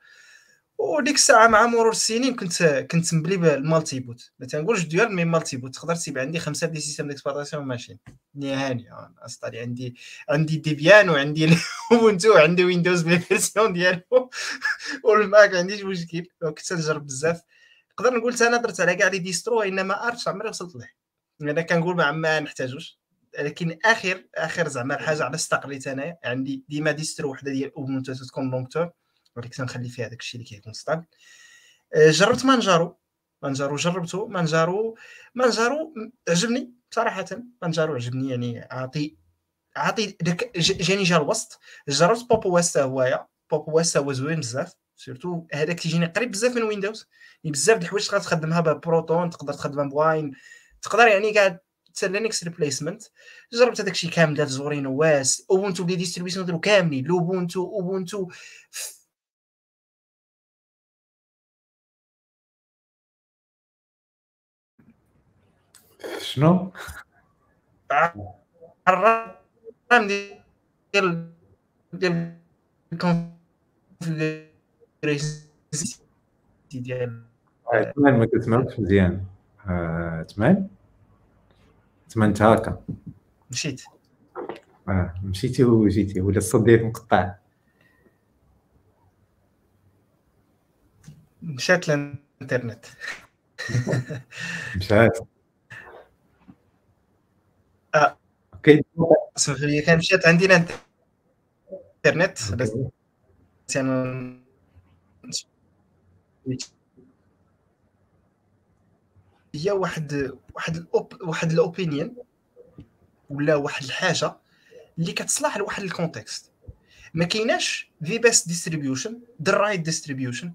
وديك الساعة مع مرور السنين كنت كنت مبلي بالمالتي بوت ما تنقولش ديال مي مالتي بوت تقدر تسيب عندي خمسة دي سيستم ديكسبلوطاسيون ماشين. الدنيا هانيه اصطالي عندي عندي ديبيان وعندي اوبونتو وعندي ويندوز بالفيرسيون ديالو. والماك ما عنديش مشكل. كنت نجرب بزاف. نقدر نقول أنا درت على كاع لي ديسترو إنما ارش عمري وصلت له أنا كنقول ما ما نحتاجوش. لكن آخر آخر زعما الحاجة على استقليت انايا عندي ديما ديسترو وحدة ديال اوبونتو تكون لونغ ولكن تنخلي فيها داك الشيء اللي كيكون ستابل. آه، جربت مانجارو. مانجارو جربته. مانجارو مانجارو عجبني صراحة. مانجارو عجبني يعني عاطي عاطي داك جاني جا الوسط. جربت بوب اس هوايا. بوب اس هو زوين بزاف. سيرتو هذاك تيجيني قريب بزاف من ويندوز يعني بزاف د الحوايج تقدر تخدمها ببروتون تقدر تخدمها بواين تقدر يعني كاع حتى لينكس ريبليسمنت جربت هذاك الشيء كامل دار زورين واس اوبونتو بلي ديستريبيسيون ديالو كاملين لوبونتو اوبونتو شنو؟ الرام ديال ديال الكونفيغوريشن ديال آه، تمان ما كتسمعكش مزيان آه، تمان تمان هكا مشيت. آه مشيتي وجيتي ولا الصوت ديالك مقطع. مشات الانترنت مشات آه. أوكي سمح لي كان مشات عندي الانترنت هي واحد واحد ال op واحد ال opinion ولا واحد الحاجة اللي كتصلح لواحد ال context. ما كايناش the best distribution the right distribution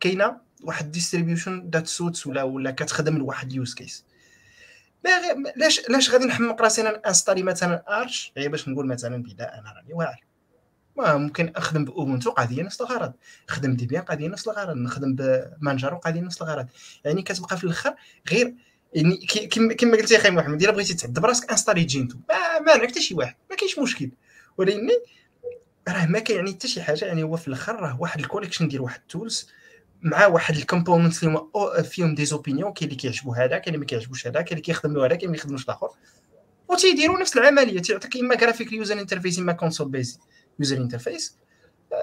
كاينة واحد distribution that suits ولا ولا كتخدم لواحد ال use case ما غي... ما- لاش لاش غادي نحمق راسي أنا انستالي مثلا Arch؟ غير باش نقول مثلا بلا أنا راني واعر. ما ممكن أخدم ب Ubuntu قضيه نفس الغرض. نخدم Debian قضيه نفس الغرض. نخدم ب Manjaro قضيه نفس الغرض. يعني كتبقى في الأخر غير يعني كيما كيما قلت يا أخي محمد إلا بغيتي تعذب راسك انستالي Gentoo ما ما حتى شي واحد ما كاينش مشكل. ولكن راه ما كاين يعني حتى شي حاجة يعني هو في الأخر راه واحد ال collection ديال واحد ال tools. مع واحد ال component اللي هما فيهم des opinions كاين اللي كيعجبو هذا كاين اللي ما كيعجبوش هذا كاين اللي كيخدم له هذا كاين اللي ما يخدموش الآخر. وتيديروا نفس العملية تيعطيك إما graphic user interface إما console based user interface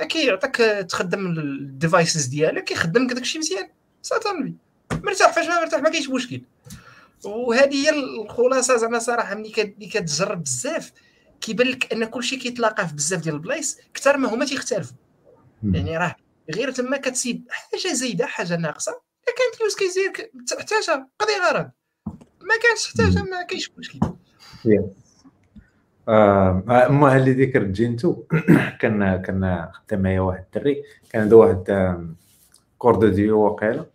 كيعطيك آه، تخدم ال devices ديالك كيخدم لك داكشي مزيان. سيرتو أنت مرتاح فاش ما مرتاح ما كاينش مشكل. وهذه هي الخلاصة زعما صراحة ملي كت- ملي كتجرب بزاف كيبان لك أن كلشي كيتلاقى في بزاف ديال البلايص كثر ما هما تيختلفوا. يعني راه غير تما كتسيب حاجة زايدة حاجة ناقصة. الا كانت ال use case ديالك تحتاجها قضي غرض. ما كانتش تحتاجها ما كاينش مشكل. آه، أما اللي ذكر Gentoo؟ كان كان خدام معايا واحد الدري. كان عنده واحد آم، Core Duo وقيلة.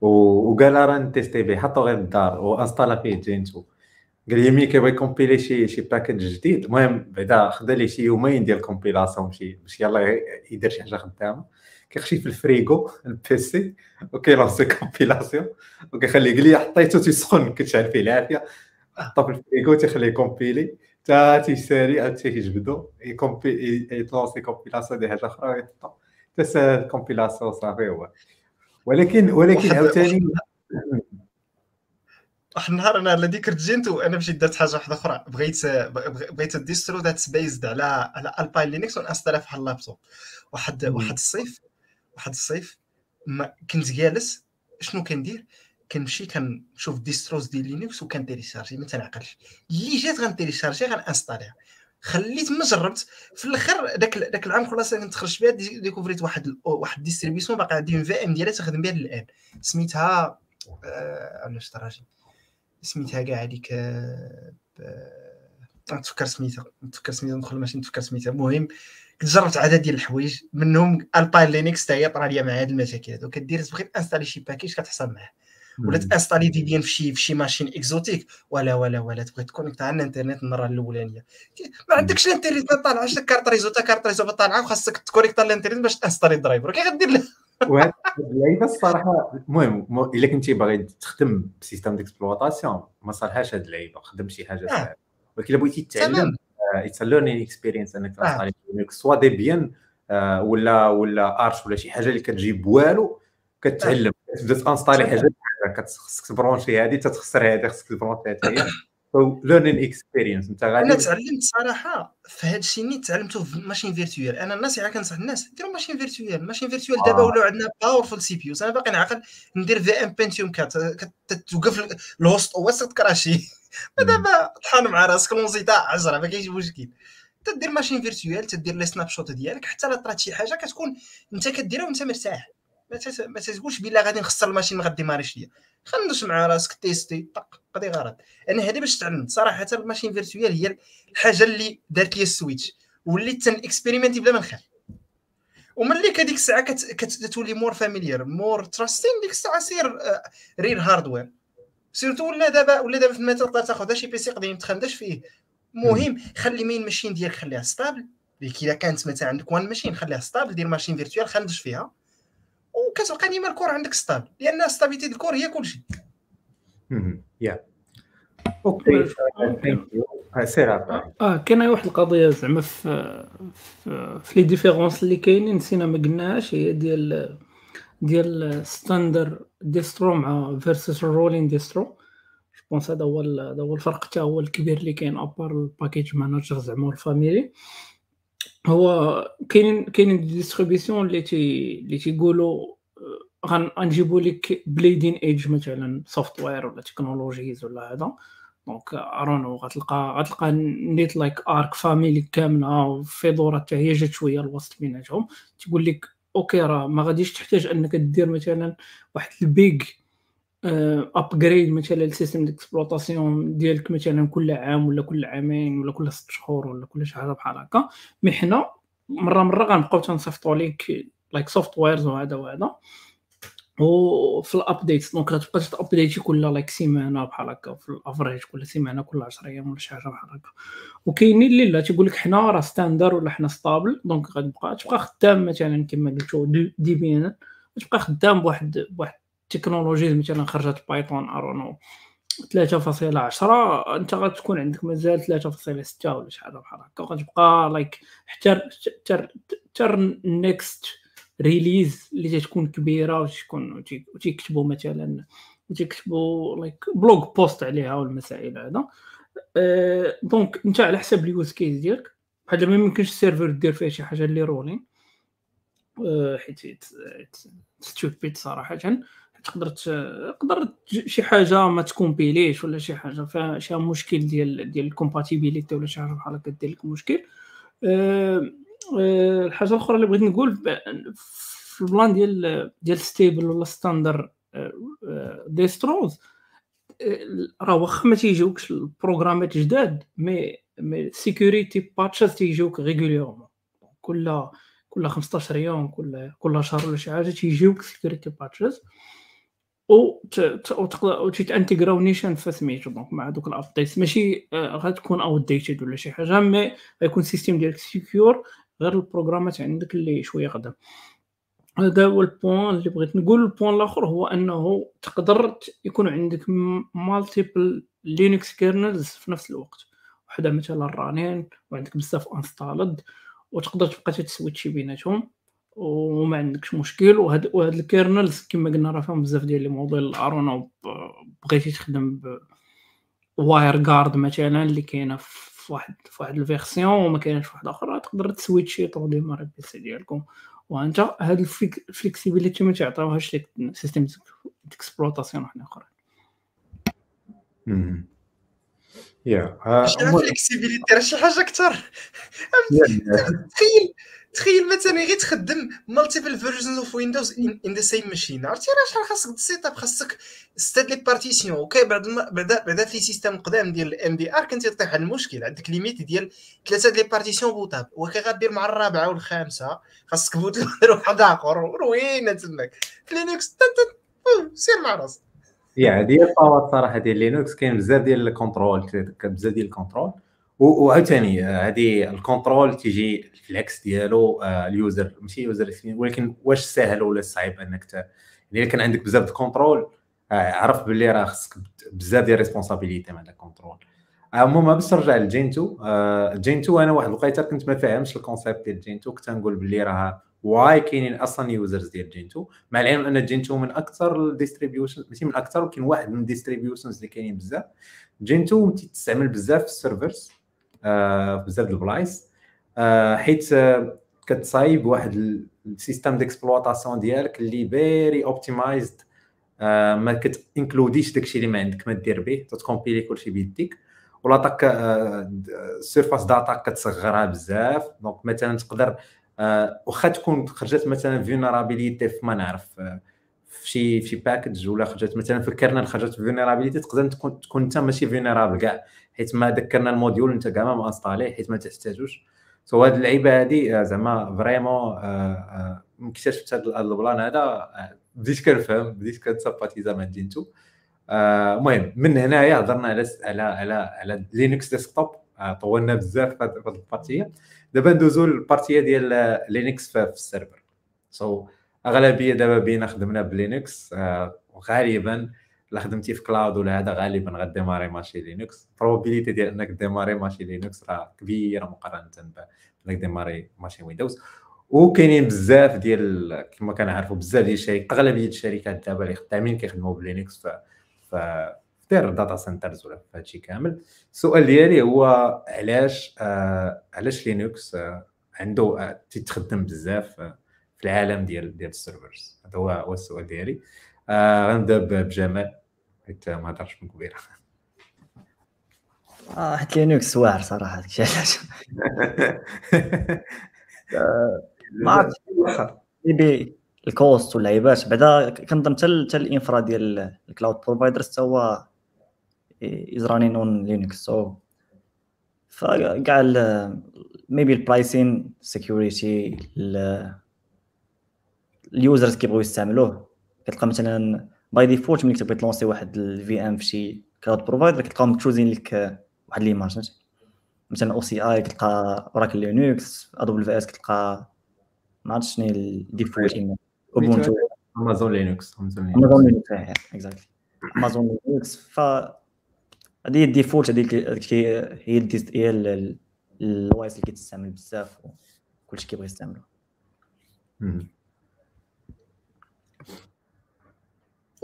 وقال راه نتيستي به حطو غير الدار. وأنستالا فيه Gentoo. قال لي ملي كيبغي يكومبيلي شي شي package جديد المهم بعدا خدا لي شي يومين ديال compilation شي باش يلاه يدير شي حاجة خدامه كيخشي في الفريغو ال PC وكيلونسي compilation وكيخلي قال لي حطيتو تيسخن كتشعل فيه العافيه حطو في الفريغو تيخليه كومبيلي تا تيسالي عاد تيجبدو يكومبي يتلونسي compilation ديال حاجة أخرى ويحطو تا compilation صافي هو ولكن ولكن عاوتاني واحد النهار أنا على ذكر Gentoo أنا مشيت درت حاجة واحدة أخرى. بغيت بغ- بغيت distro that based على على Alpine Linux ونستلها في اللابتوب. واحد. واحد الصيف واحد الصيف ما كنت جالس. شنو كندير؟ كنمشي كنشوف distros ديال Linux وكنتيليشارجي ما تنعقلش. اللي جات غنتيليشارجي غنانستاليها. خليت ما جربت. في الأخر داك داك العام خلاص كنت خرجت بها دي- ديكوفريت واحد واحد distribution باقي عندي VM ديالها تخدم بها الان سميتها آه، تراجي سميتها كاع هذيك آه، ب- نتفكر سميتها نتفكر سميتها ندخل ماشي نتفكر سميتها. المهم كنت جربت عدد ديال الحوايج منهم Alpine Linux حتى هي طرا ليا مع هاد المشاكل هادو. كدير بغيت انستالي شي package كتحصل معاه. ولا تانستالي Debian في شي في شي machine exotique ولا ولا ولا تبغي تكونيكت على الانترنت المره الأولانية. ما عندكش الانترنت ما طالعش carte réseau تا carte réseau طالعة وخاصك تكونيكت على الانترنت باش تانستالي ال driver. كي غدير وهاد اللعيبه الصراحه المهم إلا كنتي باغي تخدم ب système d'exploitation ما صالحاش هاد اللعيبة خدم شي حاجة آه. ساهله ولكن إلا بغيتي تتعلم it's learning experience إنك آه. Linux soit Debian آه، ولا ولا Arch ولا شي حاجة اللي كتجيب والو كتعلم. كتبدا تانستالي حاجة بحال هكا خصك تبرونشي هادي تتخسر هادي خصك تبرونشي هادي. so learning experience أنت أنا غادي تعلمت صراحة في هذا الشيء نيت تعلمته في machine virtuelle أنا الناس عا كنصح الناس ديروا machine virtuelle machine virtuelle دابا آه. ولاو عندنا powerful CPUs أنا باقي نعقل ندير VM ف Pentium 4 كتوقف ال host OS تكراشي دابا طحن مع راسك لونزي تاع 10 ما كاينش مشكل. تدير machine virtuelle تدير لي snapshot ديالك حتى لا طرات شي حاجة كتكون أنت كديرها وأنت مرتاح. ما تقولش بلا غادي نخسر ال machine ما غاديماريش ليا. خندوش مع راسك تيستي طق. قضي غرض أنا هذه باش تعلمت صراحة ال machine virtuelle هي الحاجة اللي دارت لي ال switch وليت تن اكسبيريمنتي بلا ما نخاف. وملي كديك الساعة كت- كتولي more familiar more trusting ديك الساعة سير real hardware. surtout ولا دابا ولا دابا في المثال تقدر تاخذ شي PC قديم تخندش فيه. مهم خلي main machine ديالك خليها stable. إلا كانت مثلا عندك one machine خليها stable دير machine virtuelle خندش فيها. وكتبقى ديما ال core عندك stable لأن stabilité ال core هي كلشي. سير عطا. آه كاينة واحد القضية زعما في في, les différences اللي كاينين. نسينا ما قلناهاش هي ديال ديال standard distro مع versus rolling distro بونس هذا هو هذا هو الفرق. حتى هو الكبير اللي كاين à part ال package manager زعما ال family هو كاينين كاينين distributions اللي تي اللي تيقولوا آه، غن- غنجيبوا لك bleeding edge مثلا software ولا technologies ولا هذا. donc right now غتلقى غتلقى نيت like Arch family كاملة و Fedora حتى هي جات شوية الوسط بيناتهم. تقول لك okay راه ما غاديش تحتاج أنك دير مثلا واحد ال big upgrade مثلا لل système d'exploitation ديالك مثلا كل عام ولا كل عامين ولا كل ست شهور ولا كل شي حاجة بحال هكا. mais حنا مرة مرة غنبقاو تنصيفطوا لك like softwares وهذا وهذا. وفي ال update donc غتبقى تابديتي كل like سيمانة بحال هكا في ال average كل سيمانة كل 10 أيام ولا شي حاجة بحال هكا. وكاينين اللي لا تيقول لك حنا راه standard ولا حنا stable donc غتبقى تبقى خدام مثلا كما قلتو دي Debian تبقى خدام بواحد بواحد ال technology مثلا خرجت Python right now 3.10 انت غتكون عندك مازال 3.6 ولا شي حاجة بحال هكا غتبقى like حتى حتى ال next release اللي تكون كبيرة وتكون وتيكتبوا مثلا وتيكتبوا like blog post عليها والمسائل هذا. donc أنت على حسب ال use case ديالك. بحال ما يمكنش ال serveur دير فيه شي حاجة اللي rolling أه حيت stupid صراحة. تقدر تقدر شي حاجة ما تcompilيش ولا شي حاجة فيها شي مشكل ديال ديال ال compatibilité ولا شي حاجة بحال هكا دير لك مشكل. أه الحاجة الأخرى اللي بغيت نقول في ال plan ديال ديال stable ولا standard distros راه واخا ما تيجيوكش ال programmات جداد mais mais security patches تيجيوك régulièrement كل كل 15 يوم كل كل شهر ولا شي حاجة تيجيوك security patches و تيتintégraو نيشان فسميتو donc مع دوك ال updates ماشي غتكون outdated ولا شي حاجة mais غيكون ال système ديالك secure غير ال programmات عندك اللي شوية قدام هذا هو ال point اللي بغيت نقول. ال point الآخر هو أنه تقدر يكون عندك multiple Linux kernels في نفس الوقت. وحدة مثلا running وعندك بزاف installed وتقدر تبقى تswitchي بيناتهم وما عندكش مشكل. وهاد وهاد ال kernels كما قلنا راه فيهم بزاف ديال لي موديل ارونا بغيتي تخدم WireGuard مثلا اللي كاينة في واحد في واحد ال version وما كاينش في واحد أخرى تقدر تسويتشي توديمار البيسي ديالكم. وانت هاد ال flexibilité ما تعطيوهاش لك système d'exploitation وحنا آخرين. yeah flexibilité راه شي حاجة أكثر تخيل. تخيل مثلا غير تخدم multiple versions of Windows in the same machine عرفتي راه شحال خاصك تset up خاصك ستاد les partitions okay بعد بعد بعد في système قدام ديال ال MBR كنتي طيح المشكل. عندك limite ديال ثلاثة les partitions bootables وكي غادير مع الرابعة والخامسة. خاصك boot واحد اخر روينة تماك. في Linux سير مع راسك. yeah هذه الطاوات صراحة ديال Linux كاين بزاف ديال ال contrôle بزاف ديال ال contrôle وعاوتاني هذه ال contrôle تيجي العكس ديالو آه، ال user ماشي user ولكن واش ساهل ولا صعيب انك ت... الا كان عندك بزاف ال contrôle آه، عرف باللي راه خصك بزاف ديال responsabilité مع ال contrôle عموما باش نرجع لجين 2 جين 2 أنا واحد الوقيته كنت ما فاهمش ال concept ديال جين 2 كنت نقول باللي راه واي كاينين أصلا users ديال جين 2 مع العلم ان جين 2 من أكثر ال distribution ماشي من أكثر ولكن واحد من ال distributions اللي كاينين بزاف. جين 2 تستعمل بزاف في ال servers. آه بزاف البلايص. آه حيت آه كتصايب واحد ال système d'exploitation ديالك اللي very optimized ما كتincludيش داكشي اللي ما عندك ما دير به تتcompilي كلشي بيديك. و l'attaque surface ديالك كتصغرها بزاف. donc مثلا تقدر واخا تكون خرجت مثلا vulnerability في ما نعرف في شي في شي package ولا خرجت مثلا في ال kernel خرجت vulnerability تقدر تكون تكون انت ماشي vulnerable كاع. حيت ما ذكرنا ال module انت كاع ما انstallيه حيت ما تحتاجوش. so هاد اللعيبة هادي آه، زعما vraiment ملي اكتشفت هاد ال plan هذا. بديت كنفهم بديت كنsympathisa مع Gentoo المهم من هنايا هضرنا على على على على Linux desktop طولنا بزاف في هاد ال partie دابا ندوزو لل partie ديال Linux في ال serveur. so so, أغلبية دابا بينا خدمنا ب Linux. آه، وغالبا إلا خدمتي في cloud ولا هذا غالبا غ démarrer ماشين Linux. ال probabilité ديال إنك démarrer ماشين Linux راه كبيره مقارنة بانك démarrer ماشين Windows وكاينين بزاف ديال كما كنعرفوا بزاف ديال الشركات أغلبية الشركات دابا اللي خدامين كيخدموا ب Linux ف ف their data centers ولا في هادشي كامل. السؤال ديالي هو علاش آه علاش Linux آه عنده آه تتخدم بزاف آه في العالم ديال ديال ال servers؟ هذا هو السؤال ديالي. آه غنبدأ بجمال. حيت ما هضرش من قبيلة. آه حيت Linux واعر صراحة داكشي علاش. ما عرفتش. ال cost واللعيبات بعدا كنظن حتى ال infra ديال ال cloud providers حتى هو is running on Linux. So فكاع maybe ال pricing security ال users كيبغيو يستعملوه. كتلقى مثلا by default ملي كتبغي تlancي واحد ال VM في شي cloud provider كتلقاهم مكتوزين لك واحد l'image مثلا OCI كتلقى Oracle Linux AWS كتلقى ما عرفتش شنو ال default Ubuntu Amazon Linux Amazon Linux exactly Amazon Linux ف هذه هي ال default هذيك هي هي هي ال OS اللي كيتستعمل بزاف وكلشي كيبغي يستعملو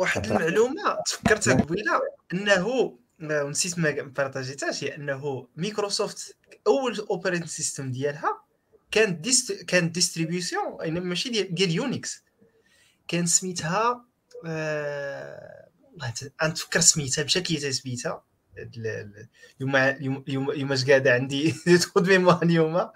واحد المعلومة تفكرتها قبيلة أنه نسيت ما partagيتهاش هي أنه مايكروسوفت أول operating system ديالها كان dist كان distribution يعني ماشي ديال ديال Unix كان سميتها آه... نتفكر سميتها لي سميتها. اليوم اليوم اليوم اش قاعدة عندي تخد mémoire اليوم.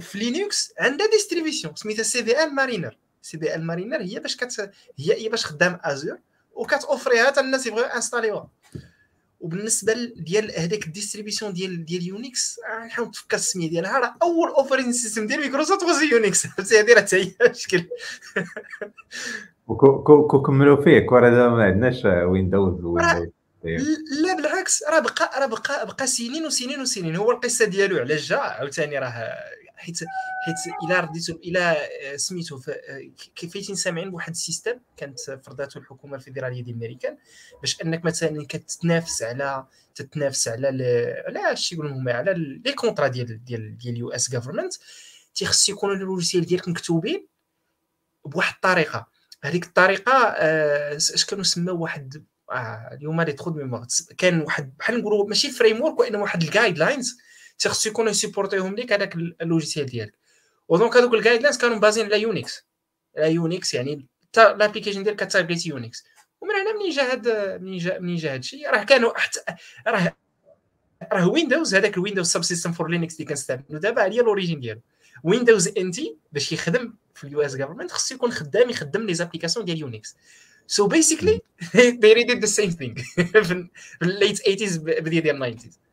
في Linux عندها distribution سميتها CBL Mariner CBL Mariner هي باش كت هي هي باش خدام Azure وك توفريها حتى الناس يبغيو install يوها وبالنسبة ديال هذاك ال distribution ديال ديال Unix نحاول نتفكر السمية ديالها. راه أول operating system ديال مايكروسوفت هو Unix هذه راه حتى هي مشكل. وكو كملوا فيه. كون ما عندناش ويندوز ويندوز. لا بالعكس. راه بقى راه بقى بقى سنين وسنين وسنين هو القصة ديالو علاش جا؟ عاوتاني راه حيت حيت الا رديتو الا سميتو كيفاش سامعين بواحد ال system كانت فرضاته الحكومة الفيدرالية ديال الأمريكان باش أنك مثلا كتنافس على تتنافس على على شي يقولوا هما على fr: les contrats ديال ديال ديال US government تيخص يكونوا ال logiciel ديالك مكتوبين بواحد الطريقة. هذيك الطريقة اش كانوا سماو واحد آه اليوم لي trou mémoire كان واحد بحال نقولوا ماشي framework وإنما واحد ال guidelines تيخص يكونوا ي supporter هم ليك هذاك ال logiciel ديالك. و donc هذوك ال guidelines كانوا basés على Unix على Unix يعني l'application ديالك ك target Unix ومن هنا منين جا هذا منين جا منين جا هذا الشيء راه كانوا حتى راه راه Windows هذاك ال Windows Subsystem for Linux اللي كنستعملو دابا هي ال origine ديالو. Windows NT باش يخدم في ال US government خصو يكون خدام يخدم les applications ديال Unix So basically they redid the same thing. في late 80s بداية ديال 90s.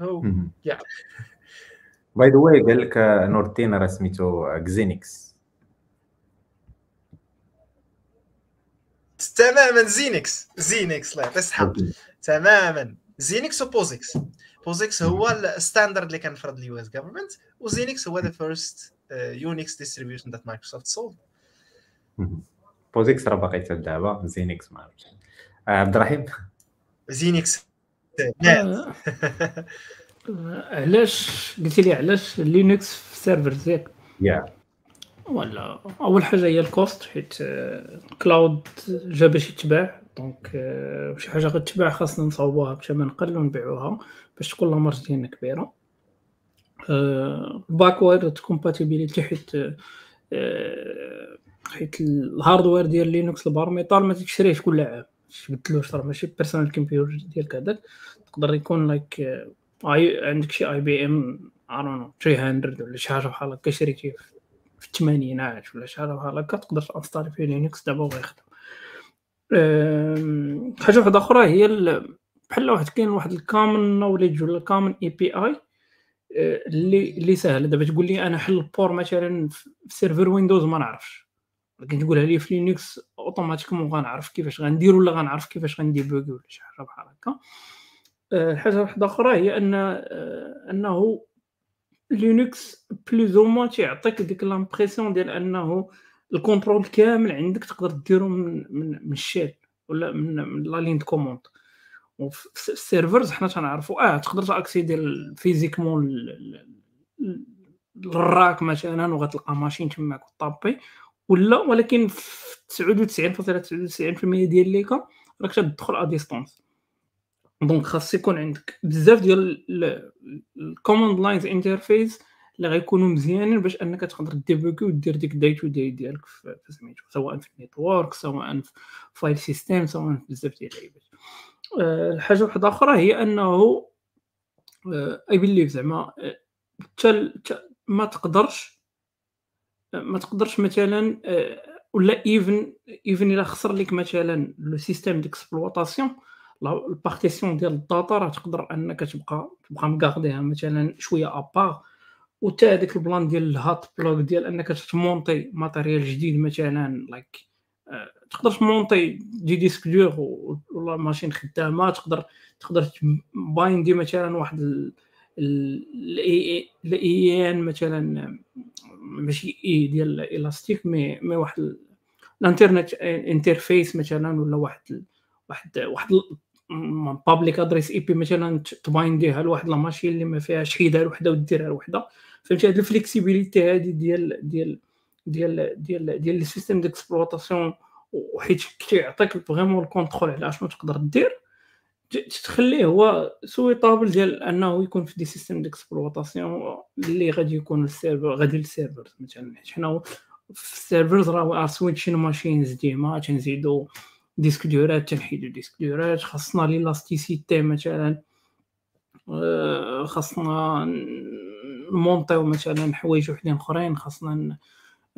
Oh yeah. by the way قال لك نور الدين راه سميتو Xenix تماما Xenix Xenix الله يعطي الصحه تماما Xenix و POSIX POSIX هو ال standard اللي كان فرض ال US government و Xenix هو the first Unix distribution that Microsoft sold POSIX راه باقي حتى دابا Xenix ما عرفتش. عبد الرحيم؟ Xenix آه، علاش؟ قلتي لي علاش Linux في servers؟ Yeah. ولا أول حاجة هي ال cost حيت آه، cloud جا باش يتباع. donc آه، شي حاجة غتباع خاصنا نصاوبوها بثمن قل ونبيعوها باش تكون la marge ديالنا كبيره backward compatibility حيت آه، حيت ال hardware ديال Linux ال bare metal ما تشريهش كل عام. تبدلوش راه ماشي؟ personal computer ديالك هذاك. تقدر يكون like عندك شي IBM ارونو 300 ولا شي حاجة بحال هكا شريتيه في الثمانينات ولا شي حاجة بحال هكا تقدر ت installer فيه Linux دابا وغيخدم حاجة واحدة أخرى هي بحال واحد كاين واحد ال common knowledge ولا ال common API اللي اللي ساهل دابا تقول لي أنا حل ال port مثلا في serveur Windows ما نعرفش. ولكن تقولها لي في Linux automatiquement غنعرف كيفاش غندير ولا غنعرف كيفاش غن déboguer ولا شي حاجة بحال هكا. الحاجة واحدة أخرى هي أن أنه Linux plus ou moins تيعطيك ديك l'impression ديال أنه ال contrôle كامل عندك تقدر ديرو من من, من ال shell ولا من, من la ligne de commande وفي ال servers حنا تنعرفوا آه تقدر ت accéder physiquement لل rack مثلا وغتلقى machine تماك و taper ولا ولكن في 99.99% ديال les cas راك تدخل à distance. donc خاص يكون عندك بزاف ديال ال command lines interface اللي غيكونوا مزيانين باش انك تقدر déboguer ودير ديك day to day ديالك في سميتو سواء في ال network سواء في file system سواء في بزاف ديال اللعيبات أه الحاجة واحدة أخرى هي أنه اي أه بيليف زعما ما تقدرش ما تقدرش مثلا أه ولا even even إلا خسر لك مثلا le système d'exploitation ال partition ديال ال data راه تقدر أنك تبقى تبقى م garder ها مثلا شوية à part وتا هذاك ال plan ديال ال hot plug ديال أنك ت monter matériel جديد مثلا like آه، تقدر تمونطي دي ديسك دور ولا ماشين خدامة تقدر تقدر بايندي مثلا واحد الاي اي ان مثلا ماشي إي ديال الاستيك مي مي واحد الإنترنت إنترفيس مثلا ولا واحد واحد واحد بابليك ادريس اي بي مثلا تباينديها لواحد لا ماشين اللي ما فيهاش حيدها لوحده وديرها لوحده فهمتي؟ هاد الفليكسيبيليتي هادي ديال ديال ديال ديال ديال ال système d'exploitation وحيت كيعطيك vraiment ال contrôle على اشنو تقدر دير تخليه هو suitable ديال انه يكون في des systèmes d'exploitation اللي غادي يكون ال serveur غادي لل serveur مثلا. حيت حنا في ال servers راه switching machines ديما تنزيدو disque dur ات تنحيدو disque dur ات. خاصنا l'élasticité مثلا آه، خاصنا ن monter يو مثلا حوايج وحدين اخرين. خاصنا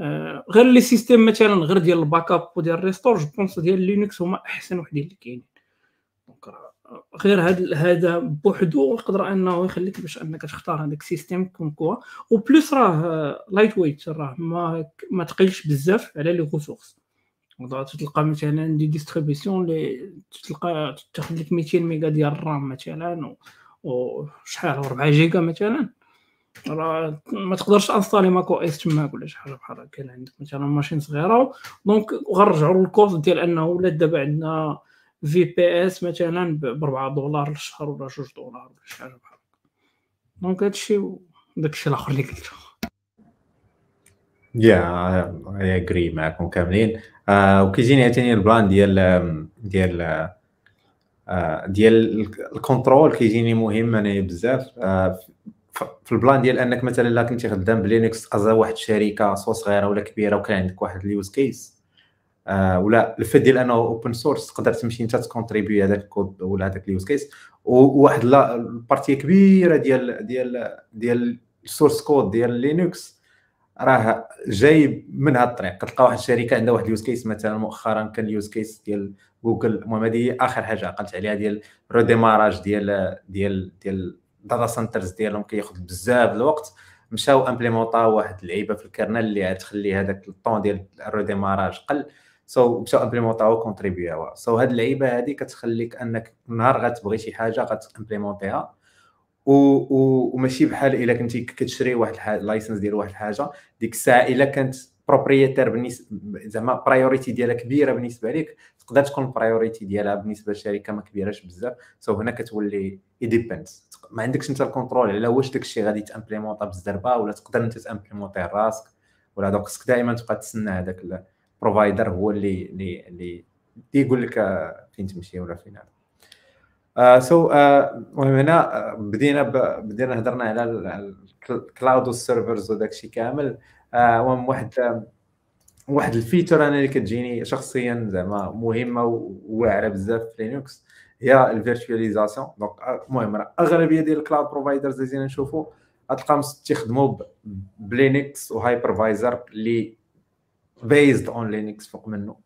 آه، غير les systèmes مثلا غير ديال ال backup وديال ال restore je pense ديال Linux هما أحسن وحدين اللي كاينين. donc غير هذا هذا بوحدو يقدر انه يخليك باش انك تختار هذاك ال système يكون كوا. و plus راه lightweight راه ما ما تقيلش بزاف على les ressources تلقى مثلا des distributions اللي تلقى تاخذ لك 200 ميجا ديال ال RAM مثلا وشحال 4 جيجا مثلا. راه ما تقدرش installer macOS تماك ولا شي حاجة بحال هكا. عندك مثلا machine صغيرة donc غنرجعوا لل coût ديال انه ولا دابا عندنا في VPS مثلا ب 4 دولار للشهر ولا 2 دولار ولا شي حاجة بحال donc هادشي داكشي الآخر اللي قلته. yeah I agree معكم كاملين. آه وكيجيني عاوتاني ال plan ديال ديال آه ديال ال control كيجيني مهم انايا بزاف. آه في ال plan ديال أنك مثلا إلا كنتي خدام ب Linux as a واحد الشركة soit صغيره ولا كبيرة وكان عندك واحد ال use case ولا ال fait ديال أنه open source تقدر تمشي أنت ت contribuer هذاك الكود ولا هذاك ال use case وواحد ال partie كبيرة ديال ديال ديال ال source code ديال Linux راه جاي من هذا الطريق. كتلقى واحد الشركة عندها واحد use case مثلا مؤخرا كان ال use case ديال جوجل المهم هذه آخر حاجة عقلت عليها ديال redémarrage ديال ديال ديال ال data centers ديالهم كياخذ بزاف الوقت. مشاو implémentaw واحد اللعيبة في ال kernel اللي تخلي هذاك الطون ديال ال redémarrage قل. so مشاو implémentaw contribuaw ها. so هاد اللعيبة هادي كتخليك أنك نهار غتبغي شي حاجة غت implémenter ها. و... و... وماشي بحال إلا كنتي كتشري واحد ال license ديال واحد الحاجة. ديك الساعة إلا كانت propriétaire بالنسبة زعما priority ديالها كبيرة بالنسبة لك تقدر تكون priority ديالها بالنسبة للشركه ما كبيراش بزاف. so هنا كتولي depends ما عندكش أنت ال control على واش داك الشيء غادي ت implémenta بالزربه ولا تقدر أنت ت implémenter ه راسك ولا donc خصك دائما تبقى تسنى هذاك ال provider هو اللي اللي اللي يقول لك فين تمشي ولا فين هذا. so المهم هنا بدينا بدينا هضرنا على ال cloud وال servers وداك الشيء كامل. المهم واحد واحد ال feature أنا اللي كتجيني شخصيا زعما مهمة وواعره بزاف في Linux هي ال virtualisation donc المهم أغلبية ديال ال cloud providers اللي نشوفوا غتلقاهم تيخدموا ب Linux و hypervisor اللي based on Linux فوق منه.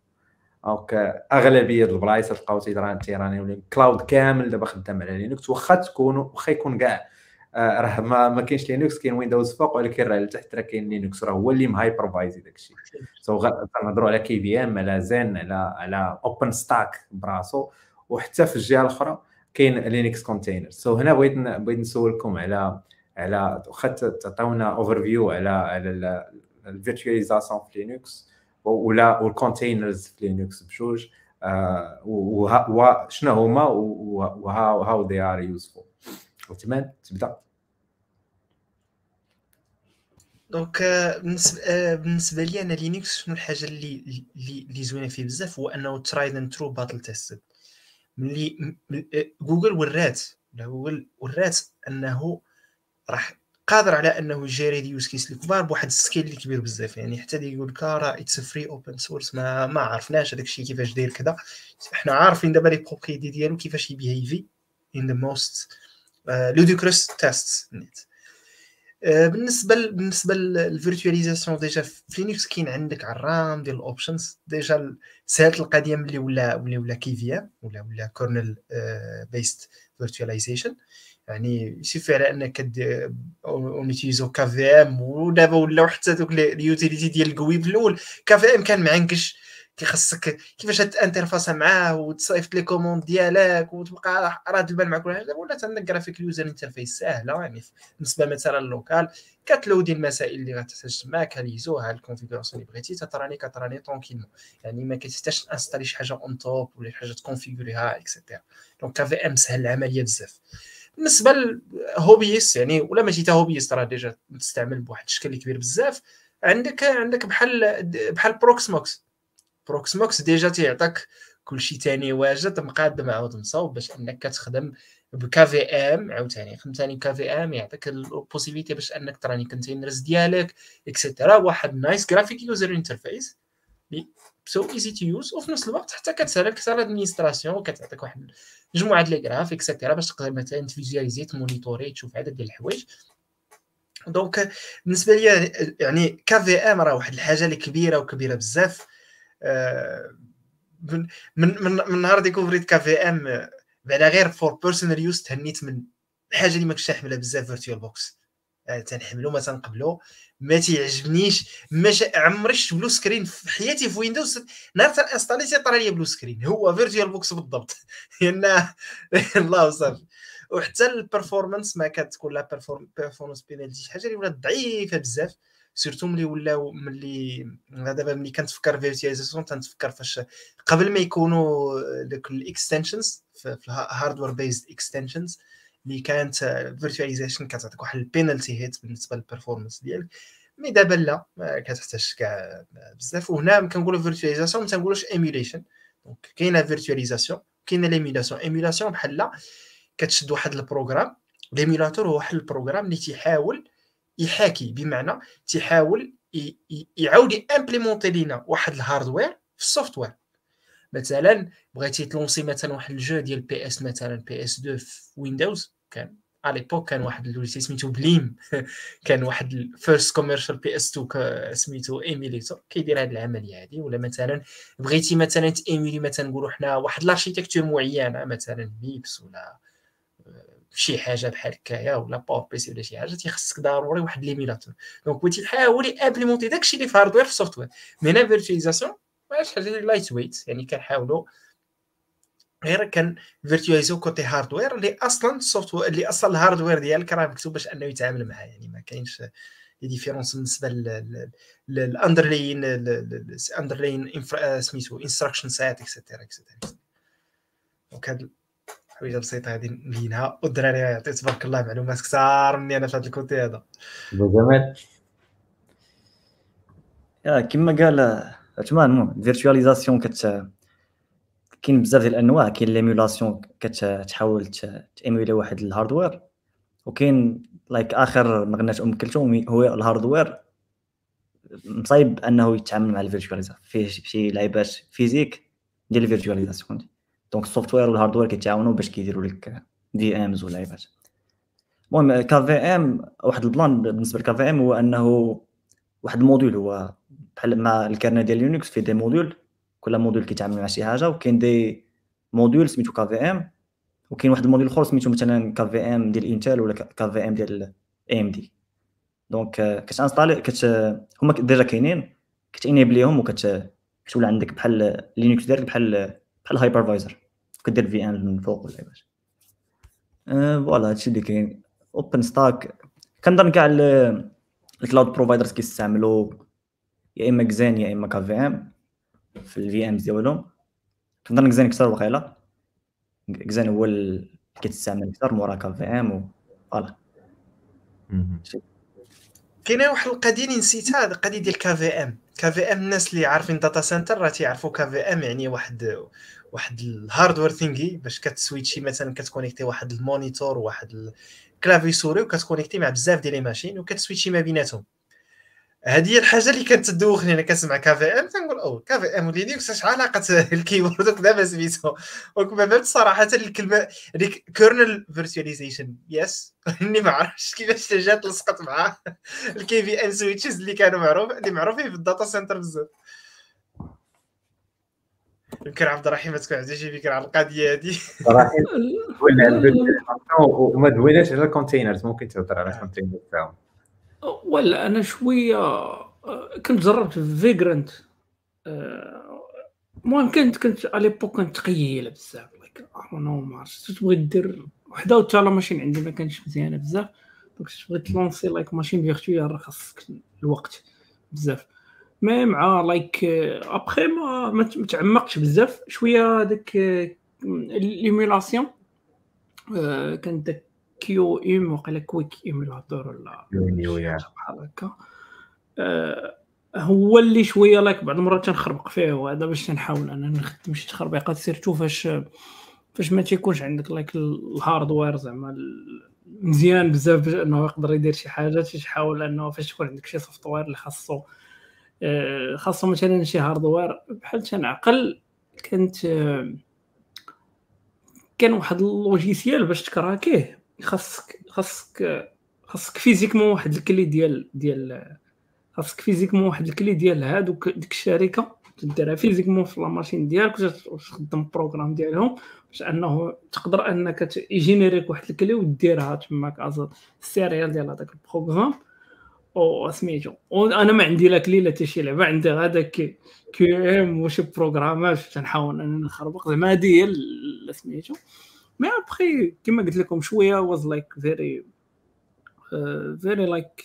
donc أغلبية البلايص تلقاو تي runni cloud كامل دابا خدام على Linux واخا تكونوا واخا يكون كاع آه، راه ما ما كاينش Linux كاين Windows فوق ولكن راه لتحت راه كاين Linux راه هو اللي م hypervisé داك الشيء. so غنهضروا على KVM على Xen على على OpenStack براسو وحتى في الجهة الأخرى كاين Linux container so هنا بغيت بغيت نسولكم على على واخا تعطيونا overview على على ال virtualisation في Linux ولا وال containers في Linux بجوج وشنو هما و how how they are useful تمام تبدا donc بالنسبة آه، بالنسبة لي أنا Linux شنو الحاجة اللي اللي, زوينة فيه بزاف هو أنه tried and true battle tested ملي جوجل ورات جوجل ورات أنه راح قادر على أنه يجاري des use case الكبار بواحد ال scale اللي كبير بزاف. يعني حتى اللي يقول لك راه it's free open source ما ما عرفناش هذاك الشيء كيفاش داير كذا. حنا عارفين دابا لي بروبريتي ديالو كيفاش يبيهيفي ان ذا موست لوديكروس تيست نيت بالنسبة بالنسبة للفيرتواليزاسيون ديجا في لينكس كاين عندك الرام ديال الاوبشنز ديجا سهلت القضية ملي ولا ولا كي في ام ولا ولا كورنل بيست فيرتواليزيشن يعني يسيفي على أنك اونيتيزو كا في ام ودابا ولاو حتى دوك اليوتيليتي ديال الكويب في الأول. كا في ام كان معندكش كيخصك كيفاش تانترفاسا معاه وتصيفط لي كوموند ديالك وتبقى راد البال مع كل حاجة ولات عندك جرافيك يوزر انترفيس ساهلة يعني بالنسبة مثلا للوكال كتلودي المسائل اللي غتحتاج تما كاليزو ها الكونفيغوراسيون اللي بغيتي تتراني كتراني طونكيلمون يعني ما كتحتاجش انستالي شي حاجة اون توب ولا شي حاجة تكونفيغوريها اكسيتيرا دونك كافي ام سهل العملية بزاف. بالنسبة للهوبيست يعني ولا ماشي تا هوبيست راه ديجا تستعمل بواحد الشكل كبير بزاف. عندك عندك بحال بحال Proxmox Proxmox déjà تيعطيك كلشي تاني واجد مقادم عاود مصاوب باش أنك كتخدم ب KVM عاوتاني. خدمتاني ب KVM يعطيك ال possibilité باش أنك ت runni containers ديالك et cetera واحد nice graphic user interface so easy to use وفي نفس الوقت حتى كتسهل لك حتى ال administration وكتعطيك واحد مجموعه ديال les graphes et cetera باش تقدر مثلا ت visualiser ت monitorer تشوف عدد ديال الحوايج. donc بالنسبة لي يعني KVM راه واحد الحاجة اللي كبيرة وكبيرة بزاف. من من من نهار découvrit KVM بعد غير for personal use تهنيت من الحاجة اللي ما كنتش نحملها بزاف VirtualBox آه، تنحملو ما تنقبلو. ما تيعجبنيش ما عمري شفت blue screen في حياتي في Windows نهار ت installer تيطرى لي blue screen هو VirtualBox بالضبط. لأن الله صافي وحتى ال performance ما كتكون la performance penalty شي حاجة اللي ولات ضعيفة بزاف surtout ملي ولاو ملي دابا ملي كنتفكر virtualisation تنتفكر فاش قبل ما يكونوا دوك ال extensions في ال hardware based extensions اللي كانت virtualization كتعطيك واحد ال penalty hit بالنسبة لل performance ديالك mais دابا لا ما كتحتاجش كاع بزاف. وهنا كنقولوا virtualisation ما تنقولوش emulation donc كاينة virtualisation كاينة l'émulation émulation بحال لا كتشد واحد ال programme l'émulateur هو واحد ال programme اللي تيحاول يحاكي بمعنى تيحاول يعاود implémenter لينا واحد ال hardware في ال software مثلا بغيتي ت lancer مثلا واحد ال jeu ديال PS مثلا PS 2 في Windows كان à l'époque كان واحد ال logiciel سميتو Bleem. كان واحد ال first commercial PS 2 سميتو emulator كيدير هذه العملية هذه ولا مثلا بغيتي مثلا ت émuler مثلا نقولوا حنا واحد l'architecture معينة مثلا MIPS ولا شي حاجة بحال هكايا ولا PowerPC ولا شي حاجة تيخصك ضروري واحد l'émulateur donc بغيتي تحاول implémenter داكشي اللي في hardware في ال software mais la virtualisation شي حاجة lightweight يعني كنحاولوا غير كان virtualiser و côté hardware اللي أصلا ال soft اللي أصلا ال hardware ديالك راه مكتوب باش أنه يتعامل معاه. يعني ما كاينش les différences بالنسبة لل underlying ال underlying سميتو instruction set etcetera etcetera donc هاد الحوايج بسيطه غادي نبينها والدراري يعطي تبارك الله معلومات كثار مني أنا في هذا ال côté هذا. جمال كما قال عثمان ال virtualisation كت كاين بزاف ديال الانواع كاين l'émulation كتحاول تيمولي واحد الهاردوير وكاين لايك آخر ما غناش أم كلثوم هو الهاردوير مصايب أنه يتعامل مع الفيرتواليزاسيون فيه شي لعيبات فيزيك ديال الفيرتواليزاسيون دونك السوفتوير والهاردوير كيتعاونوا باش كيديروا لك دي امز ولعيبات. المهم كافي ام واحد البلان بالنسبة لكافي ام هو أنه واحد الموديول هو بحال مع الكارنيه ديال لينكس فيه دي موديول كل موديول كيتعامل مع شي حاجة وكاين دي modules سميتو KVM وكاين واحد ال module أخر سميتو مثلا KVM ديال Intel ولا KVM ديال AMD donc كت installer كت هما déjà كاينين كت enable يهم وكت كتولي عندك بحال Linux ديالك بحال بحال hypervisor كدير VM من فوق ولا باش voilà هادشي اللي كاين. OpenStack كنظن كاع ال cloud providers كيستعملوا يا إما Xen يا إما KVM في ال VMs ديالهم. كنظن Xen أكثر وقيله Xen هو اللي كيتستعمل أكثر مورا KVM voilà. كاينة واحد القضية اللي نسيتها القضية ديال KVM KVM الناس اللي عارفين data center راه تيعرفوا KVM يعني واحد واحد ال hardware thingy باش كت switcher مثلا كت connecter واحد ال monitor واحد ال clavier souris وكت connecter مع بزاف ديال les machines وكت switcher ما بيناتهم. هذه هي الحاجة اللي كانت تدوخني أنا كنسمع KVM تنقول أو KVM و Linux اش علاقة ال keyboard؟ دابا سميتو. وكما فهمت صراحة الكلمة هذيك kernel virtualization يس إني ما عرفتش كيفاش جات لصقت مع ال KVM switches اللي كانوا معروف اللي معروفين في ال data center بزاف. يمكن عبد الرحيم تكون عندي شي فكرة على القضية هذه ولا وما دويناش على ال containers ممكن تهضر على ال containers تاعهم ولا أنا شوية كنت جربت Vagrant المهم كنت كنت à l'époque كنت ثقيله بزاف like no ما عرفتش تبغي دير. وحدة وتا la machine عندي ما كانش مزيانة بزاف. donc تبغي ت lancer like machine virtuelle راه خاصك الوقت بزاف. mais مع like après ما ما تعمقتش بزاف. شوية هذاك l'émulation كان داك QEMU وقيلا Quick Emulator ولا بحال هكا. أه هو اللي شوية like بعض المرات تنخربق فيه وهذا باش تنحاول أنا نخدم شي تخربيقات surtout فاش فاش ما تيكونش عندك like ال hardware زعما مزيان بزاف باش إنه يقدر يدير شي حاجة تحاول إنه فاش تكون عندك شي software اللي خاصو أه خاصو مثلا شي hardware بحال تنعقل كانت أه كان واحد ال logiciel باش ت cracker يه خاصك خاصك خاصك physiquement واحد ال clé ديال ديال خاصك physiquement واحد ال clé ديال هادوك ديك الشركة. تديرها physiquement في la machine ديالك وتخدم ال programme ديالهم. باش أنه تقدر أنك ي générer لك واحد ال clé وديرها تماك as ال serial ديال هذاك ال programme. أو سميتو وأنا ما عندي لا clé لا حتى شي لعبة. عندي هذاك QEMU وشي programmات. تنحاول انني نخربق. زعما هذه هي سميتو. mais après كما قلت لكم شوية was like very very like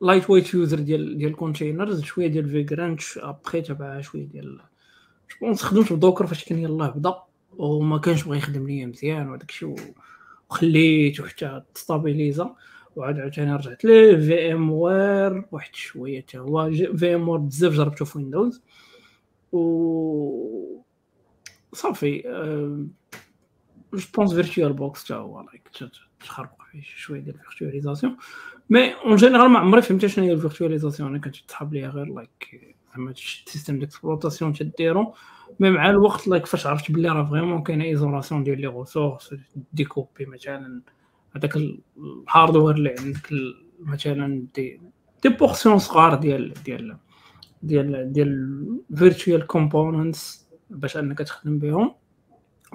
lightweight user ديال ديال ال containers شوية ديال Vagrant après تبع شوية ديال je pense خدمت ب Docker فاش كان يلاه بدا وما كانش بغى يخدم ليا مزيان وهداك الشيء وخليته حتى ت stabilisa وعاد عاوتاني رجعت ليه VMware واحد شوية حتى هو VMware بزاف جربته في Windows و صافي je pense VirtualBox تا هو like تخربق فيه شوية ديال ال virtualisation mais en général ما عمري فهمت شنو هي ال virtualisation أنا كنت تحب ليها غير like زعما système d'exploitation تديرو mais مع الوقت like فاش عرفت بلي راه vraiment كاينة isolation ديال les ressources découper مثلا هذاك ال hardware اللي عندك مثلا des دي portions صغار ديال ديال ديال ديال virtual components باش انك تخدم بهم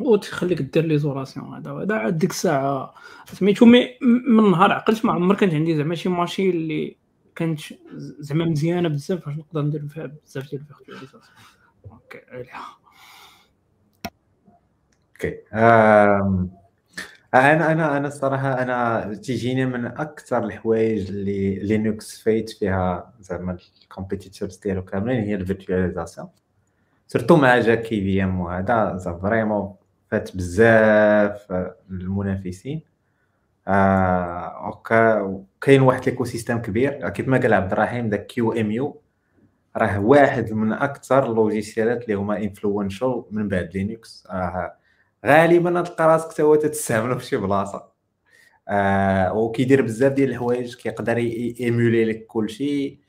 وتخليك دير l'isolation هذا وهذا. عاد ديك الساعة سميتو مي من نهار عقلت ما عمر كانت عندي زعما شي machine اللي كانت زعما مزيانة بزاف باش نقدر ندير فيها بزاف ديال ال virtualisation okay أوكي أنا أنا أنا الصراحه أنا تيجيني من أكثر الحوايج اللي Linux فايت فيها زعما ال competitors ديالو كاملين هي ال virtualisation surtout مع جا KVM وهذا vraiment فات بزاف المنافسين. آه كاين واحد ال ecosystem كبير. كيف ما قال عبد الرحيم داك QEMU راه واحد من أكثر ال logicielات اللي هما influential من بعد Linux. آه غالبا تلقى راسك تا هو تستعملو في شي بلاصة. آه وكيدير بزاف ديال الحوايج كيقدر émuler لك كلشي.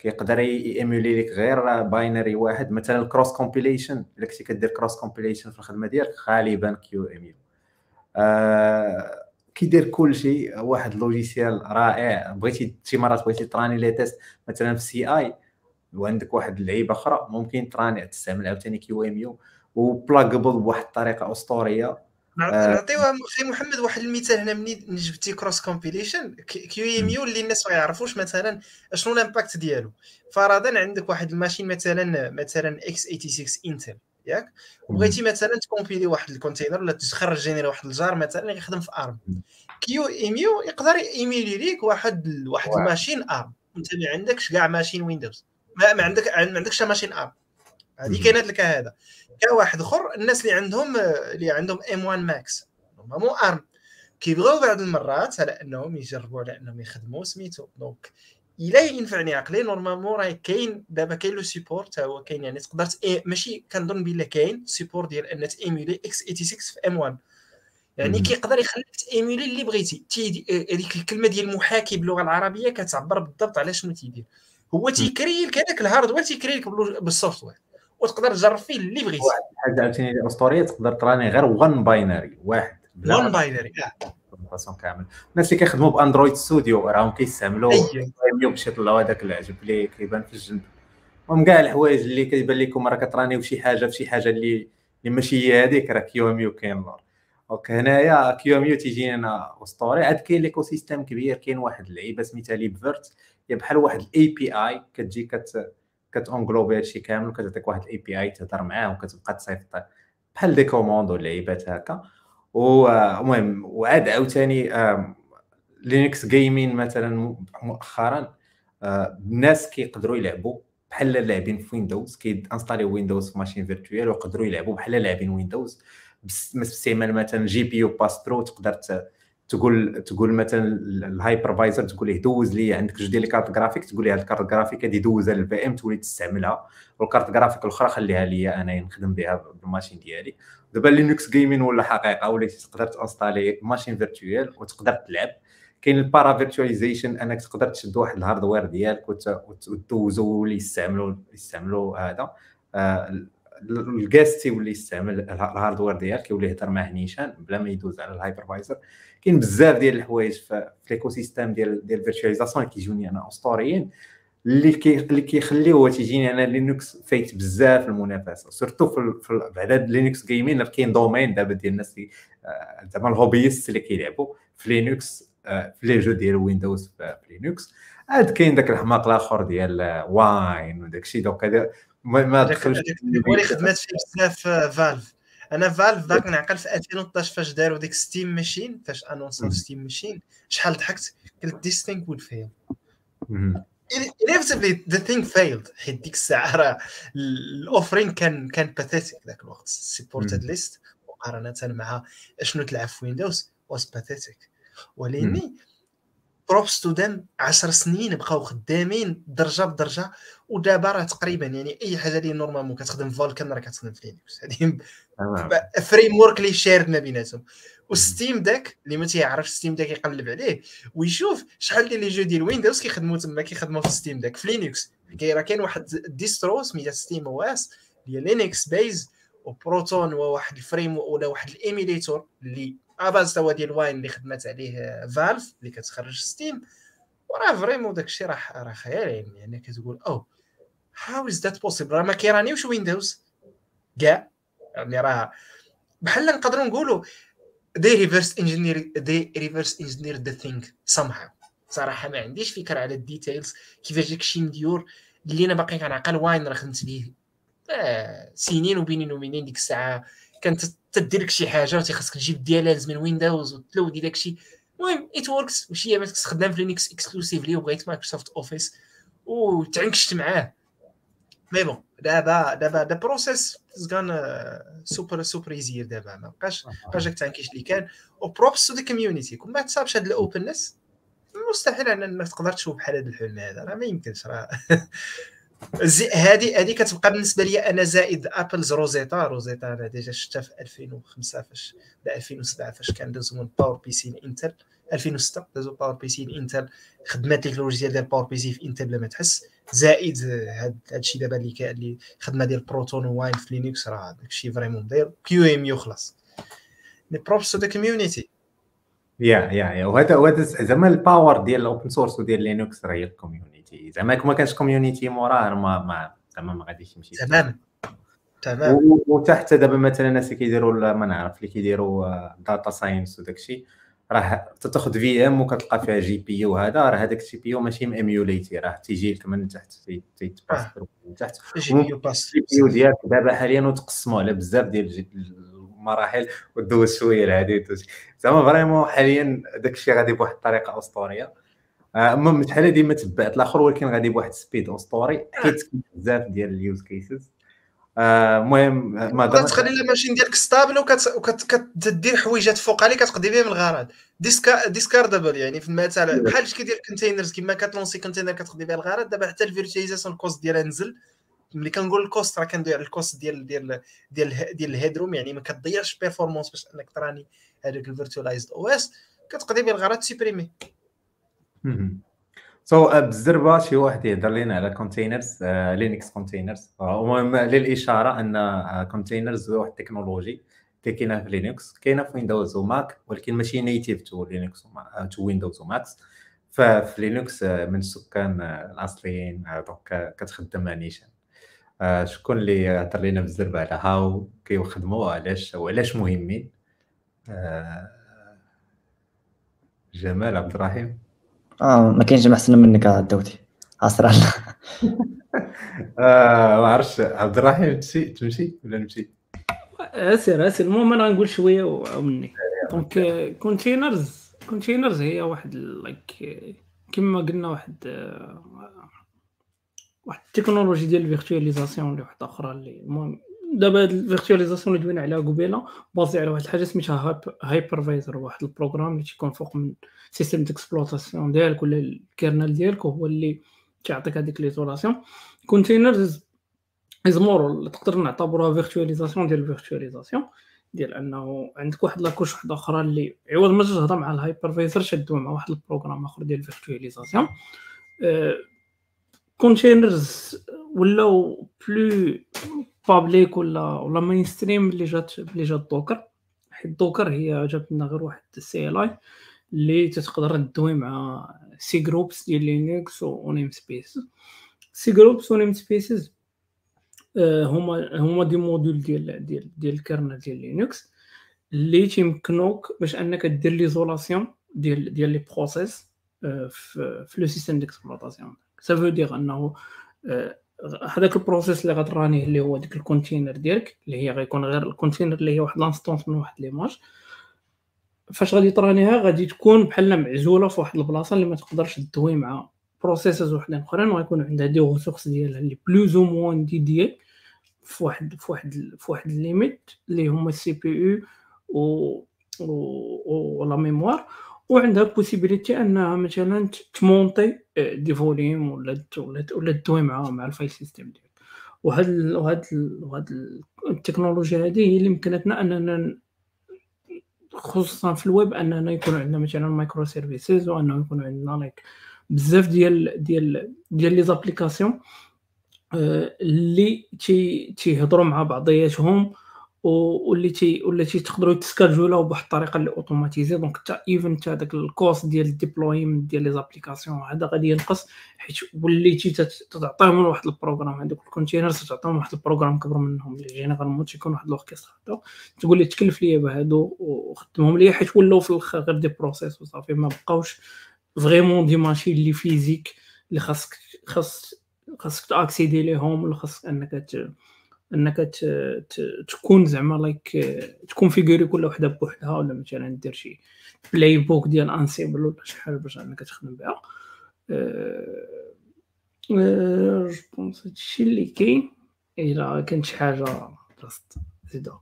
كيقدر émuler لك غير binary واحد. مثلا ال cross compilation إلا كنتي كدير cross compilation في الخدمة ديالك غالبا QEMU آه كيدير كل شيء واحد logiciel رائع. بغيتي شي مرات بغيتي ت runner les tests مثلا في CI وعندك واحد اللعيبة أخرى ممكن ت runner. تستعمل عاوتاني QEMU وبلاغبل بواحد الطريقة أسطورية. نعطيوها أخي محمد واحد المثال هنا منين جبتي cross compilation QEMU اللي الناس ما يعرفوش مثلا شنو ال impact ديالو. فرضا عندك واحد ال machine مثلا مثلا x86 Intel ياك؟ وبغيتي مثلا ت compiler واحد ال container ولا تخرج générer واحد ال JAR مثلا اللي يخدم في ARM QEMU يقدر émuler ليك واحد واحد ال machine ARM انت ما عندكش كاع machine Windows ما, ما عندك ما عندكش machine ARM هذه كاينة لك هذا. كاين واحد اخر الناس اللي عندهم اللي عندهم M1 Max مو ARM كيبغيو بعض المرات على أنهم يجربوا على أنهم يخدموا سميتو. donc إلا ينفعني عقلي normalement راه كاين دابا كاين le support تا هو كاين يعني تقدر إيه ماشي كنظن بلا كاين support ديال أن t émuler x86 في M1 يعني كيقدر يخليك t émuler اللي بغيتي. هذيك الكلمة ديال المحاكي باللغة العربية كتعبر بالضبط على شنو تيدير. هو تيكري لك هذاك ال hardware تيكري لك بال software وتقدر تجرب فيه اللي بغيتي واحد الحاجة عاوتاني أسطورية تقدر ت runner غير one binary واحد one binary ال présentation كامل. الناس اللي كيخدموا ب Android Studio راهم كيستعملوا أيوه. باش يطلعوا هذاك اللي عجب لي كيبان في الجنب. المهم كاع الحوايج اللي كيبان لكم راه كت runnerيو شي حاجة في شي حاجة اللي اللي ماشي هي هذيك راه QEMU كاين alors donc هنايا QEMU تيجي لنا أسطوري. عاد كاين l'écosystème كبير كاين واحد اللعيبه سميتها libvirt هي بحال واحد ال API كتجي كت كت englober هادشي كامل وكتعطيك واحد ال API تهضر معاه وكتبقى تصيفط بحال des commandes ولعيبات هكا. المهم وعاد عاوتاني Linux gaming مثلا مؤخرا الناس كيقدروا يلعبوا بحال لاعبين في Windows كي installer Windows في machine virtuelle ويقدروا يلعبوا بحال لاعبين Windows باستعمال مثلا GPU passthrough تقدر تقول تقول مثلا ال hypervisor تقول له دوز لي عندك جوج ديال ال carte graphique تقول لي هذه ال carte graphique هذه دوزها لل VM تولي تستعملها. وال carte graphique الأخرى خليها ليا أنا نخدم بها بال machine ديالي. دابا Linux gaming ولا حقيقة وليتي تقدر t installer machine virtuelle وتقدر تلعب. كاين ال paravirtualization أنك تقدر تشد واحد ال hardware ديالك وتدوزو واللي يستعملوا يستعملوا هذا. آه، ال guest يولي يستعمل ال hardware ديالك كيولي يهضر معاه نيشان بلا ما يدوز على ال hypervisor كاين بزاف ديال الحوايج في ال ecosystem ديال ديال ال virtualisation كيجوني أنا أسطوريين. اللي كي اللي كيخليو تيجيني أنا Linux فايت بزاف المنافسة surtout في بعد Linux gaming كاين domaine دابا ديال الناس اللي آه، زعما ال hobbyist اللي كيلعبوا في Linux آه، في les jeux ديال Windows في Linux عاد كاين داك الحماق الآخر ديال Wine وداك الشيء donc هذا ما دخلش اللي خدمات فيه بزاف Valve أنا Valve ذاك نعقل في 2013 فاش داروا ديك Steam Machine فاش annonçaوا Steam Machine شحال ضحكت؟ قلت this thing will fail inevitably the thing failed حيت ديك الساعة راه ال offering كان كان pathetic ذاك الوقت. supported list مقارنة مع شنو تلعب في Windows was pathetic ولكن props to them 10 سنين بقاو خدامين درجة بدرجة ودابا راه تقريبا يعني أي حاجة اللي normalement كتخدم Vulkan راه كتخدم في Linux هذه framework اللي shared ما بيناتهم. و Steam Deck اللي ما تيعرفش Steam Deck يقلب عليه ويشوف شحال ديال les jeux ديال Windows كيخدموا تما كيخدموا في Steam Deck في Linux راه كاين واحد distro سميتها SteamOS هي Linux based و Proton وواحد ال frame ولا واحد ال emulator اللي à base تاع ديال Wine اللي خدمت عليه Valve اللي كتخرج Steam وراه vraiment داك الشيء راه راه خيال علمي. يعني كتقول أو how is that possible راه ما كي runnerيوش Windows كاع. يعني راه بحال نقدروا نقولوا they reverse engineer they reverse engineer the thing somehow. صراحة ما عنديش فكرة على ال details كيفاش داكشي مديور. اللي أنا باقي كنعقل Wine راه خدمت به آه سنين وبينين وبينين ديك الساعة. كانت تدير لك شي حاجة وتيخصك تجيب DLLs من Windows وتلودي داكشي المهم it works وشي ايامات كنت خدام في Linux exclusively وبغيت Microsoft Office وتعنكشت معاه. mais bon دابا دابا دا processus كان super super aisé دابا. ما بقاش بقاش داك التعنكيش اللي كان. و props to the community كون ما تصابش هاد ال openness مستحيل ان تقدر تشوف بحال هذا الحلم هذا. راه ما يمكنش. راه هذه هذه كتبقى بالنسبة لي أنا زائد Apple's Rosetta Rosetta أنا déjà شفتها في 2005 فاش لا 2007 فاش كان دازو PowerPC Intel 2006 دازو PowerPC Intel خدمات التكنولوجيا ديال PowerPC في Intel بلا ما تحس. زائد هاد الشيء دابا اللي اللي خدمة ديال Proton و Wine في Linux راه داكشي vraiment داير. QEMU خلاص. mais props to the community yeah yeah yeah وهذا هذا زعما ال power ديال ال open source وديال Linux راه هي ال community زعما ما كانش community موراه ما ما زعما ما غاديش يمشي تماما تماما وتحت دابا مثلا الناس اللي كيديروا ما نعرف اللي كيديروا data science وداك الشيء راه تاخذ في ام وكتلقى فيها جي بي يو هذا راه هذاك الجي بي يو ماشي ميميوليتي راه تيجي لك من تحت تيتباس من تحت جي بي يو باس الجي بي يو ديالك دابا حاليا وتقسموا على بزاف ديال المراحل ودوز شوية لهادي زعما فريمون حاليا داك الشيء غادي بواحد الطريقة اسطوريه المهم شحال ديما تبعت الآخر ولكن غادي بواحد السبيد اسطوري حيت بزاف ديال اليوز كيسز المهم ما تخلي ال machine ديالك stable وكتدير حويجات فوق عليه كتقضي بهم الغرض. disca- discardable يعني في المثال بحال اش كيدير containers كما كت lancer container كتقضي بها الغرض. دابا حتى ال virtualisation ال coût ديالها نزل. ملي كنقول ال coût راه كندوي على ال coût ديال ديال ديال ديال الهيدروم يعني ما كتضيعش performance باش أنك ت runi هذاك ال virtualized OS كتقضي به الغرض سيبريمي so uh, بالزربه شي واحد يهضر لنا على containers Linux containers المهم للإشارة أن containers هو واحد التكنولوجي اللي كاينة في Linux كاينة في Windows و Mac ولكن ماشي native to Linux to Windows و Macs ففي Linux من السكان الأصليين donc كتخدم نيشان شكون اللي هضر لنا بالزربه على how؟ كيخدموا وعلاش وعلاش مهمين؟ جمال عبد الرحيم. آه ما كاينش محسن منك الدوتي عصر الله. آه ما عرفتش. عبد الرحيم تمشي؟ تمشي ولا نمشي؟ اسير اسير المهم أنا غنقول شوية مني. دونك كونتينرز كونتينرز هي واحد لايك كما قلنا واحد واحد التكنولوجي ديال الفيرتواليزاسيون اللي واحدة أخرى اللي المهم دابا الفيرتواليزاسيون اللي دوينا عليها قبيلة بازي على واحد الحاجة سميتها هايبرفايزر واحد البروغرام اللي تيكون فوق من système d'exploitation ديالك ولا ال kernel ديالك وهو اللي تيعطيك هذيك l'isolation. containers is more تقدر نعتبروها virtualisation ديال ال virtualisation ديال أنه عندك واحد la couche وحده أخرى اللي عوض ما تهضر مع ال hypervisor شدو مع واحد ال programme آخر ديال ال virtualisation containers ولاو plus public ولا ولا mainstream اللي جات اللي جات Docker. حيت Docker هي جابت لنا غير واحد ال CLI اللي تقدر تدوي مع cgroups ديال Linux و namespace cgroups و namespaces هما هما des modules ديال ديال ديال ال kernel ديال Linux اللي تيمكنوك باش أنك دير l'isolation ديال ديال les processus في في le système d'exploitation ça veut dire أنه هذاك ال processus اللي غت runiه اللي هو ديك ال container ديالك اللي هي غيكون غير ال container اللي هي واحد l'instance من واحد l'image. فاش غادي ت runiها غادي تكون بحال معزولة في واحد البلاصة اللي ما تقدرش تدوي مع processes وحدين أخرين وغيكون عندها des ressources ديالها اللي plus ou moins dédiées في واحد في واحد في واحد ال limite اللي هما ال CPU و la mémoire وعندها possibilité أنها مثلا ت monter des volumes ولا ولا تدوي مع مع ال file system ديالك. وهاد وهاد وهاد التكنولوجيا هذه هي اللي مكنتنا أننا خصوصا في الويب أننا يكون عندنا مثلا microservices وأنه يكون عندنا like بزاف ديال ديال ديال les applications اللي تي تيهضروا مع بعضياتهم واللي تي ولا تي تقدروا ت scheduleاو بواحد الطريقة اللي automatisée donc حتى even حتى داك ال coût ديال ال deployment ديال les applications هذا غادي ينقص حيت وليتي تعطيهم واحد ال programme هذوك ال containers تعطيهم واحد ال programme كبر منهم. اللي généralement تيكون واحد ال orchestrateur تقول لي تكلف لي بهادو وخدمهم لي حيت ولاو في الآخر غير des processus وصافي. ما بقاوش vraiment des machines اللي physiques اللي خاصك خاص خاصك t'accéder ليهم ولا خاصك انك. إنك. تكون زعما like تكون configurée كل وحدة بوحدها ولا مثلا دير شي playbook ديال Ansible ولا شي حاجة باش إنك تخدم بها. je pense هادشي اللي كاين. إلا كانت شي حاجة بلاصت زيدها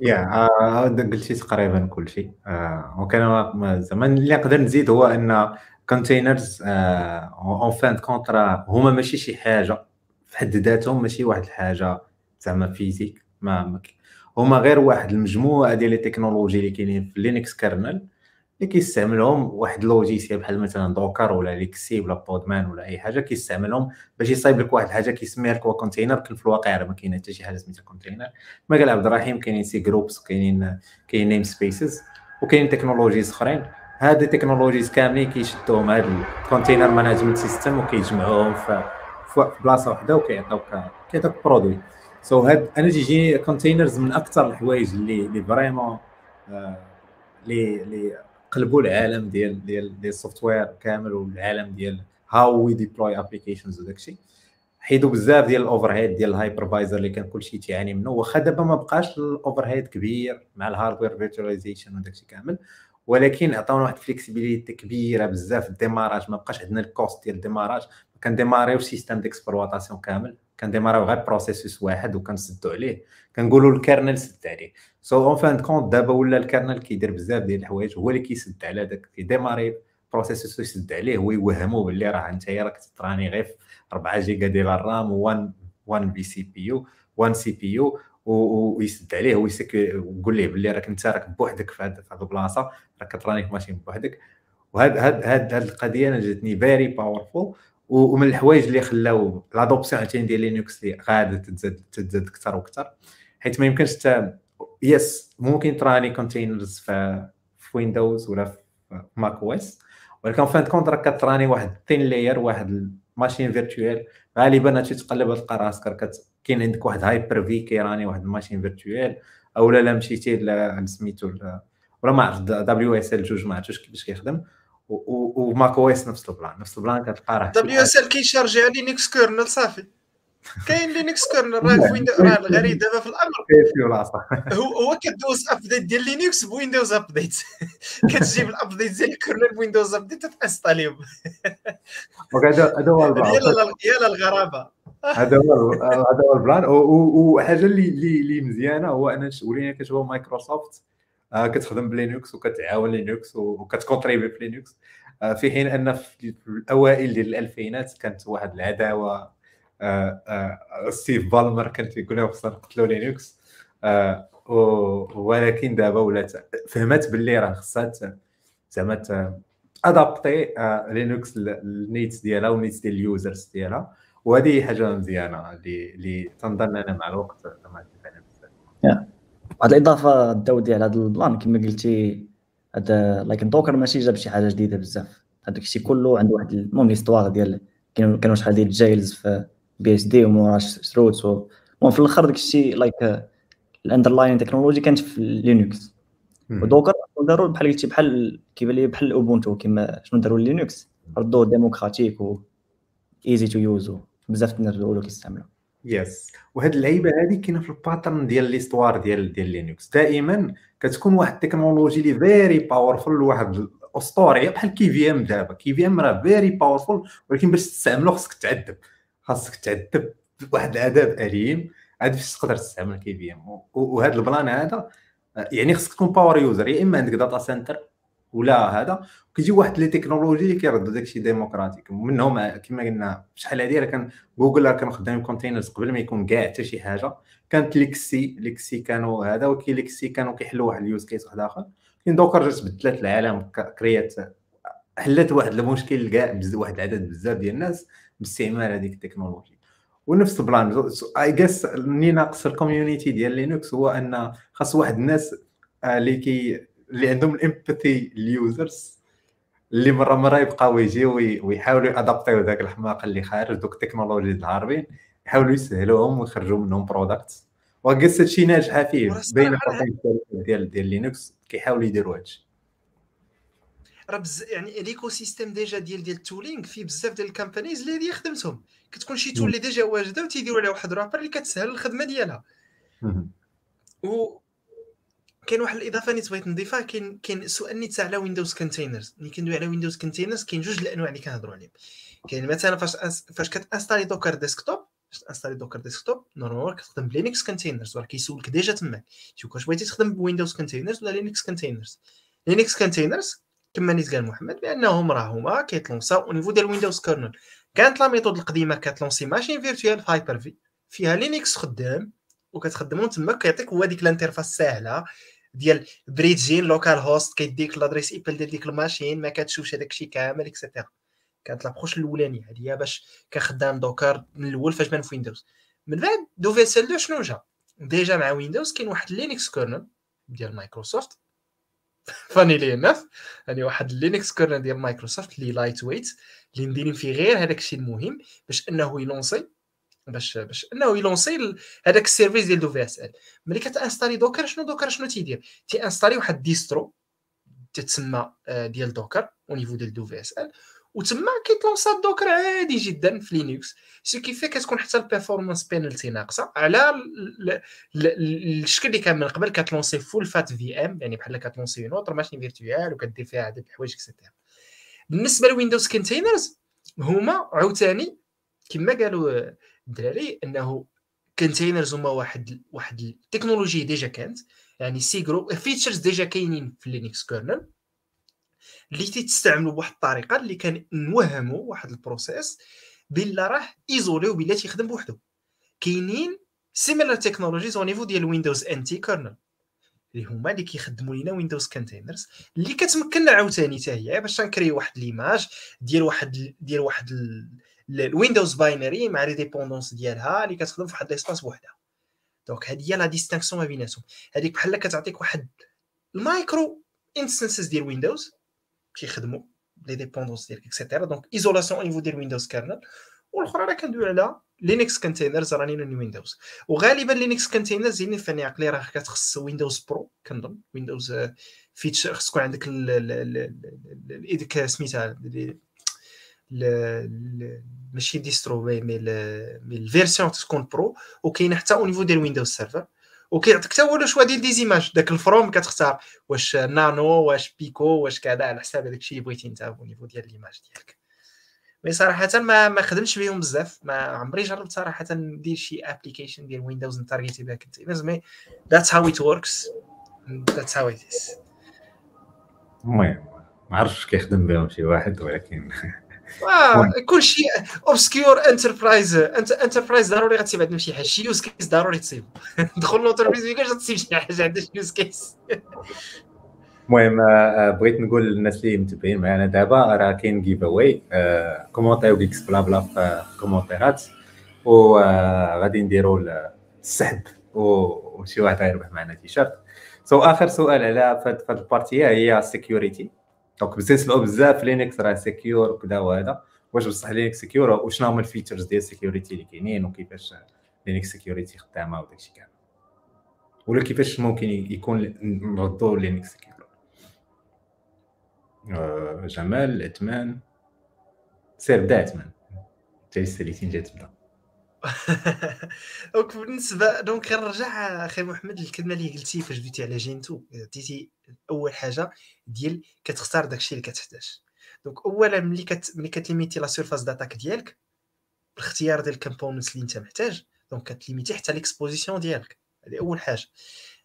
yeah قلتي تقريبا كل شيء. آه، وكان زعما اللي نقدر نزيد هو إن containers en fin de compte راه هما ماشي شي حاجة. في حد ذاتهم ماشي واحد الحاجة زعما physique ما هما غير واحد المجموعة ديال ال technologies اللي كاينين في Linux kernel اللي كيستعملهم واحد logiciel بحال مثلا Docker ولا LXC ولا Podman ولا أي حاجة كيستعملهم باش يصايب لك واحد الحاجة كيسميها لك container كل في الواقع راه ما كاين حتى شي حاجة سميتها كونتينر ما قال عبد الرحيم كاينين cgroups وكاينين كاين namespaces وكاينين technologies أخرين. هاد ال technologies كاملين كيشدوهم هاد ال container management system وكيجمعوهم في في بلاصة واحدة وكيعطيوك كيعطيوك produit so so هاد أنا تيجيني containers من أكثر الحوايج اللي اللي vraiment اللي اللي قلبوا العالم ديال ديال ديال ال software كامل والعالم ديال how we deploy applications وداك الشيء. حيدوا بزاف ديال ال overhead ديال ال hypervisor اللي كان كلشي تيعاني منه واخا دابا ما بقاش ال overhead كبير مع ال hardware virtualization وداك الشيء كامل. ولكن عطاونا واحد flexibility كبيرة بزاف ال démarrage ما بقاش عندنا ال cost ديال ال démarrage. كنديماريو système d'exploitation كامل كنديماريو غير processus واحد وكنسدو عليه. كنقولوا ال kernel سد عليه. so en fin de compte دابا ولا ال kernel كيدير بزاف ديال الحوايج هو اللي كيسد على داك كيديماري processus يسد عليه ويوهموا باللي راه انت راك تراني غير في 4 جيجا ديال ال RAM و 1 1 بي سي بي يو 1 سي بي يو ويسد عليه ويقول ليه باللي راك انت راك بوحدك في هذه البلاصه راك كتراني machine بوحدك. وهاد هاد هاد هاد القضية أنا جاتني very powerful ومن الحوايج اللي خلاو l'adoption عاوتاني ديال Linux اللي غادا تتزاد تتزاد أكثر وأكثر. حيت ما يمكنش تا yes ممكن تراني containers في في Windows ولا في macOS ولكن fin de compte راك كتراني واحد thin layer واحد machine virtuelle غالبا هادشي تقلب تلقى راسك كاين عندك واحد Hyper-V كيراني واحد ال machine virtuelle أو لا مشيتي سميتو ولا ما عرفت WSL جوج ما عرفتش كيفاش كيخدم. و macOS نفس ال plan. نفس ال plan كتلقى راه WS L كيشارجي على Linux kernel صافي. كاين Linux kernel راه Windows راه الغريب دابا في الأمر. هو هو كدوز update ديال Linux ب Windows Update كتجيب ال update ديال ال kernel ب Windows Update تانستاليهم هذا هو ال plan. يا الغرابة. هذا هو هذا هو ال plan. وحاجة اللي اللي مزيانة هو ان ولينا كتشوف مايكروسوفت كتخدم ب Linux وكتعاون Linux وكتكونتريبي في Linux. آه، في حين أن في الأوائل ديال الألفينات كانت واحد العداوة آه، ستيف بالمر كان تيقول لهم خصنا نقتلوا Linux. ولكن دابا ولات فهمت باللي راه خصها زعما ادابتي Linux ال needs ديالها وال needs ديال ال users ديالها. وهذه حاجة مزيانة اللي تنظن أنا مع الوقت زعما بزاف. واحد الإضافة داودي على هذا ال plan كما قلتي هذا like Docker ماشي جاب شي حاجة جديدة بزاف. هذاك الشيء كله عنده واحد المهم l'histoire ديال كانوا شحال ديال ال jails في BSD وموراش chroots المهم في الآخر داك الشيء like ال underlying technology كانت في Linux و Docker داروا؟ بحال قلتي بحال كيبان لي بحال Ubuntu كما شنو داروا Linux ردوه démocratique و easy to use بزاف الناس كيستعملوا. yes وهاد اللعيبة هذه كاينة في ال pattern ديال l'histoire ديال ديال Linux دائما كتكون واحد ال technology اللي very powerful واحد اسطوريه بحال KVM دابا. KVM راه very powerful ولكن باش تستعملو خصك تعذب. خاصك تعذب واحد العذاب أليم. عاد باش تقدر تستعمل KVM وهذا ال plan هذا يعني خصك تكون power user يا إما عندك data center ولا هذا. كيجي واحد لي technology اللي كيردوا داكشي démocratique. منهم كما قلنا شحال هذه راه كان جوجل راه كانوا خدامين containers قبل ما يكون كاع حتى شي حاجة. كانت LXC ليكسي كانوا هذا وكي ليكسي كانوا كيحلوا واحد ال use case واحد آخر. كاين Docker جات بدلات العالم كريات حلت واحد المشكل كاع واحد العدد بزاف ديال الناس باستعمال هذيك ال technology. ونفس ال plan. I guess اللي ناقص ال community ديال Linux هو أن خاص واحد الناس اللي كي اللي عندهم ال empathy ال users اللي مرة مرة يبقاو يجيو ويحاولوا يادابتيو ذاك الحماق اللي خارج دوك ال technology العربيين يحاولوا يسهلوهم ويخرجوا منهم product وقص هادشي ناجحة فيه بين ديال ديال Linux كيحاولوا يديروا هادشي. راه بز... يعني l'écosystème déjà ديال ديال ال tooling فيه بزاف ديال ال companies اللي هذه خدمتهم. كتكون شي tool اللي déjà واجده وتيديروا عليها واحد wrapper اللي كتسهل الخدمة ديالها. و كاين واحد الإضافة اللي بغيت نضيفها كاين كاين سؤال نيت على Windows containers ملي كندوي على Windows containers كاين جوج الأنواع اللي كنهضروا عليهم. كاين مثلا فاش أس... فاش كتانستالي Docker Desktop باش تانستالي Docker Desktop normal كتخدم ب Linux containers راه كيسولك déjà تماك شوف واش بغيتي تخدم ب Windows containers ولا Linux containers Linux containers كما نيت قال محمد بأنهم راه هما كيتلونساو au niveau ديال Windows kernel كانت la méthode القديمة كتلونسي machine virtuelle Hyper-V فيها Linux خدام. وكتخدمهم تما كيعطيك هو ديك ال interface ساهلة ديال bridging localhost كيديك l'adresse IP ديال ديك ال machine ما كتشوفش هذاك الشيء كامل et cetera كانت l'approche الأولانية هذه باش كخدام Docker من الأول فاش بان في Windows من بعد WSL 2 شنو جا؟ déjà مع Windows كاين واحد Linux kernel ديال Microsoft vanilla الناس يعني واحد ال Linux kernel ديال مايكروسوفت اللي lightweight اللي مديرين فيه غير هذاك الشيء المهم باش أنه يلونسي باش باش إنه يلونسي هذاك ال service ديال WSL. ملي كتأنستالي Docker شنو Docker؟ شنو تيدير؟ تيأنستالي واحد distro تتسمى آه، ديال Docker au niveau ديال WSL وتما كيتلونسا ال Docker عادي جدا في Linux so كيفي كتكون حتى ال performance penalty ناقصة على ال- ال- ال- الشكل اللي كان من قبل كتلونسي full fat VM يعني بحال كتلونسي une autre machine virtuelle وكدير فيها عدد الحوايج et cetera بالنسبة ل Windows containers هما عاوتاني كما قالوا آه، الدراري أنه containers هما واحد واحد ال technologie déjà كانت يعني cgroup features déjà كاينين في Linux kernel اللي تستعملوا بواحد الطريقة اللي كان نوهموا واحد ال process بلا راه isolé وبلا تيخدم بوحدو. كاينين similar technologies au niveau ديال Windows NT kernel اللي هما اللي كيخدموا لينا Windows containers اللي كتمكننا عاوتاني حتى هي باش نكري واحد l'image ديال واحد ديال واحد ال Windows binary مع les dépendances ديالها اللي كتخدم في واحد l'espace بوحدها donc هذه هي la distinction ما بيناتهم هذيك بحال كتعطيك واحد ال micro instances ديال Windows كيخدموا les dépendances ديالك et cetera donc isolation au niveau ديال Windows kernel والاخرى راه كندوي على Linux containers من Windows وغالبا Linux containers يعني فاني عقلي راه كتخص Windows Pro كنظن Windows feature خص تكون عندك ديك سميتها ماشي distro mais mais ال- mais ال version تكون pro وكاينه حتى au niveau ديال Windows Server وكيعطيك حتى هو le choix ديال des images داك ال FROM كتختار واش نانو واش pico واش كذا على حساب هذاك الشيء اللي بغيتي انت au niveau ديال l'image ديالك. mais صراحة ما ما خدمتش بهم بزاف. ما عمري جربت صراحة ندير شي application ديال Windows نتارجيتي بها containers mais that's how it works that's how it is المهم ما عرفتش كيخدم بهم شي واحد ولكن كل شيء obscure enterprise enterprise ضروري غتسيب عندهم شي حاجة. شي use case ضروري تصيب دخل l'entreprise ما كاينش تصيب شي حاجة عندها شي use case المهم آه، بغيت نقول للناس اللي متبعين معنا دابا راه كاين giveaway كومونتيو كيكس بلا بلا في الكومونتيرات وغادي نديروا السحب. وشي واحد غيربح معنا تيشيرت so آخر سؤال على فهاد ال partie هي ال security donc بتنسمعوا بزاف؟ Linux راه secure وكذا وهذا. واش بصح Linux secure وشنو هما ال features ديال ال security اللي كاينين؟ وكيفاش Linux security خدامة وداكشي كامل. ولا كيفاش ممكن يكون نردوا Linux secure آه، جمال عثمان سير بدا عثمان انت الساليتين جات تبدا. donc بالنسبة donc كنرجع أخي محمد الكلمة اللي قلتي فاش دويتي على Gentoo عطيتي أول حاجة ديال كتختار داكشي اللي كتحتاج. donc أولا ملي كت ملي كتليميتي la surface d'attaque ديالك بالاختيار ديال ال components اللي أنت محتاج donc كتليميتي حتى l'exposition ديالك. هذه أول حاجة.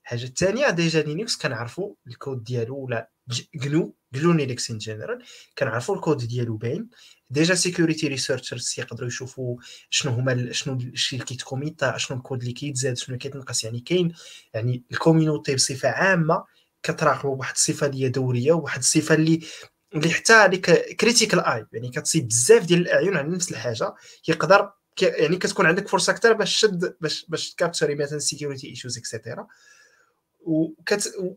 الحاجة الثانية déjà Linux كنعرفوا الكود ديالو ولا GNU GNU Linux en général كنعرفوا الكود ديالو باين. déjà security researchers يقدروا يشوفوا شنو هما شنو الشيء اللي كيتكوميتا شنو الكود اللي كيتزاد شنو كيتنقص يعني كاين يعني ال community بصفة عامة كتراقبوا بواحد الصفة اللي دورية وواحد الصفة اللي اللي حتى هذيك critical eye يعني كتصيب بزاف ديال الاعين على نفس الحاجة يقدر يعني كتكون عندك فرصة أكثر باش تشد باش باش تكابتشري مثلا security issues et cetera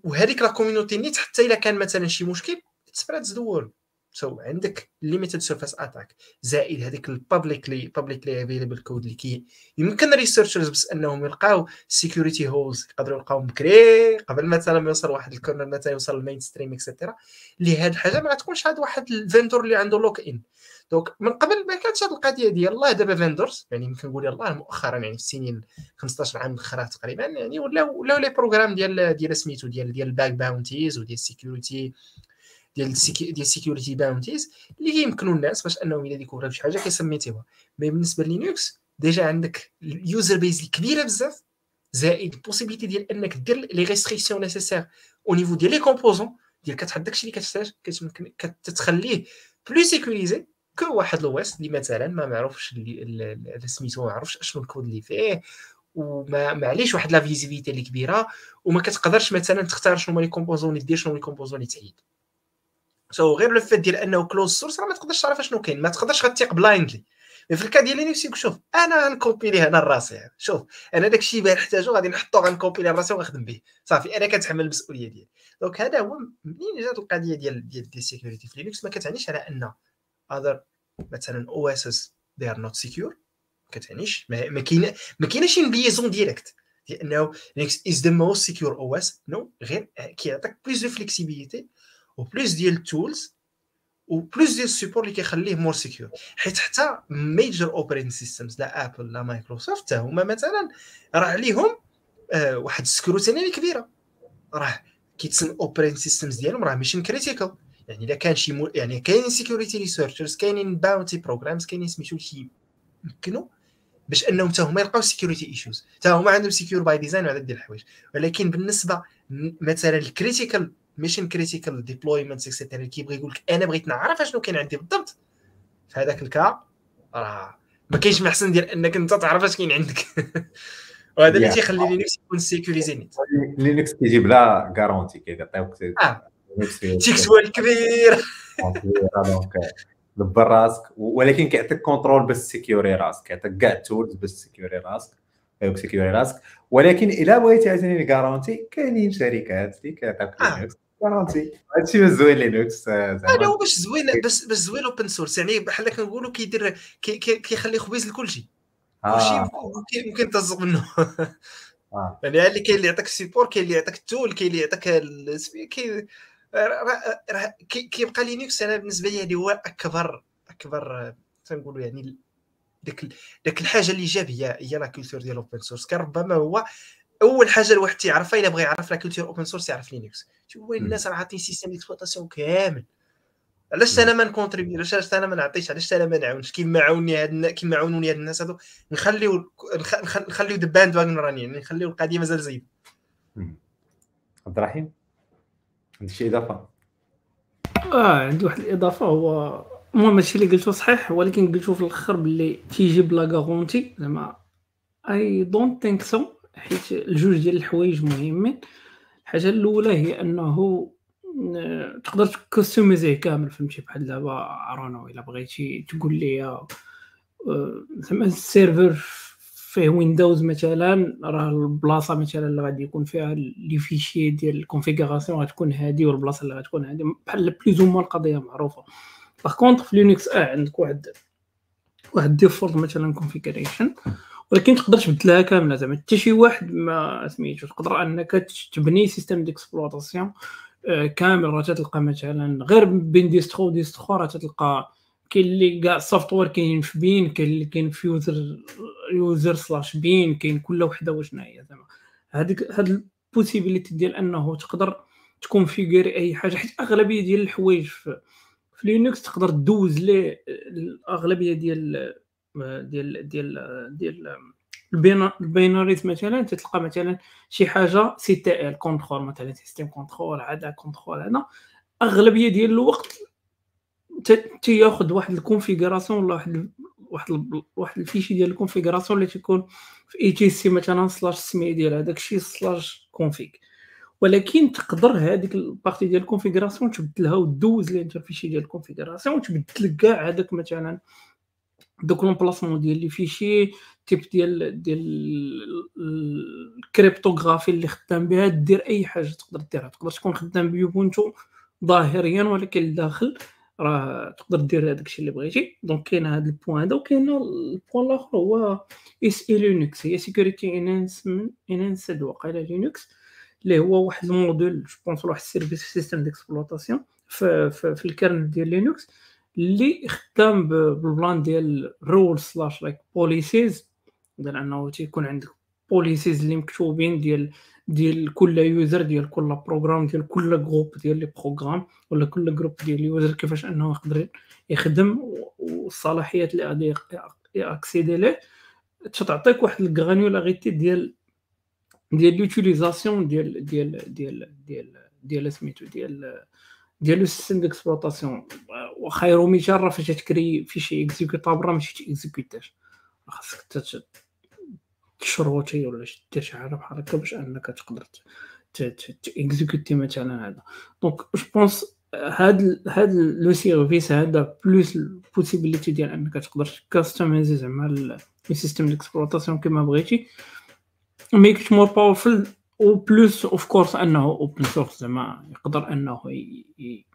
وهذيك la community نيت حتى إلا كان مثلا شي مشكل spreads the word so so, عندك limited surface attack زائد هذيك ال publicly publicly available code اللي كي يمكن researchers بس أنهم يلقاو security holes يقدروا يلقاو بكري قبل مثلا ما يوصل واحد ال corner مثلا يوصل ال mainstream et cetera اللي هاد الحاجة ما تكونش هاد واحد ال vendor اللي عنده lock-in donc من قبل ما كانتش هاد القضية ديال الله دابا vendors يعني يمكن نقول الله مؤخرا يعني في السنين 15 عام الاخرى تقريبا يعني ولاو ولاو les programmes ديال ديال سميتو ديال ديال ال bug bounties وديال السيكوريتي ديال ديال ال security bounties اللي يمكنوا الناس باش أنهم الا ديكوفراو شي حاجة كيسميتيوها mais بالنسبة Linux déjà عندك ال user base كبيره بزاف زائد ال possibilité ديال أنك دير les restrictions nécessaires au niveau ديال les composants ديال كتحط داكشي اللي كتحتاج كتخليه plus sécurisé que واحد l'OS اللي مثلا ما معروفش اللي سميتو ما عرفش أشنو الكود اللي فيه وما معليش واحد la visibilité اللي كبيرة وما كتقدرش مثلا تختار شنو هما les composants اللي دير شنو les composants اللي تعيد so غير le fait ديال أنه closed source راه ما تقدرش تعرف شنو كاين. ما تقدرش غتيق blindly في ال cas ديال Linux شوف أنا غنكوبيلي هنا لراسي شوف أنا داكشي اللي نحتاجو غادي نحطو غنكوبيلي لراسي ونخدم به صافي أنا كنتحمل المسؤولية ديالي. donc هذا هو منين جات القضية ديال ديال the security في Linux ما كتعنيش على أن other مثلا OSs they are not secure كتعنيش. ما كاين ما كاينش liaison directe لأنه Linux is the most secure OS no غير كيعطيك plus de flexibilité و plus ديال ال tools و plus ديال ال support اللي كيخليه more secure حيت حتى major operating systems لا Apple لا مايكروسوفت حتى هما مثلا راه عليهم آه واحد ال scrutiny كبيرة. راه كيتسمى operating systems ديالهم راه mission critical يعني إلا كان شي مو... يعني كاينين security researchers كاينين bounty programs كاينين سميتو شي يمكنوا باش أنهم حتى هما يلقاو security issues حتى هما عندهم secure by design وهذا ديال الحوايج. ولكن بالنسبة مثلا ال critical mission critical deployment et cetera كيبغي يقول لك أنا بغيت نعرف أشنو كاين عندي بالضبط. في هذاك ال cas راه ما كاينش ما حسن ديال أنك أنت تعرف أش كاين عندك. وهذا اللي تيخلي لينكس يكون sécurisé net لينكس كيجيب la garantie كيعطيوك آه. تكسوال كبير. donc دبر راسك. ولكن كيعطيك control باش sécuriser راسك. كيعطيك كاع ال tools باش sécuriser راسك. sécuriser راسك. ولكن إلا بغيتي عاوتاني ال garantie كاينين شركات اللي كيعطيوك garantie هادشي زوين لينكس هذا هو باش زوين باش باش زوين open source يعني بحال كنقولوا كيدير كيخلي خبيز لكلشي. كلشي ممكن ترزق منه. آه. يعني اللي كاين اللي يعطيك ال support كاين اللي يعطيك ال tool كاين اللي يعطيك كاين كيبقى لينكس أنا بالنسبة لي هذه هو أكبر أكبر تنقولوا يعني ديك ديك الحاجة اللي جاب هي هي la culture ديال open source كان ربما هو أول حاجة الواحد تيعرفها إلا بغى يعرف la culture open source يعرف لينكس شوف وين الناس راه عاطين système d'exploitation كامل. علاش أنا ما ن contribuer علاش أنا ما نعطيش؟ علاش أنا ما نعاونش؟ كيما عاوني هاد كيما عاونوني هاد الناس هادو؟ نخليو نخليو دبان باند راني يعني نخليو القضية مازال زايده عبد الرحيم؟ عندك شي إضافة؟ آه عندي واحد الإضافة. هو المهم هادشي اللي قلتو صحيح ولكن قلتو في الأخر باللي تيجي بلا garantie زعما I don't think so حيت الجوج ديال الحوايج مهمين. الحاجة الأولى هي أنه تقدر ت customiser ه كامل فهمتي؟ بحال دابا عرانو إلا بغيتي تقول لي آه، زعما ال server فيه ويندوز مثلا راه البلاصة مثلا اللي غادي يكون فيها les fichiers ديال ال configuration غتكون هادي والبلاصة اللي غتكون هادي. بحال بليز أو القضية معروفة. par contre في لينكس آه عندك واحد واحد default مثلا configuration ولكن تقدر تبدلها كاملة زعما. حتى شي واحد ما سميتو تقدر أنك تبني système d'exploitation آه، كامل راه تلقى مثلا غير بين distro و distro راه تلقى كاين اللي كاع ال software كاين في bin كاين اللي كاين في user user slash bin كاين كل وحدة وشنا هي زعما. هذيك هاد ال possibilité ديال أنه تقدر ت configurer أي حاجة حيت أغلبية ديال الحوايج في, في لينكس تقدر دوز ليه الاغلبيه ديال ديال ديال ديال ال binaries مثلا تلقى مثلا شي حاجة CTL control مثلا system control هذا control هذا أغلبية ديال الوقت تياخذ واحد ال configuration ولا واحد واحد واحد ال fichier ديال ال configuration اللي تيكون في etc مثلا slash سمي ديال هذاك الشيء slash config ولكن تقدر هذيك ال partie ديال ال configuration تبدلها ودوز لي انت fichier ديال ال configuration وتبدل كاع هذاك مثلا دوك l'emplacement ديال les fichiers type ديال ديال ال cryptographie اللي خدام بها دير أي حاجة تقدر ديرها. تقدر تكون خدام ب Ubuntu ظاهريا ولكن الداخل راه تقدر دير هذاك الشيء اللي بغيتي. donc كاين هذا ال point هذا وكاين ال point الآخر هو SE لينكس. هي security enhancement enhanced وقيلا لينكس اللي هو واحد ال module je pense واحد ال service système d'exploitation في, في, في ال kernel ديال لينكس. اللي خدام بال plan ديال rule slash like policies ديال أنه تيكون عندك policies اللي مكتوبين ديال ديال كل user ديال كل program ديال كل group ديال les programmes ولا كل group ديال ال user كيفاش أنه يقدر يخدم والصلاحيات اللي غادي ي accéder ليه. تعطيك واحد ال granularité ديال ديال l'utilisation ديال ديال ديال ديال ديال سميتو ديال ديال le système d'exploitation. وخير مثال راه فاش تكري في شي exécutable راه ماشي ت exécuter ش خاصك ت chroot ي ولا دير شي حاجة بحال هكا باش أنك تقدر ت exécuter مثلا هذا. donc je pense هاد هاد le service هذا plus ال possibilité ديال أنك تقدر customiser زعما ال système d'exploitation كما بغيتي. make more powerful و plus of course أنه open source زعما يقدر أنه ي...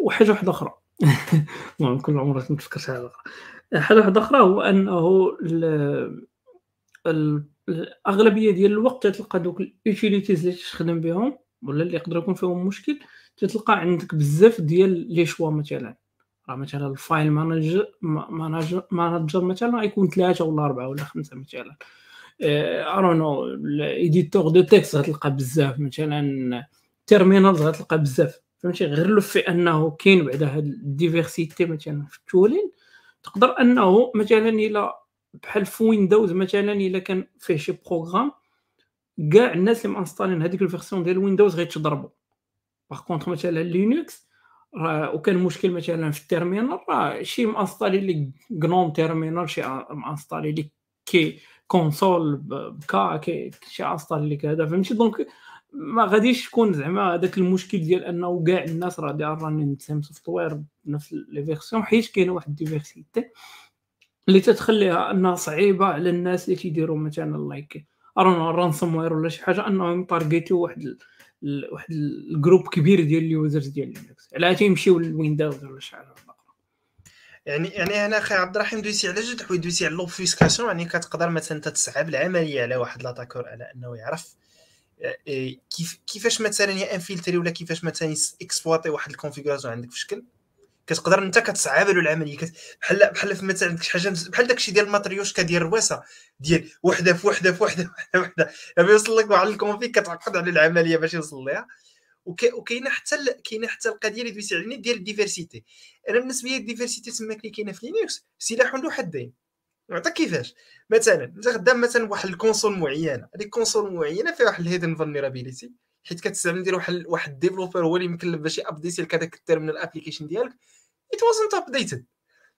وحاجة واحدة أخرى. المهم كل نفكر شي حاجة أخرى حاجة واحدة أخرى هو أنه الأغلبية ديال الوقت تلقى دوك ال utilities اللي تخدم بهم ولا اللي يقدر يكون فيهم مشكل تلقى عندك بزاف ديال les choix مثلا. راه مثلا ال file manager manager مثلا يكون ثلاثة ولا أربعة ولا خمسة مثلا. ارونو ال éditeur de texte غتلقى بزاف مثلا terminals غتلقى بزاف فهمتي؟ غير le fait أنه كاين بعدا هاد ال diversité مثلا في ال tooling تقدر أنه مثلا إلا بحال في ويندوز مثلا إلا كان فيه شي programme كاع الناس اللي م installer ين هذيك ال version ديال ويندوز غيتضربوا par contre مثلا لينكس راه وكان مشكل مثلا في ال terminal راه شي م installer لي GNOME Terminal شي م installer لي K console بكا كي شي installer لك هذا فهمتي؟ donc ما غاديش تكون زعما هذاك المشكل ديال أنه كاع الناس راه داير running same software بنفس les versions حيت كاينة واحد ال diversité اللي تتخليها أنها صعيبة على الناس اللي تيديروا مثلا like ransomware ولا شي حاجة أنهم ي target يو واحد ال... واحد ال groupe كبير ديال ال users ديال لينكس على تيمشيو للويندوز ولا شي حاجة. يعني يعني أنا أخي عبد الرحيم دويسي على جوج حوايج دويسي على l'obfuscation يعني كتقدر مثلا تصعب العملية على واحد l'attaqueur على أنه يعرف إيه، كيف كيفاش مثلا ي infiltrer ولا كيفاش مثلا exploiter واحد ال configuration عندك في شكل؟ كتقدر أنت كتصعب له العملية بحال بحال في مثلا عندك شي حاجة بحال داكشي ديال ال matryoshka ديال الروسية ديال وحدة في وحدة في وحدة في وحدة لما يوصل لك واحد ال config كتعقد على العملية باش يوصل ليها. وكاينه حتى كاينة حتى القضية اللي دويتي علينا ديال ال diversité أنا بالنسبة لي ال diversité تماك اللي كاينة في لينكس سلاح عنده حدين. نعطيك كيفاش؟ مثلا انت خدام مثلا بواحد ال console معينة هذيك ال console معينة فيها واحد ال hidden vulnerability حيت كتستعمل دير واحد واحد الديفلوبر هو اللي مكلف باش يابديتي لك هذاك التيرمينال ابليكيشن ديالك. ات وازنت ابديتد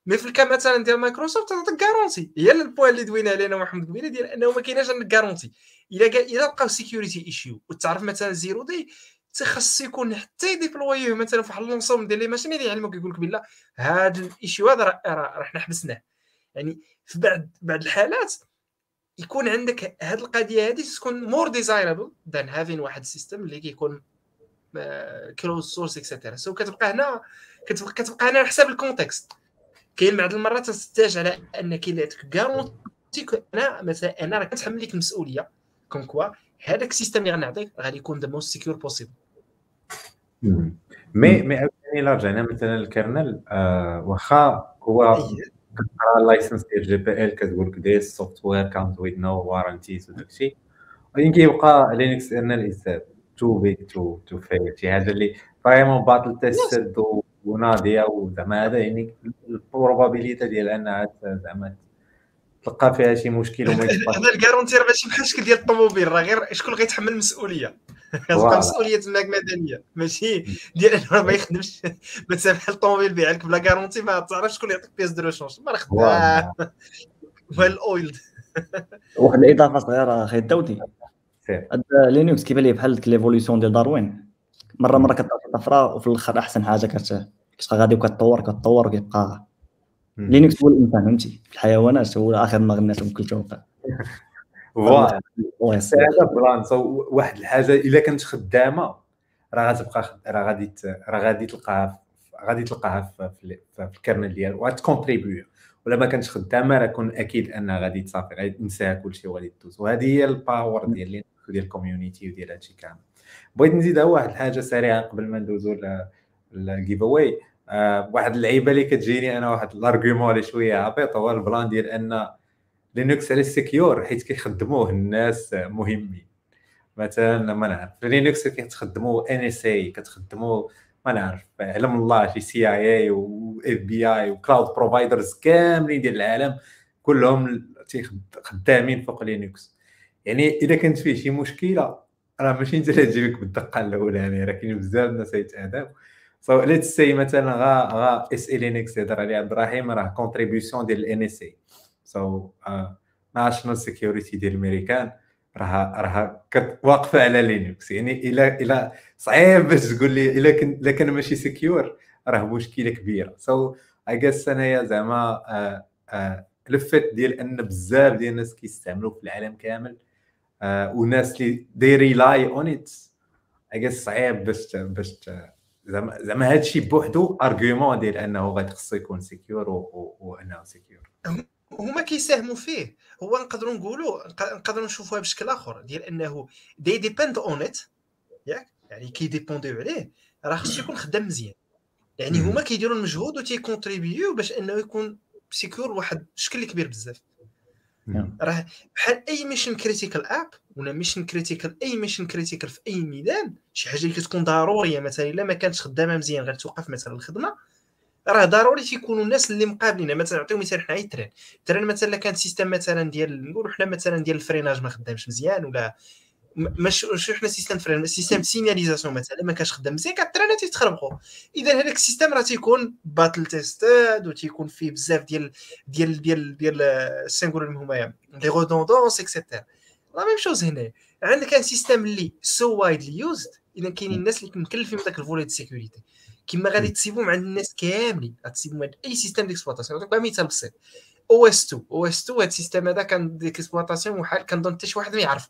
مي في الكا مثلا ديال مايكروسوفت تعطيك كارونتي هي البوان اللي دوينا علينا محمد قبيلة ديال أنه ما كايناش عندك كارونتي إلا إلا لقاو سيكيورتي ايشيو وتعرف مثلا زيرو دي تخص يكون حتى يديبلويوه مثلا في واحد لونسوم ديال لي ماشين اللي يعلموك يقول لك بالله هذا الايشيو هذا راه حنا حبسناه. يعني في بعض بعض الحالات يكون عندك هذه القضية هذه تكون more desirable than having واحد ال système اللي كيكون closed source et cetera so كتبقى هنا كتبقى, كتبقى هنا على حساب ال context كاين بعض المرات تحتاج على ان كاين اللي عندك garantie أنا مثلا أنا راه كنتحمل لك المسؤولية. comme quoi هذاك ال système اللي غنعطيك غادي يكون the most secure possible مي مي الا رجعنا مثلا لل kernel آه واخا هو كتقرا ال license ديال GPL كتقول لك this software comes with no warranties وداك الشيء ولكن كيبقى Linux kernel is too big to to fail شي حاجة اللي vraiment battle tested وناضية وزعما هذا يعني ال probabilité ديال انها زعما تلقى فيها شي مشكل وما هنا ال garantie راه ماشي بحال الشكل ديال الطوموبيل راه غير شكون غيتحمل المسؤولية. كتبقى مسؤوليه تماك مدنيه ماشي ديال أنه ما يخدمش مثلا بحال الطوموبيل بيع لك بلا garantie ما تعرفش شكون يعطيك pièce de rechange ما خدام. بحال الاويل واحد الإضافة صغيرة أخي الدودي لينكس كيبان لي بحال l'évolution ديال داروين. مرة مرة كطرا طفرة وفي الآخر أحسن حاجة كتبقى غادي وكتطور كتطور وكيبقى لينكس هو الإنسان فهمتي؟ الحيوانات هو آخر ما غنات كل voilà. هذا plan واحد الحاجة إلا كانت خدامة راه غتبقى راه غادي راه غادي تلقاها غادي تلقاها في, ال kernel ديال وغات contribuer ولا ما كانتش خدامة راه كون أكيد أنها غادي تصافي غادي تنساها كلشي وغادي تدوز. وهذه هي ال power ديال ديال ال community وديال هادشي كامل. بغيت نزيد واحد الحاجة سريعة قبل ما ندوزو لل giveaway آه واحد اللعيبة اللي كتجيني أنا واحد ال argument اللي شوية عبيط. هو ال plan ديال أن لينكس على ال secure حيت كيخدموه الناس مهمين. مثلا ما نعرف لينكس كتخدموا NSA كتخدموا ما نعرف علم الله شي CIA و FBI و cloud providers كاملين ديال العالم كلهم خدامين فوق لينكس يعني إذا كانت فيه شي مشكلة راه ماشي أنت اللي تجيبك بالدقة الاولانيه راه كاين بزاف الناس يتعداو so la مثلا غا غا SELinux يهضر عليه عبد الرحيم راه contribution ديال ال NSA so national security ديال الامريكان راها راها واقفة على لينكس. يعني إلى إلى صعيب باش تقول لي إلا كان إلا كان ماشي secure راه مشكلة كبيرة. سو اي جاس أنايا زعما آه، آه، لفت ديال أن بزاف ديال الناس كيستعملوا في العالم كامل آه، وناس اللي they rely on it إي صعيب باش باش زعما زعما هذا الشيء بوحدو argument ديال أنه غادي خصو يكون secure وأنه secure هما كيساهموا فيه. هو نقدروا نقولوا نقدروا نشوفوها بشكل آخر ديال إنه they depend on it ياك؟ يعني كي dépendre يو عليه راه خصو يكون خدام مزيان. يعني هما كيديروا المجهود وتي contribuer باش إنه يكون سيكور واحد الشكل كبير بزاف. نعم. راه بحال أي mission critical app ولا mission critical أي mission critical في أي ميدان شي حاجة اللي كتكون ضرورية مثلا إلا ما كانتش خدامة مزيان غير توقف مثلا الخدمة راه ضروري تيكونوا الناس اللي مقابلين مثلا نعطيو مثال حنا ال train ال train مثلا كان système مثلا ديال نقولوا حنا مثلا ديال ال freinage ما خدامش مزيان ولا ماشي حنا système frein système signalisation مثلا ما كانش خدام مزيان كان تيتخربقوا اذا هذاك ال système راه تيكون battle tested وتيكون فيه بزاف ديال ديال ديال ديال ال single هما les redondances et cetera la même chose هنا. عندك un système اللي so widely used اذا كاينين الناس اللي مكلفين بداك الفولي دو سيكوريتي كما غادي تسيبهم عند الناس كاملين غتسيبهم عند أي سيستم ديكسبلوطاسيون نعطيك مثال بسيط أو اس 2 أو اس 2 هذا السيستم هذا كان ديكسبلوطاسيون وحال كنظن حتى شي واحد ما يعرف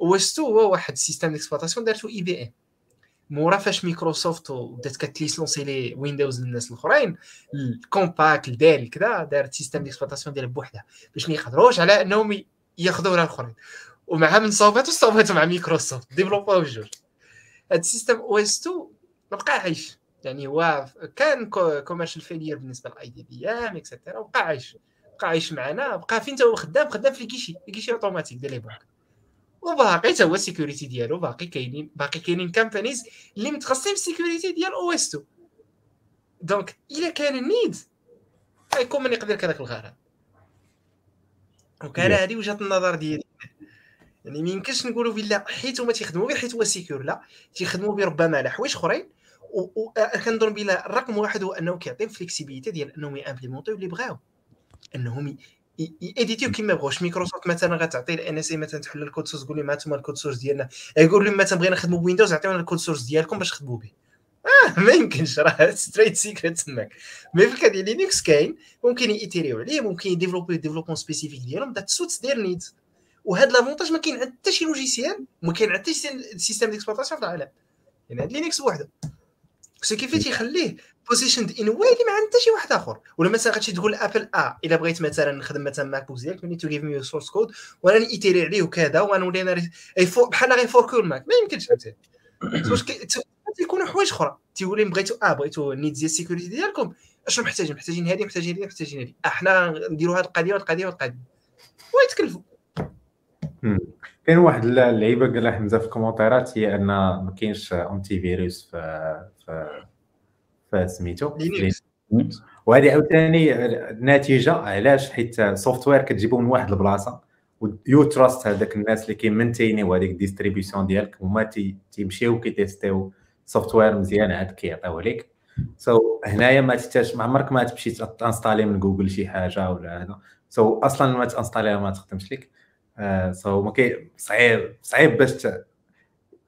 أو اس 2 هو واحد السيستم ديكسبلوطاسيون دارتو اي بي ام مورا فاش مايكروسوفت بدات كتليسونسي لي ويندوز للناس الأخرين الكومباك الدال كذا دارت سيستم ديكسبلوطاسيون ديالها بوحدها باش ما يقدروش على إنهم ياخذوا الاخرين ومعها من صوبات وصوباتو مع مايكروسوفت ديفلوباو بجوج هذا ال system OS 2 بقى عايش. يعني هو كان commercial failure بالنسبة ل IBM etcetera وبقى عايش بقى عايش معنا. بقى فين هو خدام؟ خدام في guichet في guichet automatique ديال les وباقي حتى هو ال sécurité ديالو. باقي كاينين باقي كاينين companies اللي متخصصين في ال sécurité ديال OS 2 donc إلا كان ال need غيكون من يقدر هذاك الغرض. وكان هذه وجهة النظر ديالي. يعني ما يمكنش نقولوا بالله حيت هما تيخدموا به حيت هو secure لا. تيخدموا به ربما على حوايج أخرين. وكنظن بلا الرقم واحد هو أنه كيعطي flexibility ديال أنهم يامبليمونتيو اللي بغاو. أنهم ايديتيو كيما بغاوش مايكروسوفت مثلا غتعطي ال NSA مثلا تحل ال code source تقول لهم هانتوما ال code source ديالنا. يقول لهم مثلا بغينا نخدموا بويندوز عطيونا ال code source ديالكم باش تخدموا به. آه ما يمكنش. راه trade secret تماك. mais في ال cas د لينكس كاين ممكن يتيريو عليه ممكن يديفلوبي développement spécifique ديالهم. that suits their needs وهذا l'avantage ما كاين عند حتى شي logiciel ما كاين عند حتى شي système d'exploitation في العالم. يعني هاد لينكس بوحده so كيف تيخليه positioned in a way اللي ما عند حتى شي واحد آخر. ولا مثلا غتمشي تقول ابل آه إلا بغيت مثلا نخدم مثلا ماك بوك ديالك need to give me source code وأنا نيتيري عليه وكذا وغنولي أنا بحال غير فوركو الماك ما يمكنش فهمتي تيكونوا حوايج أخرى. تيقول لهم بغيتو آه بغيتو نيت ديال ال sécurité ديالكم أشنو محتاجين؟ محتاجين هذه محتاجين هذه محتاجين هذه. آه حنا نديروا هذه القضية والقضية والقضية ويتكلفوا كاين واحد اللعيبة قالها حمزة في الكومنتيرات هي أن ما كاينش antivirus في في في سميتو وهذه عاوتاني نتيجة علاش حيت software كتجيبو من واحد البلاصة you trust هذاك الناس اللي كيمنتينيو هذيك ال distribution ديالك هما تيمشيو كيتيستيو software مزيان عاد كيعطيوه لك so, هنايا ما تحتاج ما عمرك ما تمشي تانستالي من جوجل شي حاجة ولا هذا. so, أصلا ما تانستاليها ما تخدمش لك so ما كي صعيب صعيب باش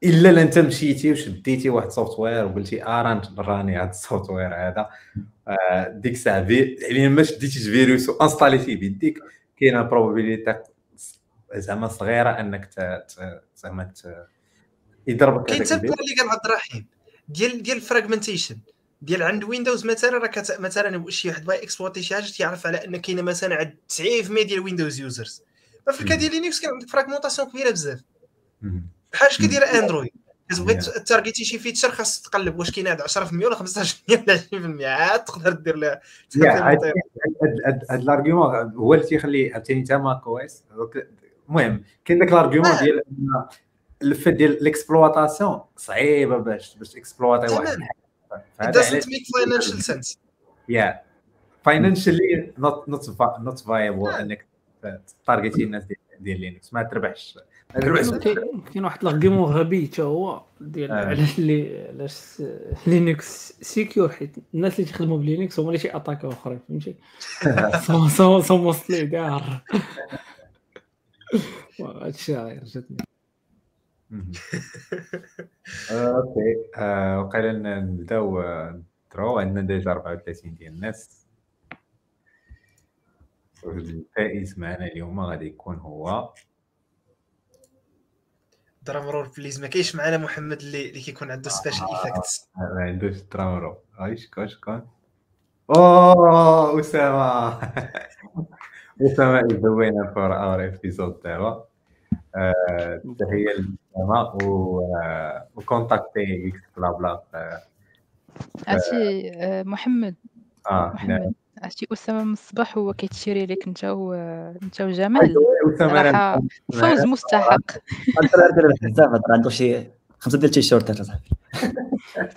إلا انت مشيتي وشديتي واحد ال software وقلتي آه راني هذا ال software هذا. آه ديك الساعة يعني ما شديتيش فيروس وانستاليتيه بيديك كاينة probabilité زعما صغيرة أنك زعما يضربك كاين حتى اللي قال عبد الرحيم. ديال ديال ال fragmentation ديال عند ويندوز مثلا راه كت... مثلا شي واحد باغي اكسبلوتي شي حاجة تيعرف على أن كاينة مثلا عند 90% ديال ويندوز users ففي ال cas ديال لينكس كان عندك fragmentation كبيرة بزاف. بحال كدير اندرويد. كتبغي. تارجيتي شي feature خاص تقلب واش كاين هاد 10% ولا 15% ولا 20% عاد تقدر دير لها هاد ال argument هو اللي تيخلي عاوتاني انت Mac OS. المهم كاين داك ال argument آه. ديال ال fait ديال ال exploitation صعيبة باش باش تكسبلواتي واحد. doesn't make financial sense. yeah. financially not not not viable. انك تارجيتي الناس ديال لينكس ما تربحش. كاين واحد ال argument غبي حتى هو ديال آه. علاش اللي علاش لينكس secure حيت الناس اللي تيخدموا بلينكس هما اللي تياتاكيو أخرين فهمتي؟ so so so mostly كاع هادشي غير جاتني. آه، okay. آه، وقيلا نبداو نتيرو عندنا déjà 34 ديال الناس. الفائز معنا اليوم غادي يكون هو drum roll please ما كاينش معنا محمد اللي اللي كيكون عنده special effects ما عندوش drum roll هاي شكون شكون أوه أسامة. أسامة is the winner for our episode دابا آه، تحية لأسامة و آه، وكونتاكتي إكس بلا بلا آه، عرفتي آه، محمد. آه محمد. عرفتي أسامة من الصباح هو كيتشيري لك انت و انت وجمال أنا- فوز مستحق. الحساب هضر عنده شي خمسة ديال التيشيرتات اصاحبي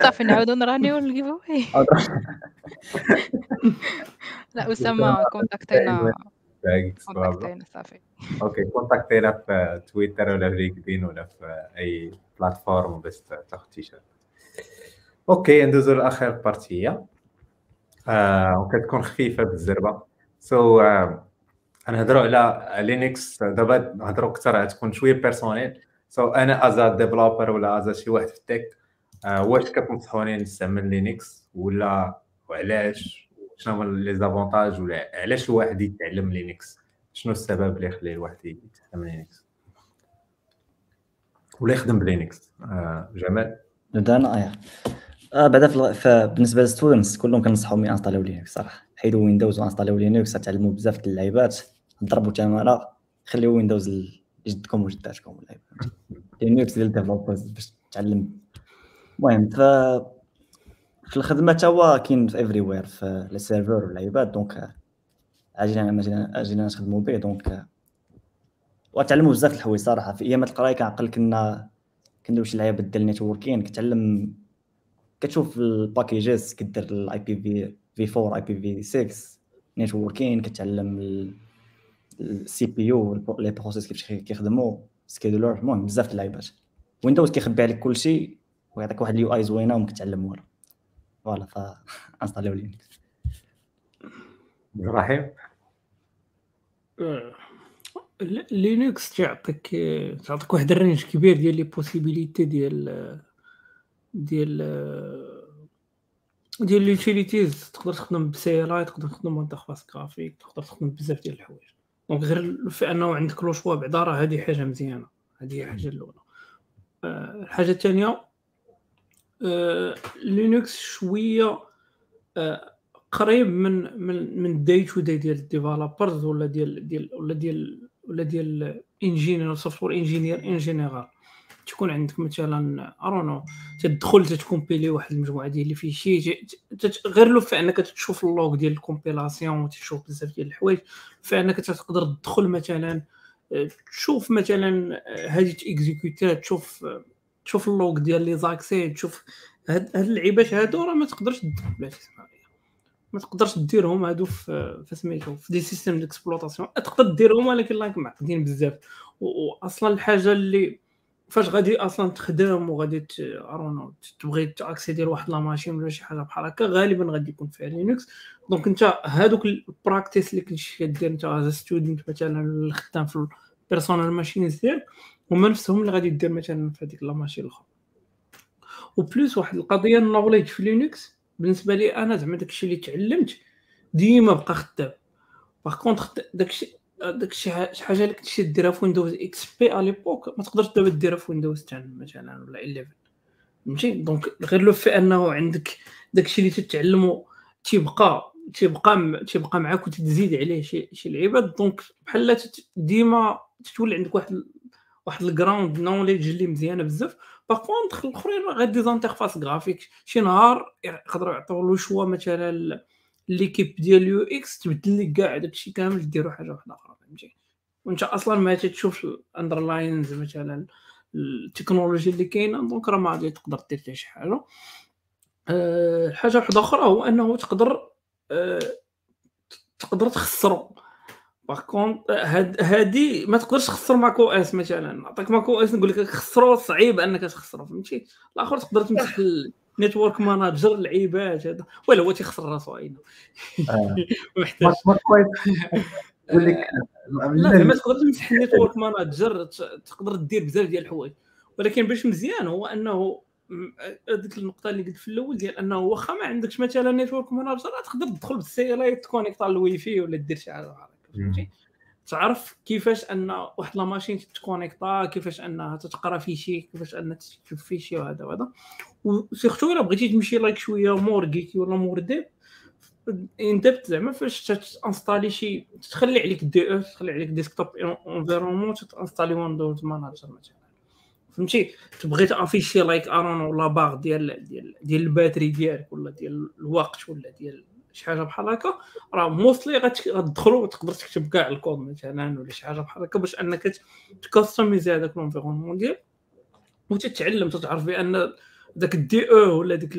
صافي نعاودو نرانيو ال giveaway لا أسامة كونتاكتينا. بلا. كونتاكتينا صافي. okay كونتاكتينا في تويتر ولا في لينكدين ولا في أي platform باش تاخذ تيشيرت. okay ندوزو لآخر partie آه وكتكون خفيفة بالزربة. so, آه نهضروا على لينكس دابا نهضروا أكثر تكون شوية personnel so, أنا as a developer ولا as a شي واحد في ال tech آه واش كتنصحوني نستعمل لينكس ولا وعلاش شنو هما les avantages ولا علاش الواحد يتعلم لينكس شنو السبب اللي يخلي الواحد يتعلم لينكس ولا يخدم بلينكس آه جمال. نبدأ أنا؟ آه بعدا في الغ- ف- بالنسبة لل students كلهم كنصحهم ينستاليو لينكس صراحة. حيدوا ويندوز وانستاليو لينكس تعلموا بزاف د اللعيبات. ضربوا تماره خليو ويندوز لجدكم وجداتكم ولا لينكس ديال ال developers باش تعلم. المهم ف في الخدمة تا هو كاين في everywhere في les serveurs واللعيبات. donc اجينا اجينا اجينا نخدموا به. donc وتعلموا بزاف الحوايج صراحة. في ايامات القراية كنعقل كنا كنديرو شي لعيبة ديال ال networking كتعلم كتشوف ال packages كدير ال IPv في 4 IPv 6 networking كتعلم ال CPU les process كيفاش كيخدموا scheduler المهم بزاف د اللعيبات. ويندوز كيخبي عليك كلشي ويعطيك واحد ال UI زوينه وما كتعلم والو voilà ف installiو لينكس إبراهيم؟ آه، ل- لينكس تعطيك تعطيك واحد ال range كبير ديال les possibilités ديال ديال ديال ال utilities تقدر تخدم ب CLI تقدر تخدم interface graphique تقدر تخدم بزاف ديال الحوايج. donc غير في انه عندك le choix بعدا راه هذه حاجة مزيانة. هذه هي الحاجة الأولى. آه، الحاجة الثانية آه، لينكس شوية آه، قريب من من من ال day to day ديال ال developers ولا ديال ديال ولا ديال ولا ديال engineer software engineer en général تكون عندك مثلا ارونو تدخل تتكومبيلي واحد المجموعة ديال اللي فيه شي ت- تت- غير لو في أنك تشوف اللوغ ديال الكومبيلاسيون وتشوف بزاف ديال الحوايج في أنك تقدر تدخل مثلا آه، تشوف مثلا آه، هذه تيكزيكوتات تشوف آه، تشوف اللوغ ديال لي زاكسي تشوف هاد اللعيبات هادو راه ما تقدرش. ما تقدرش ديرهم هادو في في سميتو في دي سيستيم ديكسبلوطاسيون تقدر ديرهم ولكن لايك معقدين بزاف واصلا الحاجة اللي فاش غادي أصلا تخدم وغادي ت- ارونو تبغي تاكسيدي لواحد لا ماشين ولا شي حاجة بحال هكا غالبا غادي يكون فيها لينكس دونك انت هادوك البراكتيس اللي كنت كدير انت از ستودنت مثلا اللي خدام في البيرسونال ماشينز ديالك هما نفسهم اللي غادي دير مثلا في هذيك لا ماشين الأخرى. وبلوس واحد القضية النوليدج في لينكس بالنسبة لي أنا زعما داكشي اللي تعلمت ديما بقى خدام. par contre داكشي داكشي ح- شي حاجة اللي كنتي ديرها في ويندوز إكس بي على ليبوك ما تقدرش دابا ديرها في ويندوز 10 مثلا ولا 11 فهمتي؟ donc غير لو في أنه عندك داكشي اللي تتعلمو تيبقى تيبقى تيبقى معاك وتزيد عليه شي شي لعيبات donc بحال ديما تتولي عندك واحد واحد ال ground knowledge اللي مزيانة بزاف. par contre الأخرين غير des interfaces graphiques شي نهار يقدروا يعطيو له choix مثلا l'équipe ديال UX تبدل لك كاع داكشي كامل ديروا حاجة واحدة أخرى فهمتي؟ وإنت أصلا ما تشوف ال underlines مثلا التكنولوجيا اللي كاينة donc راه ما غادي تقدر دير شي حاجة. أه حاجة واحدة أخرى هو أنه تقدر أه تقدر تخسرو. par contre هادي ما تقدرش تخسر ماك أو إس مثلا. نعطيك ماك أو إس نقول لك خسرو صعيب أنك تخسرو فهمتي؟ الآخر تقدر تمسك network manager اللعيبات هذا ولا هو تيخسر راسو عينه محتاج. نقول لك لا ما تقدر تمسح ال network manager تقدر دير بزاف ديال الحوايج. ولكن باش مزيان هو أنه هذيك النقطة اللي قلت في الأول ديال أنه واخا ما عندكش مثلا network manager تقدر تدخل بال CLI ت connect على الواي فاي ولا دير شي حاجة. فهمتي؟ تعرف كيفاش أن واحد la machine تت connectا كيفاش أنها تتقرا في شي كيفاش أنها تشوف في شي وهذا وهذا. وسيرتو إلا بغيتي تمشي لايك شوية مور جيكي ولا مور ديب ان ديبت زعما فاش تانستالي شي تخلي عليك دي أو تخلي عليك ديسكتوب انفيرونمون تانستالي ويندوز ماناجر مثلا. فهمتي؟ تبغي تأفيشي لايك ارون ولا باغ ديال ديال ديال الباتري ديالك ولا ديال الوقت ولا ديال شي حاجة بحال هكا. راه موستلي غتدخلوا وتقدر تكتب كاع الكود مثلا ولا شي حاجة بحال هكا باش أنك ت customiser هذاك l'environnement ديال وتتعلم تتعرف بأن داك ال DE ولا ديك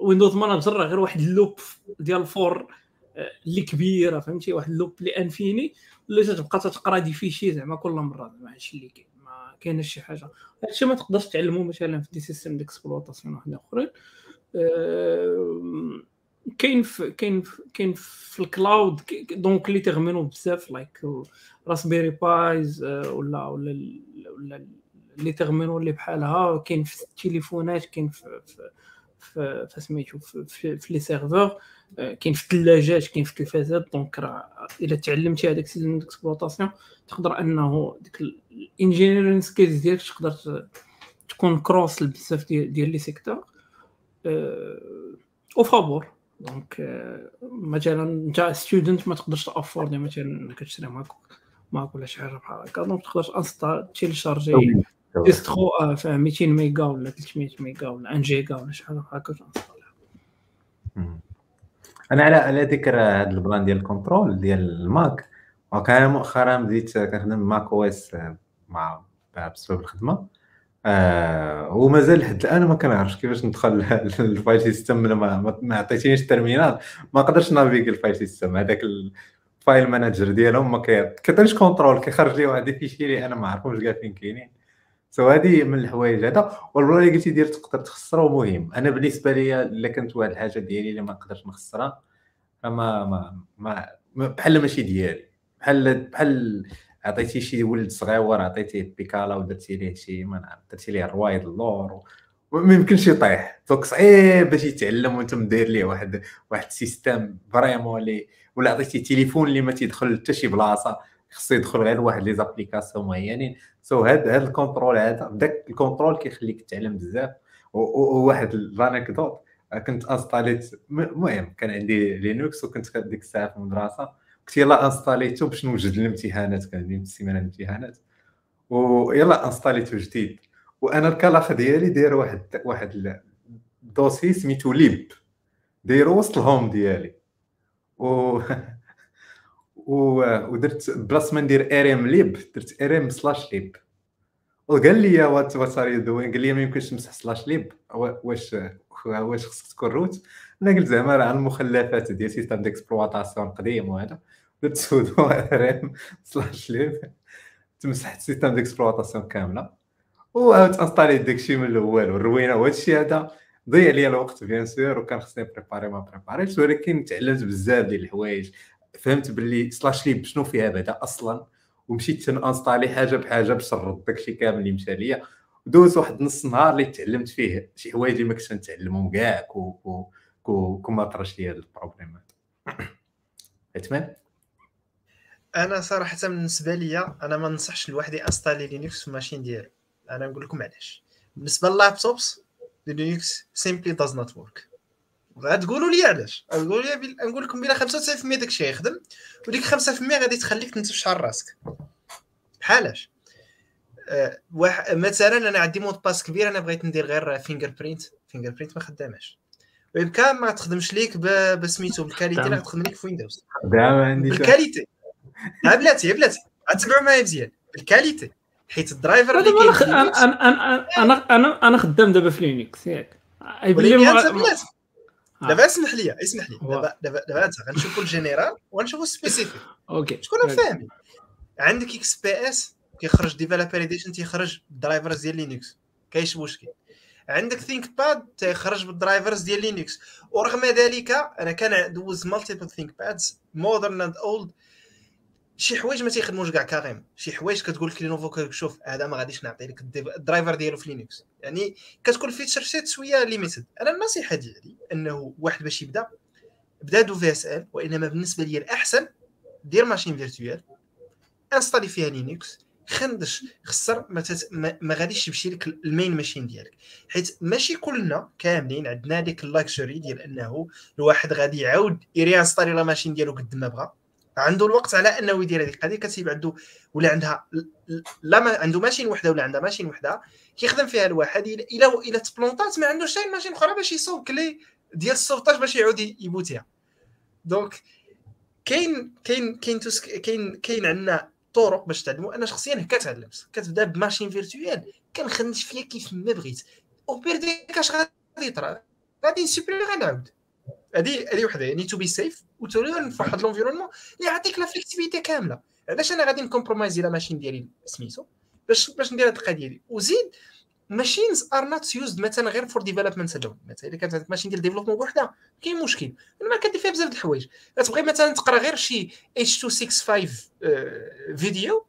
ال window manager راه غير واحد ال loop ديال for آه، اللي كبيرة فهمتي؟ واحد ال loop اللي infinie اللي تتبقى تتقرا ت afficher زعما كل مرة زعما هادشي اللي كاين. ما كاينش شي حاجة. هادشي ما تقدرش تعلمو مثلا في des systèmes d'exploitation وحدين أخرين. أه كاين كاين كاين في ال cloud دونك اللي تيغمنوا بزاف لايك راسبيري بايز ولا ولا ولا اللي تيغمنوا اللي بحالها كاين في التليفونات كاين في في سميتو في, لي سيرفور كاين في الثلاجات كاين في التلفازات دونك راه إلا تعلمتي هذاك سيستم ديكسبلوطاسيون تقدر أنه ديك الانجينيرين سكيلز ديالك تقدر تكون كروس بزاف ديال لي سيكتور أو فابور. donc euh, مثلا انت student ما تقدرش ت afford مثلا إنك تشري Mac Mac ولا شي حاجة بحال هكا. donc تقدر insta télécharger distro فيها 200 ميجا ولا 300 ميجا ولا 1 جيجا ولا شي حاجة بحال هكا أنا على على ذكر هذا البلان ديال ال control ديال ال Mac. وكان مؤخرا بديت كنخدم macOS مع بسبب الخدمة. آه ومازال لحد الآن ما كنعرفش كيفاش ندخل لل file system ما ما عطيتينيش ال terminal. ما قدرتش navigue ال file system. هذاك ال file manager ديالهم ما كيعطينيش control كيخرج لي واحد لي fichiers اللي أنا ما عارفهمش كاع فين كاينين. so هذه من الحوايج هذا. والبلان اللي قلتي ديال تقدر تخسرو مهم. أنا بالنسبة لي إلا كانت واحد الحاجة ديالي اللي ما نقدرش نخسرها ما ما ما بحال ماشي ديالي. بحال بحال عطيتي شي ولد صغير عطيتيه بيكالا ودرتي ليه شي ما نعرف درتي ليه روايد اللور ما يمكنش يطيح. donc صعيب باش يتعلم وانت مدير ليه واحد واحد ال système vraiment اللي ولا عطيتي تليفون اللي ما تيدخل حتى شي بلاصة خصو يدخل غير واحد les applications معينين. so هاد هاد ال contrôle هذا داك ال contrôle كيخليك تتعلم بزاف. وواحد l'anecdote كنت انستاليت المهم كان عندي لينكس وكنت ديك الساعة في المدرسة. قلت يلا انستاليتو باش نوجد الامتحانات كان عندي السيمانة الامتحانات. ويلا انستاليتو جديد. وأنا الكلاخ ديالي داير واحد واحد dossier سميتو lib. دايرو وسط ال home ديالي. و و ودرت بلاص ما ندير rm lib درت rm slash lib. وقال لي what what are you doing قال لي ما يمكنش تمسح slash lib. واش واش خصك تكون root أنا قلت زعما راه المخلفات ديال système d'exploitation قديم وهذا. درت sudo rm slash lib تمسحت système d'exploitation كاملة. وعاود انستالي داكشي من الأول. والروينة وهذا الشيء هذا. ضيع لي الوقت bien sûr وكان خصني بريباري ما بريباريش ولكن تعلمت بزاف ديال الحوايج. فهمت باللي slash lib شنو فيها بعدا أصلا؟ ومشيت انستالي حاجة بحاجة باش نرد داكشي كامل اللي مشى ليا. دوز واحد نص نهار اللي تعلمت فيه شي حوايج اللي ما كنتش نتعلمهم كاع كون كون كون ما طراش لي هاد البروبليمات تمام أنا صراحة بالنسبة ليا أنا ما ننصحش لواحد انستالي لينكس في ال machine ديالو. أنا نقول لكم علاش. بالنسبة لل laptops لينكس simply does not work غتقولوا لي علاش. غتقولوا لي بل... نقول لكم بلا 95% داك الشيء يخدم وديك 5% غادي تخليك تنتف شعر راسك. بحالاش أه واحد مثلا أنا عندي mot de passe كبير أنا بغيت ندير غير fingerprint fingerprint ما خداماش. ويبقى ما تخدمش ليك بسميتو بال qualité اللي غتخدم ليك في ويندوز دابا عندي سؤال. بال qualité. بلاتي يا بلاتي. غتسمعوا معايا مزيان. بال qualité حيت ال driver اللي كاين أنا أنا أنا أنا أنا أنا خدام دابا في لينكس ياك. آه. دابا اسمح لي اسمح لي. دابا دابا دابا انت غنشوفوا ال général وغنشوفوا ال spécifique. OK. شكون فاهم عندك XPS كيخرج developer edition تيخرج drivers ديال لينكس كاينش مشكل. عندك ThinkPad تيخرج بال drivers ديال لينكس ورغم ذلك أنا كاندوز multiple ThinkPads modern and old شي حوايج ما تيخدموش كاع كاريم شي حوايج كتقول لك لينوفو شوف هذا ما غاديش نعطي لك ال driver ديالو في لينكس. يعني كتكون feature set شوية limited أنا النصيحه ديالي إنه واحد باش يبدأ بدا WSL وإنما بالنسبة لي الأحسن دير machine virtuelle انستالي فيها لينكس خندش خسر ما, تت... ما, ما غاديش يمشي لك ال main machine ديالك. حيت ماشي كلنا كاملين عندنا ديك ال luxury ديال إنه الواحد غادي يعاود يريانستالي la machine ديالو قد ما بغى. عنده الوقت على أنه يدير هذيك القضية كتسيب عنده ولا عندها لا ما عنده machine وحدة ولا عندها machine وحدة كيخدم فيها الواحد الا إلا تبلونطات ما عندوش حتى machine أخرى باش يصوب clé ديال ال sauvetage باش يعاود يبوتيها. donc كاين كاين كاين كاين كاين عندنا طرق باش تعلموا أنا شخصيا هكا تعلمت. كتبدا ب machine virtuelle كنخنش فيها كيف ما بغيت. au pire des cas اش غادي يطرا. غادي نسوبري غنعاود هذه هذه وحدة. يعني to be safe وتولي في واحد l'environnement اللي يعطيك la flexibilité كامله علاش أنا غادي نكومبرومايزي la machine ديالي سميتو باش باش ندير هاد القضية دي وزيد machines are not used مثلا غير for development alone مثلا الا كانت عندك machine ديال développement بوحدها كاين مشكل. ما كدير فيها بزاف د الحوايج. كتبغي مثلا تقرا غير شي H 265 آه، فيديو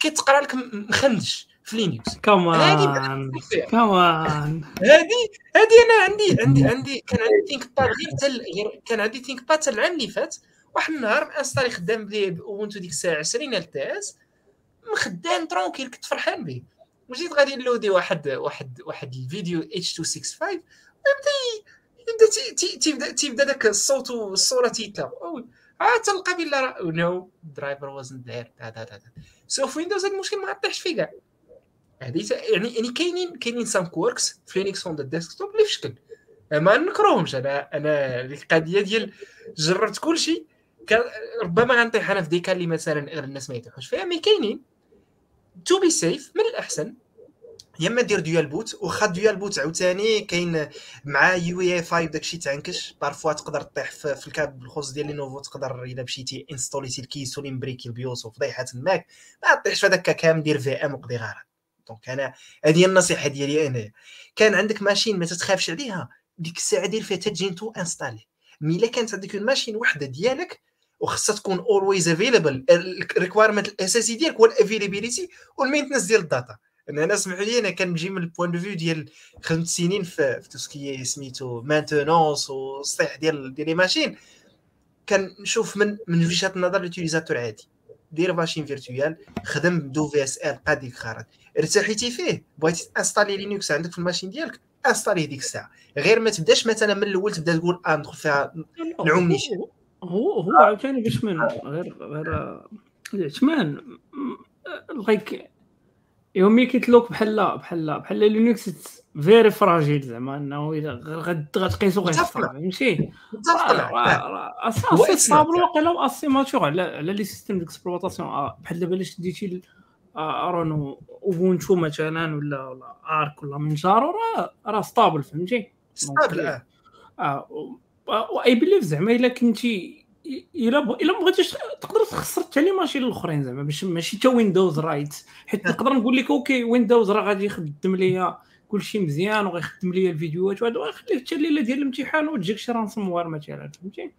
كيتقرا لك مخندش في لينكس كمان كمان هادي هادي أنا عندي عندي عندي كان عندي ThinkPad غير تل كان عندي ThinkPad العام اللي فات. واحد النهار انستالي خدام بلي باوبونتو ديك الساعة 20 LTS خدام tranquille كنت فرحان به وجيت غادي نلودي واحد واحد واحد الفيديو H 265 يبدا يبدا تي- تي- تيبدا تيبدأ داك الصوت والصورة تيتلاو عاد تلقى بلا no driver wasn't there so في ويندوز هاد المشكل ما غطيحش فيه كاع. هذه تا- يعني يعني كاينين كاينين some quirks في لينكس on the desktop اللي في شكل ما نكرهمش. أنا أنا القضية ديال جربت كل شيء ربما غنطيح أنا في ديكا اللي مثلا الناس ما يطيحوش فيها مي كاينين. تو بي سيف من الأحسن. يا إما دير ديال بوت واخا ديال بوت عاوتاني كاين مع يو اي 5 داكشي تعنكش بارفوا تقدر تطيح في, الكاب بالخصوص ديال لينوفو تقدر إلا مشيتي انستوليتي الكيس ولي مبريكي البيوس وفضيحه تماك ما. تطيحش في هذاك كامل دير في ام وقضي غارة دونك أنا هذه النصيحة ديالي أنايا. كان عندك ماشين ما تتخافش عليها ديك الساعة دير فيها تجينتو انستالي mais إلا كانت عندك machine وحدة ديالك وخصها تكون always available ال requirement الأساسي ديالك هو ال availability وال maintenance ديال ال data. أنا سمحوا لي أنا كنجي من ال point de vue ديال خدمت سنين في tout ce qui سميتو maintenance والصيح ديال ديال les machines كنشوف من من وجهة نظر ال utilisateur عادي. دير machine virtuelle خدم ب WSL قاد خرج ارتحيتي فيه. بغيتي انستالي لينكس عندك في ال machine ديالك. انستالي ديك الساعة. غير ما تبداش مثلا من الأول تبدا تقول آه ندخل فيها نعوم نيشان هو هو عاوتاني باش من غير غير العثمان like يومي كيتلوك بحال بحال بحال Linux very fragile زعما إنه غد- غتقيسو غير. فهمتي؟ هو اسي اسمع. صابر واقيلا أسي ماتور على على les systèmes d'exploitation بحال دابا الا شديتي ارونو Ubuntu مثلا ولا ولا Arch ولا Manjaro راه راه stable فهمتي؟ stable آه. آه I believe زعما إلا كنتي إلا ب... إلا ما بغيتيش تقدر تخسر حتى les machines الأخرين زعما باش ماشي حتى Windows right حيت نقدر نقول لك OK Windows راه غادي يخدم ليا كلشي مزيان وغيخدم ليا الفيديوهات وهذا ويخليك حتى الليلة ديال الامتحان وتجيك شي ransomware مثلا فهمتي؟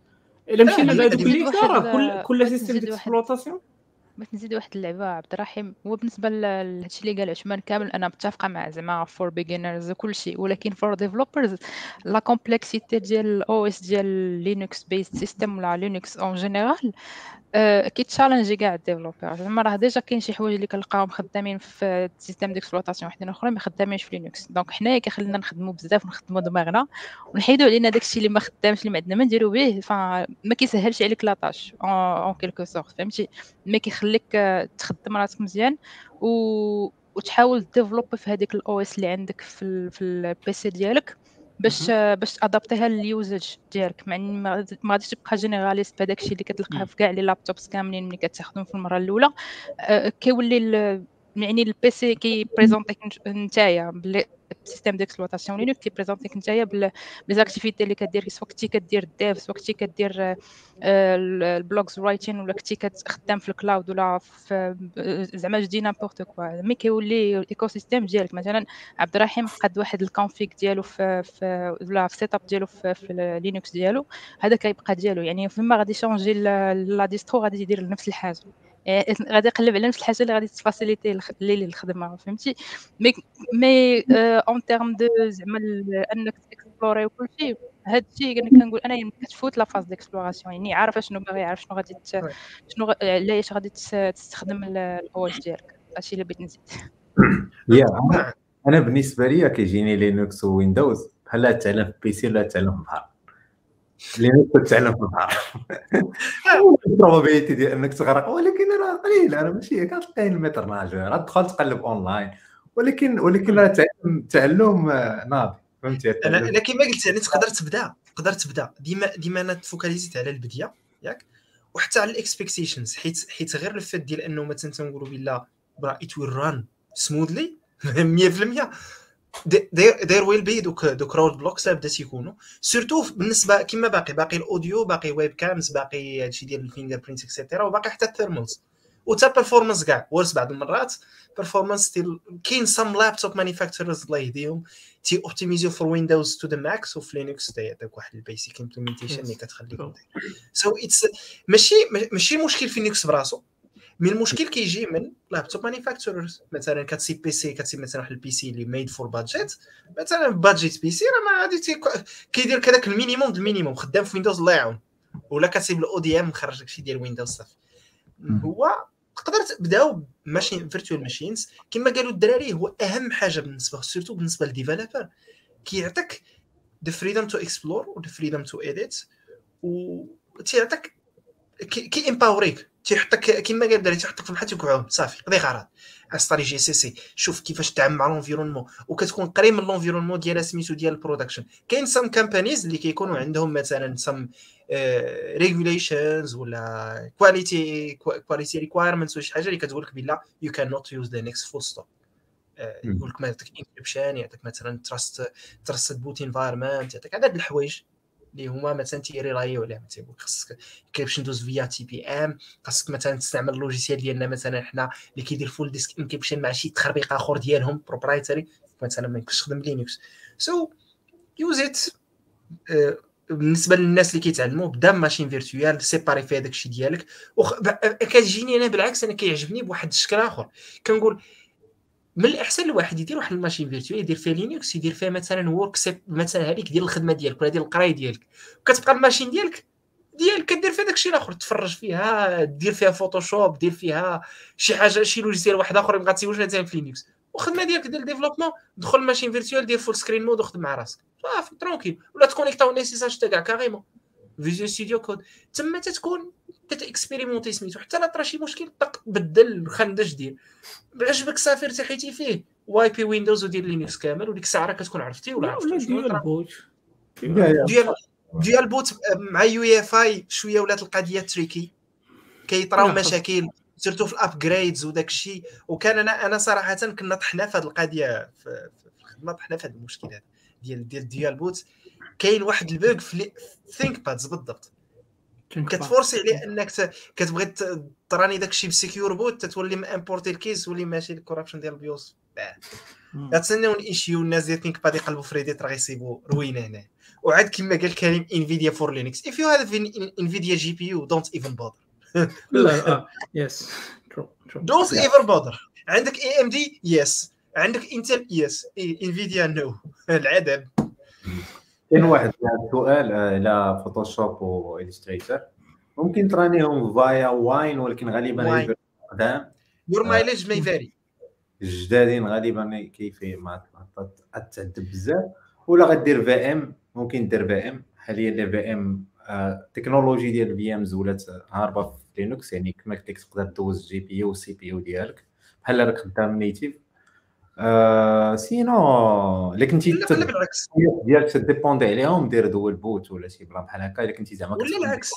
إلا مشينا لهذوك اللي راه كل كل واحد système نزيد بغيت نزيد واحد اللعبة عبد الرحيم. هو بالنسبة لهادشي اللي قال عثمان كامل أنا متفقة مع زعما for beginners وكل شيء ولكن for developers la complexité ديال ال OS ديال Linux based system ولا Linux en général كيتشالنجي كاع ال developer. زعما راه déjà كاين شي حوايج اللي كنلقاهم خدامين في سيستم ديكسبلوطاسيون وحدين أخرين ما خدامينش في Linux donc حنايا كيخلينا نخدموا بزاف ونخدموا دماغنا ونحيدوا علينا داكشي اللي ما خدامش اللي ما عندنا ما نديرو به فما كيسهلش عليك la tâche en quelque sorte فهمتي؟ mais كيخليك تخدم راسك مزيان و وتحاول développe في هذيك ال OS اللي عندك في في ال PC ديالك. باش باش ادابتيها لل usage ديالك مع ما غاديش تبقى généraliste بهذاك الشيء اللي كتلقاه في كاع les laptops كاملين ملي كتاخذهم في المرة الأولى. أه كيولي يعني ال PC كي بريزونتيك نتايا système d'exploitation Linux كي بريزونتيك نتايا ب les activités اللي كدير سواء كنتي كدير ال dev سواء كنتي كدير ال blogs writing ولا كنتي كتخدم في ال cloud ولا في زعما je dis n'importe quoi mais كيولي ال écosystème ديالك. مثلا عبد الرحيم قد واحد ال config ديالو في في ولا في setup ديالو في, في Linux ديالو. هذا كيبقى ديالو. يعني فيما غادي يشونجي la distro غادي يدير نفس الحاجة. غادي يقلب على نفس الحاجة اللي غادي تفاسيليتي ليه الخدمة فهمتي؟ mais mais en termes de زعما انك تكسبلوري وكل شيء. هذا الشيء أنا كنقول أنا يعني كتفوت la phase d'exploration يعني عارفة شنو باغي عارف شنو غادي شنو علاش غادي تستخدم ال OS ديالك؟ هادشي اللي بغيت نزيد. يا أنا بالنسبة لي كيجيني Linux Windows بحال تعلم في piscine ولا تعلم في لأن تعلم في البحر ال probabilité ديال إنك تغرق. ولكن راه قليل أنا ماشي كتلقى ال maître nageur تدخل تقلب اونلاين ولكن ولكن راه تعلم تعلم ناضي. فهمتي؟ أنا أنا كما قلت يعني تقدر تبدأ تقدر تبدأ. ديما ديما أنا تفوكاليزيت على البديه ياك؟ وحتى على ال expectations حيت حيت غير الفات ديال أنه مثلا تنقولوا بلا راه it will run smoothly 100% there will be دوك دوك roadblocks بدا تيكونوا surtout بالنسبة كما باقي باقي ال audio باقي webcams باقي هادشي ديال ال fingerprint et cetera وباقي حتى ال thermals وتا performance كاع. worse بعض المرات performance still كاين some laptop manufacturers الله يهديهم. تي اوبتيميزيو for Windows to the max وفي Linux تيعطيك واحد ال basic implementation اللي كتخليك so it's ماشي ماشي مشكل في Linux براسو. mais المشكل كيجي من laptop manufacturers. مثلا كتسيب PC كتسيب مثلا واحد ال PC اللي made for budget مثلا budget PC راه ما غادي كيدير كذاك ال minimum د ال minimum خدام في Windows الله يعاون. ولا كتسيب ال ODM مخرج داكشي ديال Windows صافي. هو تقدر تبداو machine virtual machines كما قالوا الدراري هو أهم حاجة بالنسبة surtout بالنسبة لل developer كيعطيك the freedom to explore و the freedom to edit و تيعطيك كي امباوريك تيحطك كما قال الدراري تيحطك في البحر تيقعد صافي قضي غرض. ستاري GCC شوف كيفاش تعامل مع l'environnement وكتكون قريب من l'environnement ديال سميتو ديال ال production كاين some companies اللي كيكونوا عندهم مثلا some regulations ولا quality quality requirements ولا شي حاجة اللي كتقول لك بلا يو كان نوت يوز لينكس فول ستوب يقول لك ما يعطيك encryption يعطيك مثلا trust trust boot environment يعطيك هذا الحوايج. اللي هما مثلا تيريلايو عليهم تيقول خاصك باش ندوز via TPM خاصك مثلا تستعمل ال logiciel ديالنا مثلا حنا اللي كيدير full disk encryption مع شي تخربيق اخر ديالهم proprietary مثلا ما يمكنش تخدم Linux so use it بالنسبة للناس اللي كيتعلموا بدا machine virtuelle سيباري فيها داك الشيء ديالك وخ... كتجيني أنا بالعكس أنا كيعجبني بواحد الشكل اخر كنقول من الاحسن الواحد يدير واحد ال machine virtuelle يدير فيها Linux يدير فيها مثلا workspace مثلا هذيك ديال الخدمة ديالك ولا ديال القراية ديالك. كتبقى ال machine ديالك ديالك كدير فيها داكشي الآخر تفرج فيها دير فيها Photoshop دير فيها شي حاجة شي logiciel واحد آخر يبغى تسوي مثلا في Linux. وخدمة ديالك ديال ديفلوبمون دخل الماشين فيرتوال دير فول سكرين مود وخدم مع راسك. صافي ترونكيل. ولا تكونيكتاو نيسيساج تا كاع كاريمون فيجوال ستوديو كود تما تتكون تتإكسبيريمونتي سميتو حتى لا طرا شي مشكل طق بدل خندش دير عجبك صافي ارتحيتي فيه؟ واي بي ويندوز ودير لينكس كامل وديك الساعة كتكون عرفتي ولا عرفتي ديال بوت ديال ديال بوت مع يو اف اي شوية ولات القضية تريكي كيطراو مشاكل surtout في ال upgrades وداك الشيء. وكان أنا أنا صراحة كنا طحنا في هذه القضية في الخدمة طحنا في هذا المشكل هذا ديال ديال ديال boot كاين واحد ال bug في ThinkPads بالضبط. كتفورسي عليه انك كتبغي تراني داك الشيء ب secure boot تتولي امبورتي ال keys ولي ماشي ال corruption ديال ال BIOS. كتسناو ال issue الناس ديال ThinkPad يقلبوا في Reddit راه غيصيبوا روينة هنا. وعاد كما قال كريم Nvidia for Linux if you have Nvidia GPU don't even bother لا yes. don't even bother عندك AMD yes عندك Intel yes Nvidia no العدم كاين واحد سؤال آه، على Photoshop و Illustrator ممكن ترانيهم via Wine ولكن غالبا Wine. يبقى قدام your mileage may vary الجدادين غالبا كيف ما تعذب بزاف. ولا غدير VM ممكن دير VM حاليا les VM ال technologie ديال ال VMs ولات هاربه في Linux يعني كما قلت لك تقدر دوز GPU و ال CPU ديالك. بحال راك خدام native آه sinon الا كنتي لا بالعكس. ديالك تديبوندي عليهم دير dual boot ولا شي plan بحال هكا الا كنتي زعما ولا العكس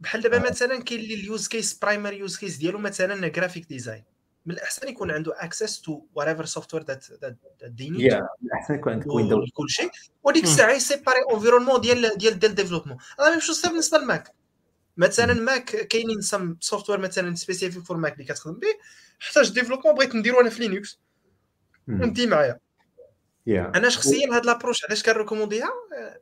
بحال دابا مثلا كاين اللي ال use case primary use case ديالو مثلا graphic design من الأحسن يكون عنده access to whatever software that that they need يا احسن يكون عندك Windows كل شيء. وديك الساعة يسيباري environnement ديال ديال ديال développement la même chose بالنسبة لل Mac مثلا Mac كاينين some software مثلا specific for Mac اللي كتخدم به. حتاج développement بغيت نديرو أنا في Linux ندي معايا. yeah. أنا شخصيا هاد l'approche علاش كنريكومونديها؟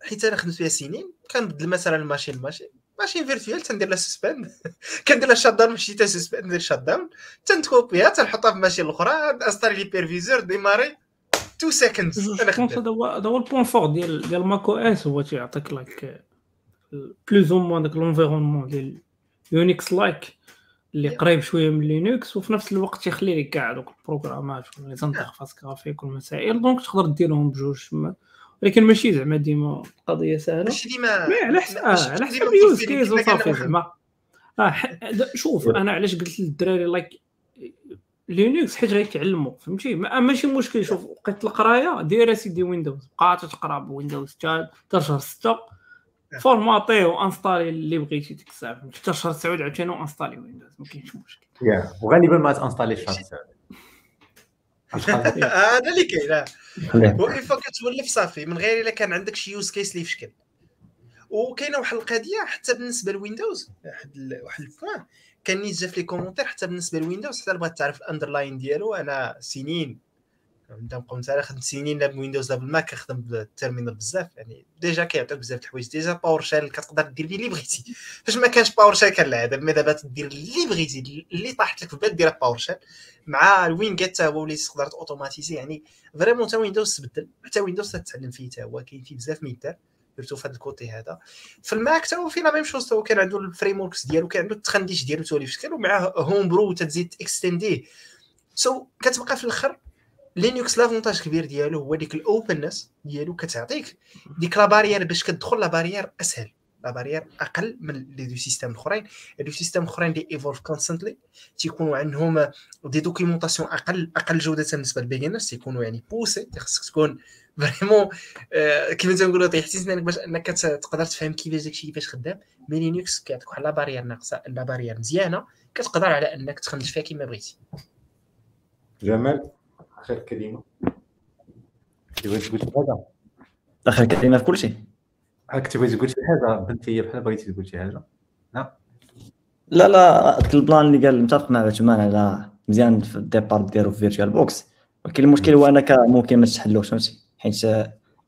حيت أنا خدمت فيها سنين كنبدل مثلا ال machine ال machine machine virtuelle تندير لها suspend كندير لها shutdown ماشي تا suspend ندير shutdown تنتكوبيها تنحطها في machine الأخرى انستالي l'hyperviseur ديماري 2 seconds أنا خدام هذا هو هذا هو ال point fort ديال ديال macOS هو تيعطيك like plus ou moins داك l'environnement ديال Unix like اللي قريب شوية من Linux وفي نفس الوقت يخلي لك كاع دوك البروغرامات les interfaces graphiques والمسائل donc تقدر ديرهم بجوج تما. ولكن ماشي زعما ديما القضية سهلة. ماشي ديما على حسب آه على حسب ال use case وصافي. زعما. آه د- شوف أنا علاش قلت للدراري like Linux حيت غيتعلموا فهمتي؟ ما- ماشي مشكل شوف وقت القراية دير سيدي Windows بقى تقرا ب Windows حتى شهر 6 فورماتي وانستالي اللي بغيتي ديك الساعة حتى شهر 9 عاوتاني وانستالي Windows ما كاينش مشكل. yeah وغالبا ما تانستاليش شهر هذا اللي كاين آه. fois كتولف صافي من غير إلا كان عندك شي use case اللي في شكل وكاينة واحد القضية حتى بالنسبة ل Windows واحد واحد ال point. كان نيت جا في les commentaires حتى بالنسبة ل Windows حتى بغات تعرف ال underlying ديالو أنا سنين نبدا نقول مثلا خدمت سنين لا ب Windows لا بال Mac كنخدم بال terminal بزاف يعني déjà كيعطيك بزاف الحوايج déjà PowerShell كتقدر دير بيه اللي بغيتي فاش ما كانش PowerShell كان العذاب mais دابا تدير اللي بغيتي اللي طاحت لك في بال ديرها PowerShell مع ال winget تا هو وليت تقدر اوتوماتيزي يعني vraiment تا Windows تبدل حتى Windows تتعلم فيه تا هو كاين فيه بزاف ما يدار surtout في هذا ال côté هذا. في ال Mac تا هو فيه la même chose هو كان عنده ال frameworks ديالو كان عنده التخنديش ديالو تولي في شكل ومعاه Homebrew تزيد اكستنديه so so, كتبقى في الأخر Linux l'avantage كبير ديالو هو ديك ال openness ديالو كتعطيك ديك la barrière باش كتدخل la barrière اسهل. la barrière أقل من les deux systèmes الاخرين les systèmes الاخرين اللي evolve constantly. تيكونوا عندهم des documentations أقل أقل جودة بالنسبة لل beginners تيكونوا يعني poussé خصك تكون vraiment آه كيما تنقولوا طيحتي سنانك باش إنك تقدر تفهم كيفاش داكشي كيفاش خدام. mais Linux كيعطيك واحد la barrière ناقصة la barrière مزيانة. كتقدر على إنك تخنج فيها كيما بغيتي. جمال؟ آخر كلمة. تبغي تقول شي حاجة آخر كلمة في كل شيء. هاك تبغي تقول شي حاجة بنتي بحال بغيتي تقول شي حاجة. لا. لا داك ال plan اللي قال متفق مع عثمان على مزيان في ال départ ديالو في VirtualBox ولكن المشكل هو انك ممكن ما تحلوش فهمتي؟ حيت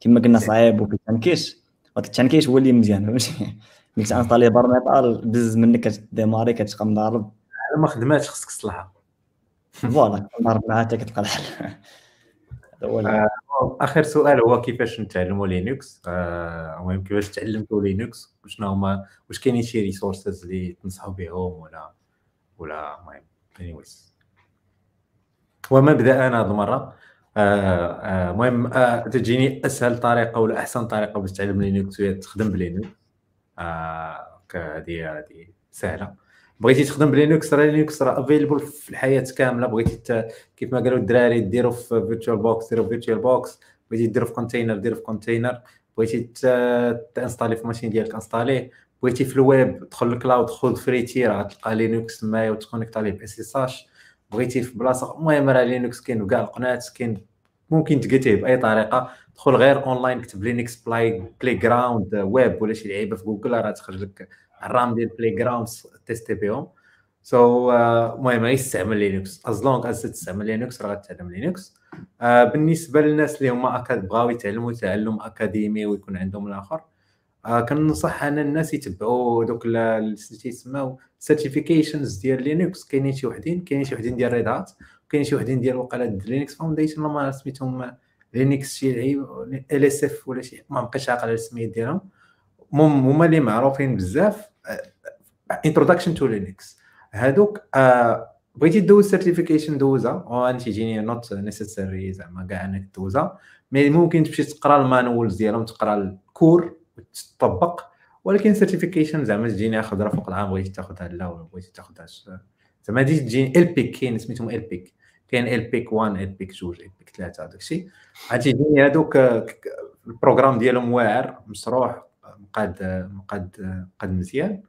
كما قلنا صعيب وكيتانكيش ولكن التانكيش هو اللي مزيان فهمتي؟ ملي تانستالي bare metal بز منك كتديماري كتبقى مضارب. على ما خدماتش خصك تصلحها. voilà ضارب معاه حتى كتلقى الحل. آه. آخر سؤال هو كيفاش نتعلموا Linux؟ آه، المهم كيفاش تعلمتوا Linux؟ وشنو هما واش كاينين شي resources اللي تنصحوا بهم ولا ولا المهم anyways. ومبدا أنا هذه المرة. آه، آه، المهم آه، تجيني أسهل طريقة ولا أحسن طريقة باش تعلم Linux هي تخدم ب Linux. آه، هذه هذه سهلة. بغيتي تخدم ب Linux راه Linux راه available في الحياة كاملة. بغيتي كيف ما قالوا الدراري ديروا في VirtualBox ديروا في VirtualBox بغيتي ديروا في container ديروا في container بغيتي تانستالي في ال machine ديالك انستاليه بغيتي في الويب دخل ال cloud خذ free tier غتلقى Linux تمايا وتكونيكت عليه ب SSH بغيتي في بلاصة المهم راه Linux كاين في كاع القناة كاين ممكن تقتيه بأي طريقة. دخل غير اونلاين كتب Linux play playground web ولا شي لعيبة في جوجل راه تخرج لك الرام ديال playground تيستي بهم so المهم غير استعمل Linux. as long as تستعمل Linux راه غتعلم Linux. آه، بالنسبة للناس اللي هما بغاو يتعلموا تعلم أكاديمي ويكون عندهم الآخر. آه كنصح أنا الناس يتبعوا دوك تيسماو certifications ديال لينكس. كاينين شي وحدين كاينين شي وحدين ديال ريد هات كاينين شي وحدين ديال وقاله لينكس foundation ما سميتهم لينكس شي لعيب LSF ولا شي ما بقيتش عاقل على السميات ديالهم. هما اللي معروفين بزاف. introduction to لينكس هادوك آه بغيتي دوز certification دوزها even تيجيني not necessary زعما كاع أنك دوزها mais ممكن تمشي تقرأ ال manuals ديالهم تقرأ ال cours وتطبق ولكن certification زعما تجيني خضره فوق العام بغيتي تاخذها لا ولا بغيتي تاخذها زعما تجيني LPIC كاين سميتهم LPIC كاين LPIC 1 LPIC 2 LPIC 3 هذاك الشيء غادي تجيني هذوك ال programme ديالهم واعر مشروح مقاد مقاد مقاد مزيان.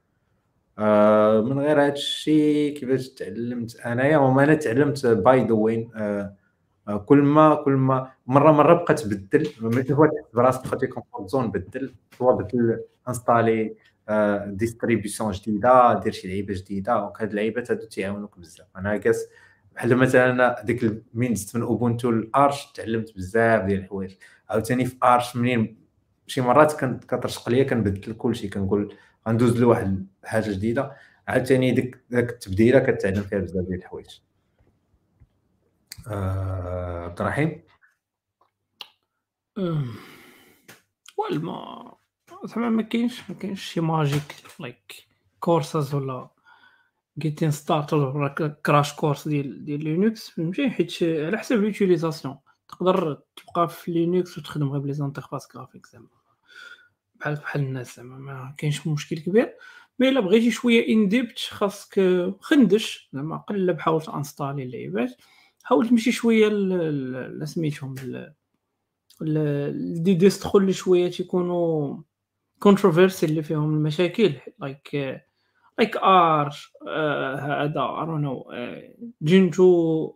آه، من غير هذا الشيء كيفاش تعلمت أنايا؟ وما أنا تعلمت by the way كل ما كل ما مرة مرة بقى تبدل. ملي هو براسك خاطي comfort zone بدل. هو بدل انستالي distribution جديدة دير شي لعيبة جديدة. وهاد اللعيبات هادو تيعاونوك بزاف. أنا كاس بحال مثلا ديك من زدت من اوبونتو لأرش تعلمت بزاف ديال الحوايج. عاوتاني في أرش منين شي مرات كانت كترشق ليا كنبدل كلشي كنقول غندوز لواحد حاجة جديدة. عاوتاني ديك داك التبديلة كتعلم فيها بزاف ديال الحوايج. آه، عبد الرحيم؟ وال ما زعما ما كاينش ما كاينش شي magic like courses ولا getting start ولا crash course ديال ديال لينكس فهمتي؟ حيت على حسب l'utilisation تقدر تبقى في لينكس وتخدم غير بلي ز interface graphique زعما. بحال بحال الناس زعما ما كاينش مشكل كبير. mais إلا بغيتي شوية in depth خاصك خندش. زعما قلب حاول تانستالي اللعيبات. حاول تمشي شوية سميتهم des distros اللي شوية تيكونوا controversy اللي فيهم المشاكل. like like آرش هذا آرش ولا جينتو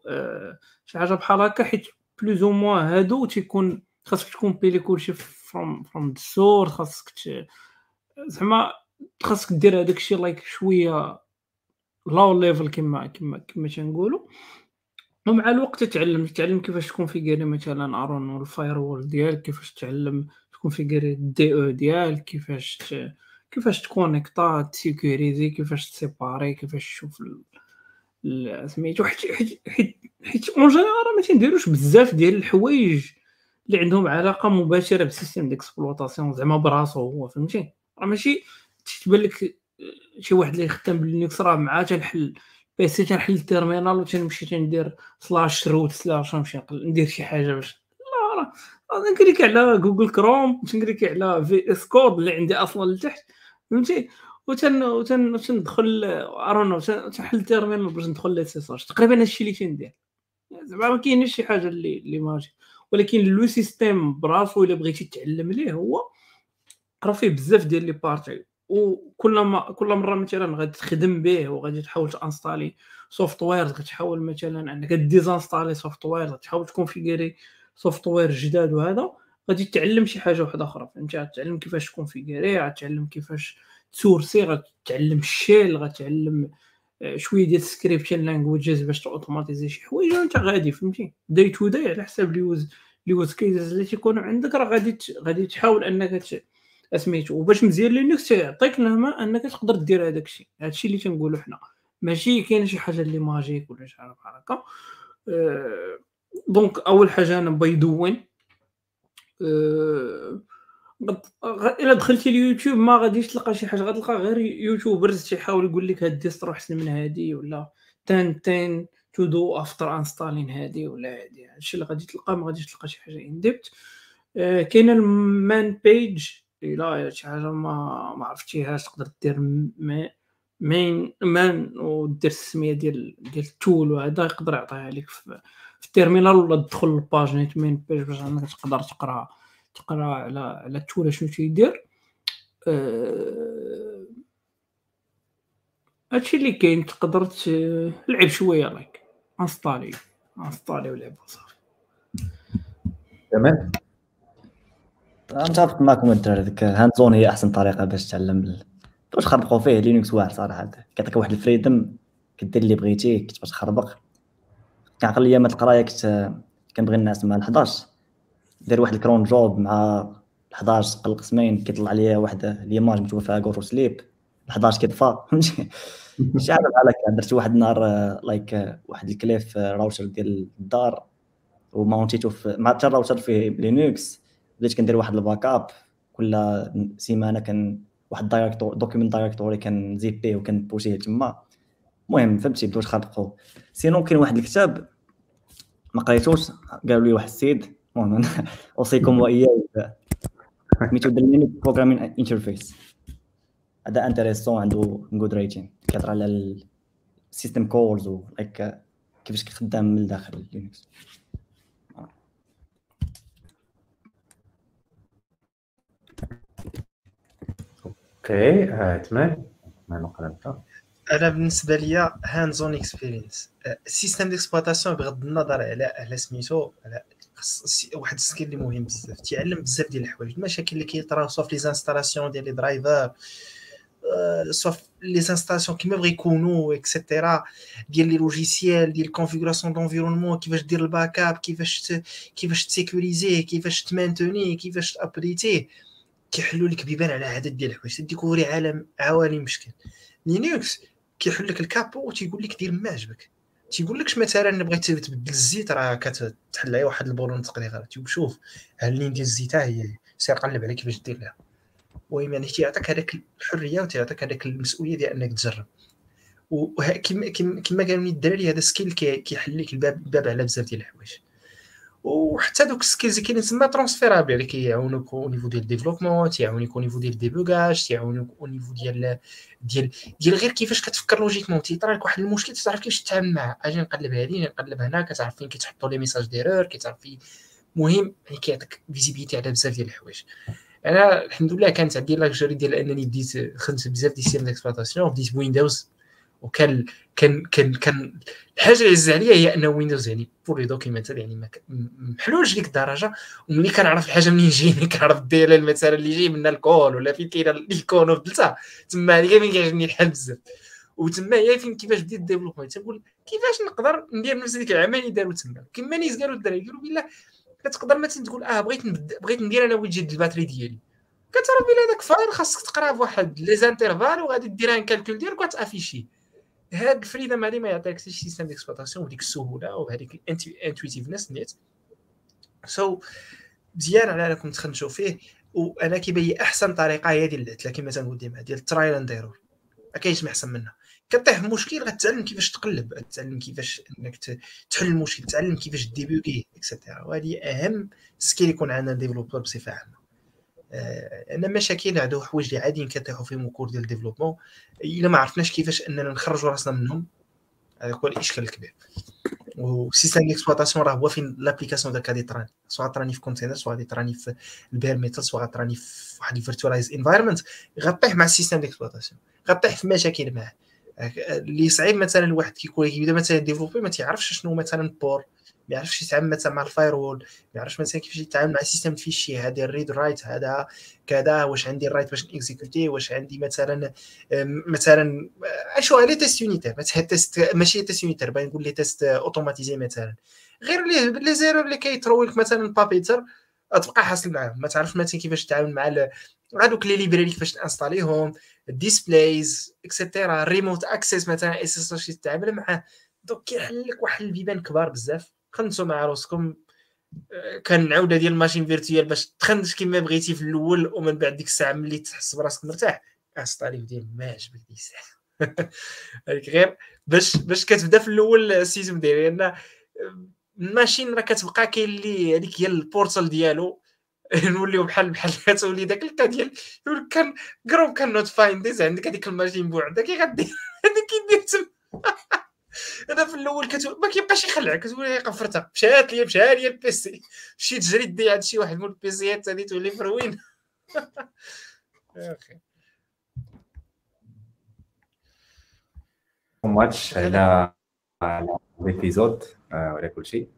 شي حاجة بحال هكا حيت plus ou moins هادو تيكون خاصك تكون build ي كلشي from from the source خاصك زعما خاصك دير هذاك الشيء لايك شوية لو ليفل كما كما كما تنقولوا ومع الوقت تتعلم تتعلم كيفاش تكون في كاري مثلا ارون الفاير وول ديالك كيفاش تعلم تكون في كاري دي أو ديالك كيفاش. كيفاش تكونيكتا تسيكوريزي كيفاش تسيباري كيفاش تشوف سميتو حيت حيت حيت اون جينيرال ما تنديروش بزاف ديال الحوايج اللي عندهم علاقة مباشرة بال système d'exploitation زعما براسو هو فهمتي؟ راه ماشي تبان لك شي واحد اللي خدام باللينكس راه معاه تنحل PC تنحل ال terminal وتنمشي تندير slash root slash نمشي ندير شي حاجة باش لا راه ن click على جوجل كروم تن click على VS Code اللي عندي أصلا لتحت فهمتي؟ وتن وتن تندخل ارون تنحل ال terminal باش ندخل لي SSH تقريبا هادشي اللي تندير زعما ما كاينش شي حاجة اللي اللي magie ولكن le système براسو إلا بغيتي تعلم ليه هو راه فيه بزاف ديال les parties. وكل ما كل مرة مثلا غادي تخدم به وغادي تحاول تانستالي software غتحاول مثلا أنك ديزانستالي software غتحاول تكونفيغيري software جداد وهذا غادي تعلم شي حاجة واحدة أخرى. فهمتي؟ غتعلم كيفاش تكونفيغيري غتعلم كيفاش تسورسي غتعلم ال shell غتعلم آه، شوية ديال ال scripting languages باش توتوماتيزي شي حوايج. وانت غادي فهمتي؟ day to day على حسب ال use ال use cases اللي تيكونوا عندك راه غادي غادي تحاول أنك سميتو. وباش مزيان لينكس تيعطيك نعمه أنك تقدر دير هذاك الشيء. هذا الشيء اللي تنقولوا حنا. ماشي كاين شي حاجة اللي magique ولا شي حاجة هكا. donc أول حاجة أنا بيدون أه إلا دخلتي اليوتيوب ما غاديش تلقى شي حاجة غتلقى غير YouTubers تيحاول يقول لك هاد distro أحسن من هادي ولا ten ten to do after installing هادي ولا هادي. هادشي اللي غادي تلقى ما غاديش تلقى شي حاجة in depth أه كاينة ال man page إلا شي حاجة ما ما عرفتيهاش تقدر دير man man ودير السمية ديال ديال ال tool وهذا يقدر يعطيها لك في, في ال terminal ولا تدخل لل page نيت man page باش أنك تقدر تقرا تقرا على على ال tool شنو تيدير أه... هادشي اللي كاين تقدر تلعب شوية like أنستالي أنستالي ولعب وصافي تمام. متفق معكم الدراري ديك hands-on هي أحسن طريقة باش تعلم باش تخربقوا فيه لينكس واعر صراحة. كيعطيك واحد ال freedom كدير اللي بغيتي كتبغي تخربق. كنعقل ايامات القراية كنت كنبغي الناس مع ال11 دير واحد ال cron job مع 11 قلق سمين كيطلع ليا واحد l'image مكتوبه فيها go to sleep 11 كيطفى فهمتي؟ شي حاجة بحال هكا. درت واحد النهار لايك واحد الكليف راوتر ديال الدار. وماونتيتو في مع حتى الراوتر فيه لينكس بديت كندير واحد الباك اب كل سيمانة كان واحد دايركتور دوكيمنت دايركتوري كنزيبيه وكنبوشيه تما. المهم فهمتي؟ بداو يخربقوا سينو كاين واحد الكتاب ما قريتوش قالوا لي واحد السيد. المهم اوصيكم The Linux Programming Interface هذا intéressant عنده good written كيهضر على ال system calls و like كيفاش كيخدم من الداخل لينكس أوكي تمام ما نقرا انت أنا بالنسبة ليا hands-on experience ال système d'exploitation بغض النظر على على سميتو على واحد ال skill اللي مهم بزاف. تيعلم بزاف ديال الحوايج. المشاكل اللي كيطراو soit في les installations ديال les drivers soit les installations كيما بغا يكونوا et cetera ديال les logiciels ديال ال configuration d'environnement كيفاش دير ال backup كيفاش كيفاش تsécuriseيه كيفاش تmaintenir كيفاش تupdateيه. كيحلوا لك بيبان على عدد ديال الحوايج. تdécouvrir عالم عوالم مشكل. Linux كيحل لك ال capot وتيقول لك دير ما عجبك. تيقول لك مثلا بغيت تبدل الزيت راه كتحل عليه واحد boulon تقريبا. تيقول شوف ها l'huile ديال الزيت هي سير قلب على كيفاش دير لها المهم يعني تيعطيك هذاك الحرية وتيعطيك هذاك المسؤولية ديال إنك تجرب. وكما كما قالوا لي الدراري هذا skill كيحل لك الباب الباب على بزاف ديال الحوايج. وحتى دوك ال skills كاينين تما transférables يعني كيعاونوك au niveau ديال ال développement تيعاونوك au niveau ديال ال débogage تيعاونوك au niveau ديال ديال ديال غير كيفاش كتفكر logiquement تيطرا لك واحد المشكل تعرف كيفاش تتعامل معاه. أجي نقلب هذه نقلب هنا كتعرف فين كيتحطوا les messages d'erreur كتعرف فين. مهم يعني كيعطيك visibilité على بزاف ديال الحوايج. أنا الحمد لله كانت عندي luxury ديال انني بديت خدمت بزاف ديال les systèmes d'exploitation بديت ب Windows وكان كان كان كان الحاجة اللي عز عليا هي أن Windows يعني poorly documented يعني محلولش ديك الدرجة. وملي كنعرف الحاجة منين جاي كنعرف الديال مثلا اللي جاي منها ال call ولا فين كاينة الكون وبدلتها تما هي فين كيعجبني الحال بزاف. وتما هي فين كيفاش بديت ال développement تنقول كيفاش نقدر ندير نفس ديك العمل اللي داروا تما؟ كما نيس قالوا الدراري قالوا بالله كتقدر مثلا تقول آه بغيت بغيت ندير أنا widget ال batterie ديالي. كتعرف بلا داك file خاصك تقراه بواحد les intervalles وغادي دير un calcul ديالك وتafficher. هاد ال freedom هادي ما يعطيكش système d'exploitation بديك السهوله وبهذيك ال intuitiveness نيت so مزيان على انكم تخنشوا فيه وأنا كيبان أحسن طريقة هي ديال العتله كما تنقول ديما ديال ال trial and error ما كاينش ما أحسن منها كطيح مشكل غتعلم كيفاش تقلب غتعلم كيفاش إنك تحل المشكل تعلم كيفاش déboguer et cetera وهذه أهم skill يكون عندنا developer بصفة عامة. أنا مشاكل هادو حوايج اللي عاديين كيطيحوا فيهم cours ديال ال développement إلا ما عرفناش كيفاش أننا نخرجوا راسنا منهم هذا هو الإشكال الكبير. و système d'exploitation راه هو فين l'application داك غادي تrunni سواء تrunni في container سواء غادي تrunni في ال bare metal سواء تrunni في واحد ال virtualized environment غطيح مع ال système d'exploitation غطيح في مشاكل معاه. اللي صعيب مثلا الواحد كيكون كيبدا مثلا développer ما تيعرفش شنو مثلا port. ما يعرفش يتعامل مثلا مع ال firewall ما يعرفش مثلا كيفاش يتعامل مع système de fichiers هذا ال read write هذا كذا واش عندي ال right باش نexécuter واش عندي مثلا مثلا اشو على test unitaire test ماشي test unitaire باغي نقول les tests automatisés مثلا. غير لي زيرو اللي كيترو لك مثلا بابيتر تبقى حاصل معاهم. ما تعرفش مثلا كيفاش تتعامل مع هذوك لي ليبراري كيفاش تانستاليهم الديسبلايز اكسيتيرا ريموت اكسس مثلا إس اس تتعامل معاه. دونك كيحل لك واحد البيبان كبار بزاف. خنسوا مع راسكم كان عودة ديال الماشين فيرتوال باش تخنش كما بغيتي في الأول ومن بعد ديك الساعة ملي تحس براسك مرتاح انستالي ديال ما عجبك ديك الساعة. هذيك غير باش باش كتبدا في الأول السيزون ديالي لأن الماشين راه كتبقى كاين اللي هذيك هي البورتال ديالو. نوليو بحال بحال كتولي داك الكا ديال كان جروب كان نوت فايند عندك هذيك الماشين بوحدها كي غدير هذيك كيدير أنا في الأول كتقول ما كيبقاش يخلعك كتقول قفرتها مشات لي مشى لي البيسي مشيت جري دي عند شي واحد من البيسيات هذه تولي فروين أخي. ماتش على على ليبيزود ولا كل شيء.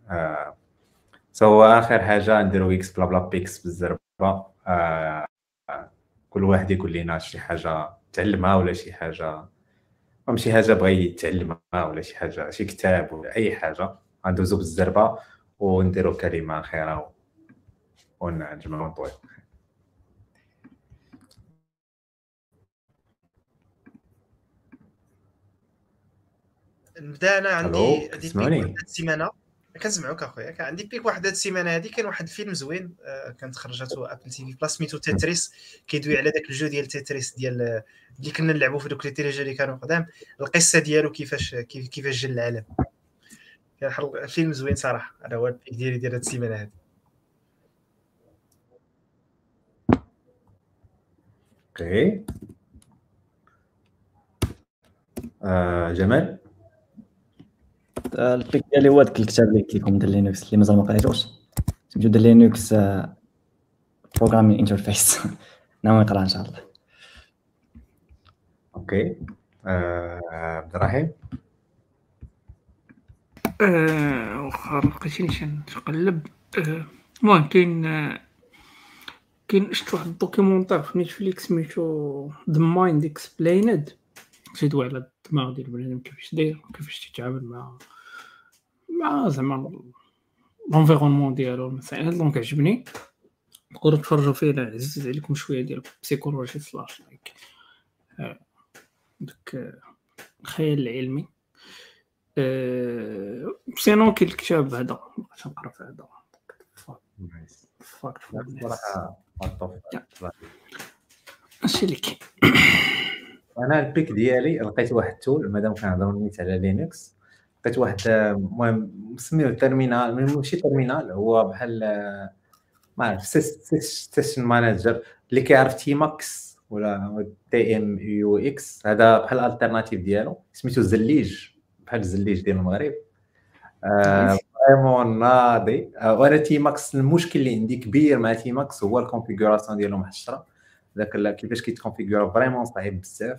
سو آخر حاجة نديرو إكس بلا بلا بيكس بالزربة. كل واحد يقول لنا شي حاجة تعلمها ولا شي حاجة فهم شي حاجة بغى يتعلمها ولا شي حاجة شي كتاب ولا أي حاجة غندوزو بالزربة ونديرو كلمة خيره ونجمعو نطوي نبدأ أنا عندي هذه السيمانه كنسمعوك اخويا كان عندي pick واحد هاد السيمانة هادي كان واحد الفيلم زوين آه، كانت خرجته Apple TV Plus سميتو Tetris كيدوي على داك الجو ديال Tetris ديال اللي كنا نلعبوا في دوك لي تيليجو اللي كانوا قدام القصة ديالو كيفاش كيف- كيفاش جا العالم كان فيلم زوين صراحة هذا هو ال pick ديالي ديال هاد السيمانة هادي. okay. آه جمال؟ ال pick ديالي هو داك الكتاب اللي قلت لكم ديال Linux اللي مازال ما قريتوش سميتو The Linux Programming Interface ناوي نقرأ إن شاء الله. okay. آه عبد الرحيم. آه، واخا لقيتيني شنقلب آه، المهم كاين آه، كاين شفت واحد documentaire في Netflix سميتو The Mind, Explained تيدوي على ديال البنادم كيفاش داير كيفاش تيتعامل مع مع زعما l'environnement ديالو المسائل donc عجبني. تقدروا تفرجوا فيه لا عزيز عليكم شوية ديال psychologie slash like آه، داك آه، الخيال العلمي آه، sinon كاين الكتاب هذا بغيت نقرأ في هذا. nice فاك صراحة عطوف. هادشي اللي كاين أنا ال pick ديالي لقيت واحد ال tool مادام كنهضروا نيت على Linux لقيت واحد المهم مسميوه terminal ماشي terminal هو بحال ما عرف session manager اللي كيعرف tmux ولا T M U X هذا بحال ال alternative ديالو سميتو زليج بحال الزليج ديال المغرب. آه، vraiment ناضي. آه، وأنا tmux المشكل اللي عندي كبير مع tmux هو ال configuration ديالو محشره ذاك كيفاش كيتكونفيغورا vraiment صعيب بزاف.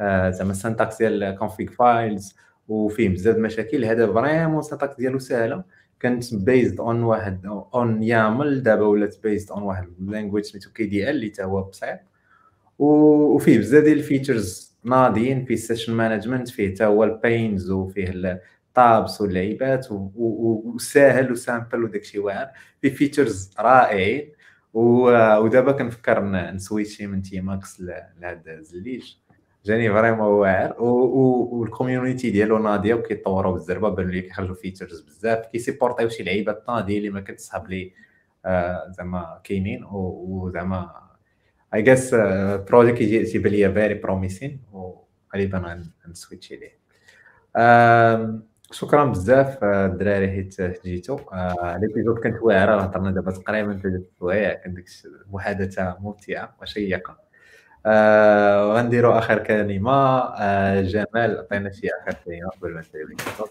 آه، زعما ال syntax ديال config files وفيه بزاف المشاكل. هذا vraiment ال syntax ديالو سهله كانت based on واحد on YAML. دابا ولات based on واحد language سميتو KDL اللي تا هو بسيط. وفيه بزاف ديال ال features ناضيين. فيه ال session management فيه تا هو ال panes وفيه ال tabs واللعيبات وساهل و simple وداكشي واعر. فيه features رائعين. ودابا كنفكر نسويتشي من tmux لهاد الزليج جاني vraiment واعر. وال community ديالو ناضيه وكيطوروا بالزربه بان لي كيخرجوا features بزاف. كيسيبورتيو شي لعيبات ناضيه اللي ما كتصحاب لي آه، زعما كاينين. وزعما as a project تيبان ليا very promising وغالبا غنسويتشي ليه. شكرا بزاف آه، الدراري حيت جيتو آه، l'épisode كانت واعرة هضرنا دابا تقريبا ثلاث سوايع كان ديك المحادثة ممتعة وشيقة. آه، وغنديروا آخر كلمة. آه، جمال عطينا شي آخر كلمة قبل ما نديرو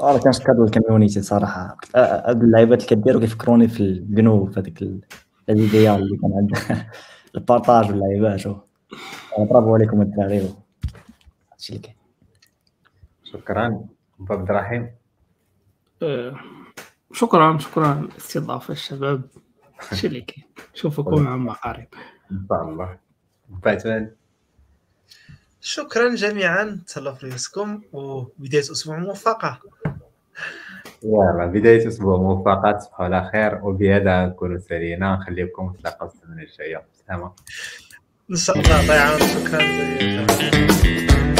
راه كنشكر ال community صراحة. آه، هاد اللعيبات اللي كديروا كيفكروني في الجنوب في هذيك ال- الايديال اللي كان عندنا ال partage واللعيبات برافو عليكم الدراري هادشي اللي كاين. شكرا. أبو عبد الرحيم. آه، شكرا شكرا على الاستضافة الشباب. هادشي اللي كاين نشوفكم عما قريب إن شاء الله. باتمان شكرا جميعا. تهلاو في ريوسكم وبداية أسبوع موفقة. يلا بداية أسبوع موفقة. تصبحوا على خير وبهذا نكونوا سالينا نخليكم تلاقوا السنة الجاية سلامة. ان شاء الله الله يعاون شكرا جزيلا.